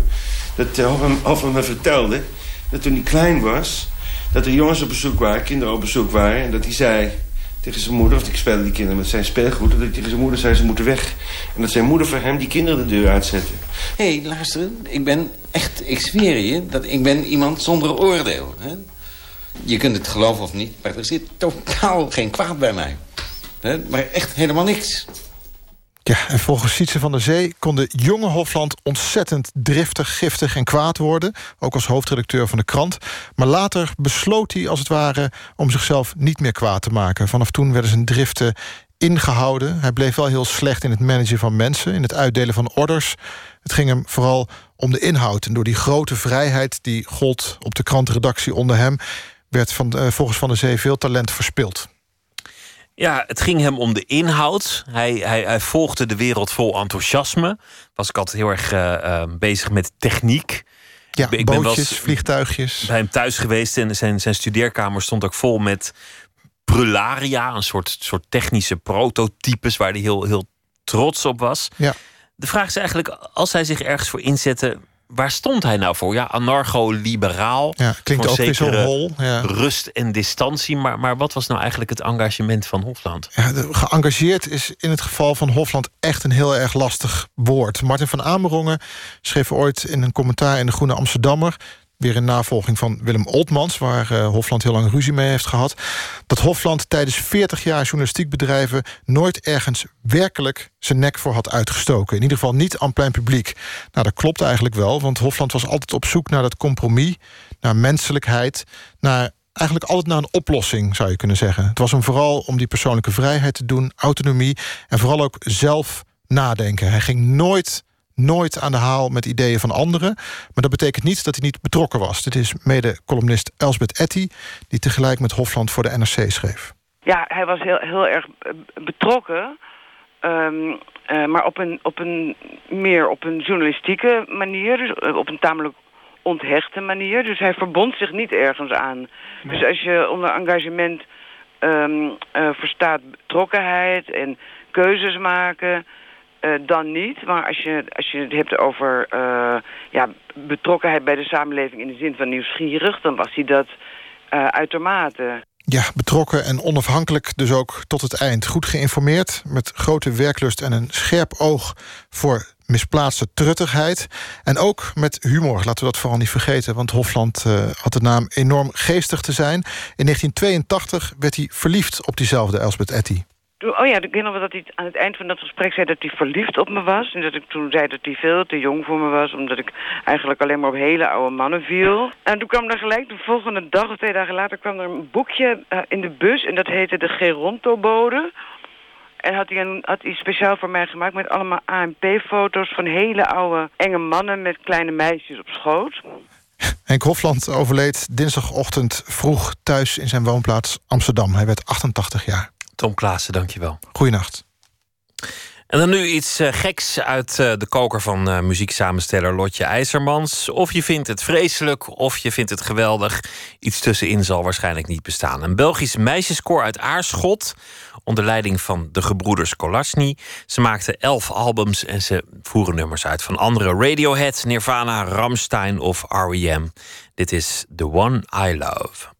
dat uh, Hoffman me vertelde dat toen hij klein was... dat er jongens op bezoek waren, kinderen op bezoek waren... en dat hij zei tegen zijn moeder, of ik speelde die kinderen met zijn speelgoed... dat hij tegen zijn moeder zei ze moeten weg. En dat zijn moeder voor hem die kinderen de deur uitzette. Hé, hey, luister, ik ben echt, ik zweer je, dat ik ben iemand zonder oordeel. Hè? Je kunt het geloven of niet, maar er zit totaal geen kwaad bij mij. Hè? Maar echt helemaal niks. Ja, en volgens Sietse van der Zee kon de jonge Hofland ontzettend driftig, giftig en kwaad worden. Ook als hoofdredacteur van de krant. Maar later besloot hij als het ware om zichzelf niet meer kwaad te maken. Vanaf toen werden zijn driften ingehouden. Hij bleef wel heel slecht in het managen van mensen, in het uitdelen van orders. Het ging hem vooral om de inhoud. En door die grote vrijheid die gold op de krantenredactie onder hem... werd van, uh, volgens Van der Zee veel talent verspild. Ja, het ging hem om de inhoud. Hij, hij, hij volgde de wereld vol enthousiasme. Was ik altijd heel erg uh, uh, bezig met techniek. Ja, ik bootjes, ben vliegtuigjes. Bij hem thuis geweest en zijn, zijn studeerkamer stond ook vol met Brularia. Een soort, soort technische prototypes waar hij heel, heel trots op was. Ja. De vraag is eigenlijk, als hij zich ergens voor inzette waar stond hij nou voor? Ja, anarcho-liberaal. Ja, klinkt ook weer zo hol. Ja. Rust en distantie. Maar, maar wat was nou eigenlijk het engagement van Hofland? Ja, geëngageerd is in het geval van Hofland echt een heel erg lastig woord. Martin van Amerongen schreef ooit in een commentaar in de Groene Amsterdammer weer in navolging van Willem Oltmans... waar uh, Hofland heel lang ruzie mee heeft gehad... dat Hofland tijdens 40 jaar journalistiek bedrijven... nooit ergens werkelijk zijn nek voor had uitgestoken. In ieder geval niet aan plein publiek. Nou, dat klopt eigenlijk wel, want Hofland was altijd op zoek naar dat compromis... naar menselijkheid, naar eigenlijk altijd naar een oplossing, zou je kunnen zeggen. Het was hem vooral om die persoonlijke vrijheid te doen, autonomie... en vooral ook zelf nadenken. Hij ging nooit nooit aan de haal met ideeën van anderen. Maar dat betekent niet dat hij niet betrokken was. Dit is mede-columnist Elsbeth Etty... die tegelijk met Hofland voor de NRC schreef. Ja, hij was heel, heel erg betrokken. Ehm, eh, maar op een, op een meer op een journalistieke manier. Dus eh, op een tamelijk onthechte manier. Dus hij verbond zich niet ergens aan. Dus als je onder engagement ehm, eh, verstaat betrokkenheid en keuzes maken... eh, dan niet. Maar als je, als je het hebt over eh, ja, betrokkenheid bij de samenleving... in de zin van nieuwsgierig, dan was hij dat eh, uitermate. Ja, betrokken en onafhankelijk dus ook tot het eind. Goed geïnformeerd, met grote werklust en een scherp oog... voor misplaatste truttigheid. En ook met humor, laten we dat vooral niet vergeten... want Hofland had de naam enorm geestig te zijn. In 1982 werd hij verliefd op diezelfde Elsbeth Etty. Oh ja, ik nog wel dat hij aan het eind van dat gesprek zei dat hij verliefd op me was. En dat ik toen zei dat hij veel te jong voor me was, omdat ik eigenlijk alleen maar op hele oude mannen viel. En toen kwam er gelijk de volgende dag of twee dagen later kwam er een boekje eh, in de bus en dat heette de Geronto-bode. En had hij, een, had hij speciaal voor mij gemaakt met allemaal ANP-foto's van hele oude enge mannen met kleine meisjes op schoot. Henk Hofland overleed dinsdagochtend vroeg thuis in zijn woonplaats Amsterdam. Hij werd 88 jaar. Tom Klaassen, dankjewel. Goeienacht. En dan nu iets eh, geks uit eh, de koker van eh, muzieksamensteller Lotje IJzermans. Of je vindt het vreselijk, of je vindt het geweldig. Iets tussenin zal waarschijnlijk niet bestaan. Een Belgisch meisjeskoor uit Aarschot, onder leiding van de gebroeders Kolasny. Ze maakten elf albums en ze voeren nummers uit van andere Radiohead, Nirvana, Ramstein of R.E.M. Dit is The One I Love.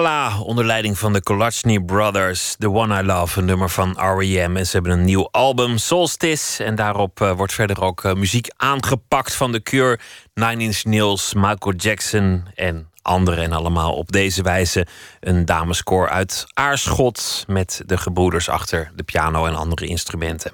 Onder leiding van de Kolachny Brothers. The One I Love, een nummer van R.E.M. En ze hebben een nieuw album, Solstice. En daarop eh, wordt verder ook eh, muziek aangepakt van The Cure... Nine Inch Nails, Michael Jackson en anderen. En allemaal op deze wijze een dameskoor uit Aarschot met de gebroeders achter de piano en andere instrumenten.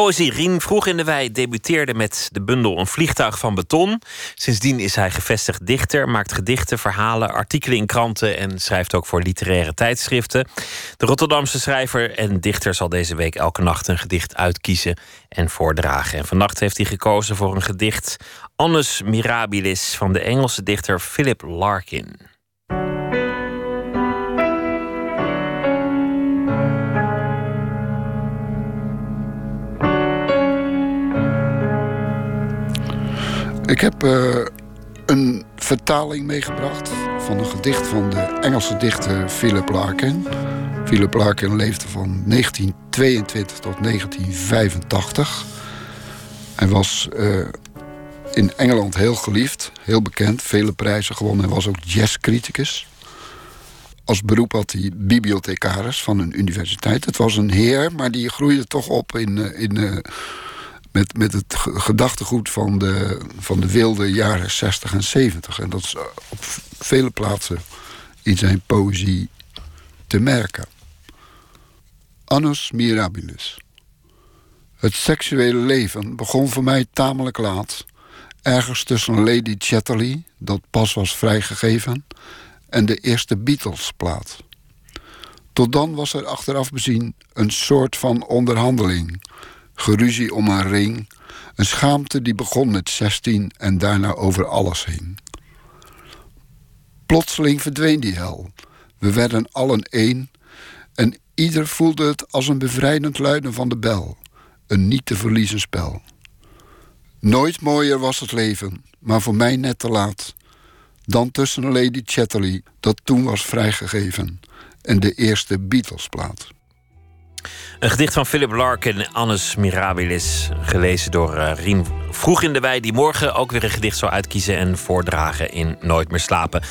Poëzie. Rien vroeg in de wei debuteerde met de bundel Een vliegtuig van beton. Sindsdien is hij gevestigd dichter, maakt gedichten, verhalen, artikelen in kranten en schrijft ook voor literaire tijdschriften. De Rotterdamse schrijver en dichter zal deze week elke nacht een gedicht uitkiezen en voordragen. En vannacht heeft hij gekozen voor een gedicht Annus Mirabilis van de Engelse dichter Philip Larkin. Ik heb eh, een vertaling meegebracht van een gedicht van de Engelse dichter Philip Larkin. Philip Larkin leefde van 1922 tot 1985. Hij was eh, in Engeland heel geliefd, heel bekend, vele prijzen gewonnen. Hij was ook jazzcriticus. Als beroep had hij bibliothecaris van een universiteit. Het was een heer, maar die groeide toch op in, eh, in, met, met het ge- gedachtegoed van de, van de wilde jaren 60 en 70. En dat is eh, op vele plaatsen in zijn poëzie te merken. Annus Mirabilis. Het seksuele leven begon voor mij tamelijk laat. Ergens tussen Lady Chatterley, dat pas was vrijgegeven, en de eerste Beatles-plaat. Tot dan was er achteraf bezien een soort van onderhandeling. Geruzie om een ring. Een schaamte die begon met 16 en daarna over alles hing. Plotseling verdween die hel. We werden allen één en ieder voelde het als een bevrijdend luiden van de bel. Een niet te verliezen spel. Nooit mooier was het leven, maar voor mij net te laat. Dan tussen Lady Chatterley, dat toen was vrijgegeven, en de eerste Beatles-plaat. Een gedicht van Philip Larkin, Annus Mirabilis, gelezen door eh, Rien Vroeg in de Wei, die morgen ook weer een gedicht zal uitkiezen en voordragen in Nooit meer slapen.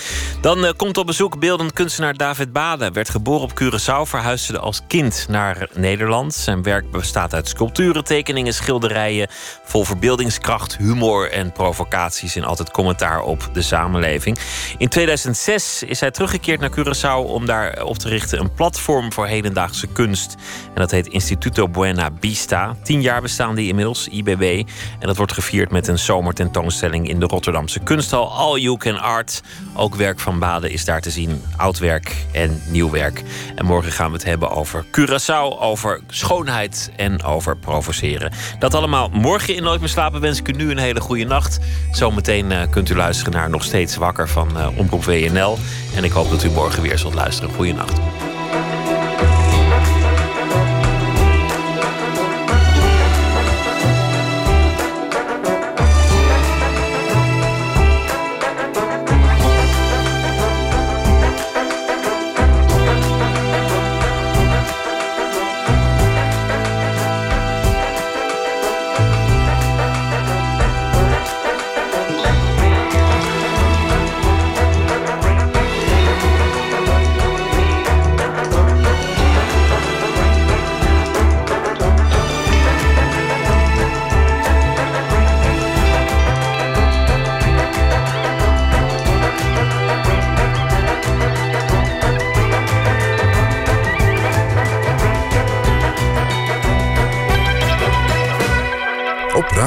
Dan eh, komt op bezoek beeldend kunstenaar David Bade. Werd geboren op Curaçao, verhuisde als kind naar Nederland. Zijn werk bestaat uit sculpturen, tekeningen, schilderijen, vol verbeeldingskracht, humor en provocaties en altijd commentaar op de samenleving. In 2006 is hij teruggekeerd naar Curaçao om daar op te richten een platform voor hedendaagse kunst. En dat heet Instituto Buena Vista. Tien jaar bestaan die inmiddels, IBB. En dat wordt gevierd met een zomertentoonstelling in de Rotterdamse kunsthal All You Can Art. Ook werk van Bade is daar te zien. Oud werk en nieuw werk. En morgen gaan we het hebben over Curaçao, over schoonheid en over provoceren. Dat allemaal morgen in Nooit meer slapen wens ik u nu een hele goede nacht. Zometeen eh, kunt u luisteren naar Nog Steeds Wakker van eh, Omroep WNL. En ik hoop dat u morgen weer zult luisteren. Goeienacht.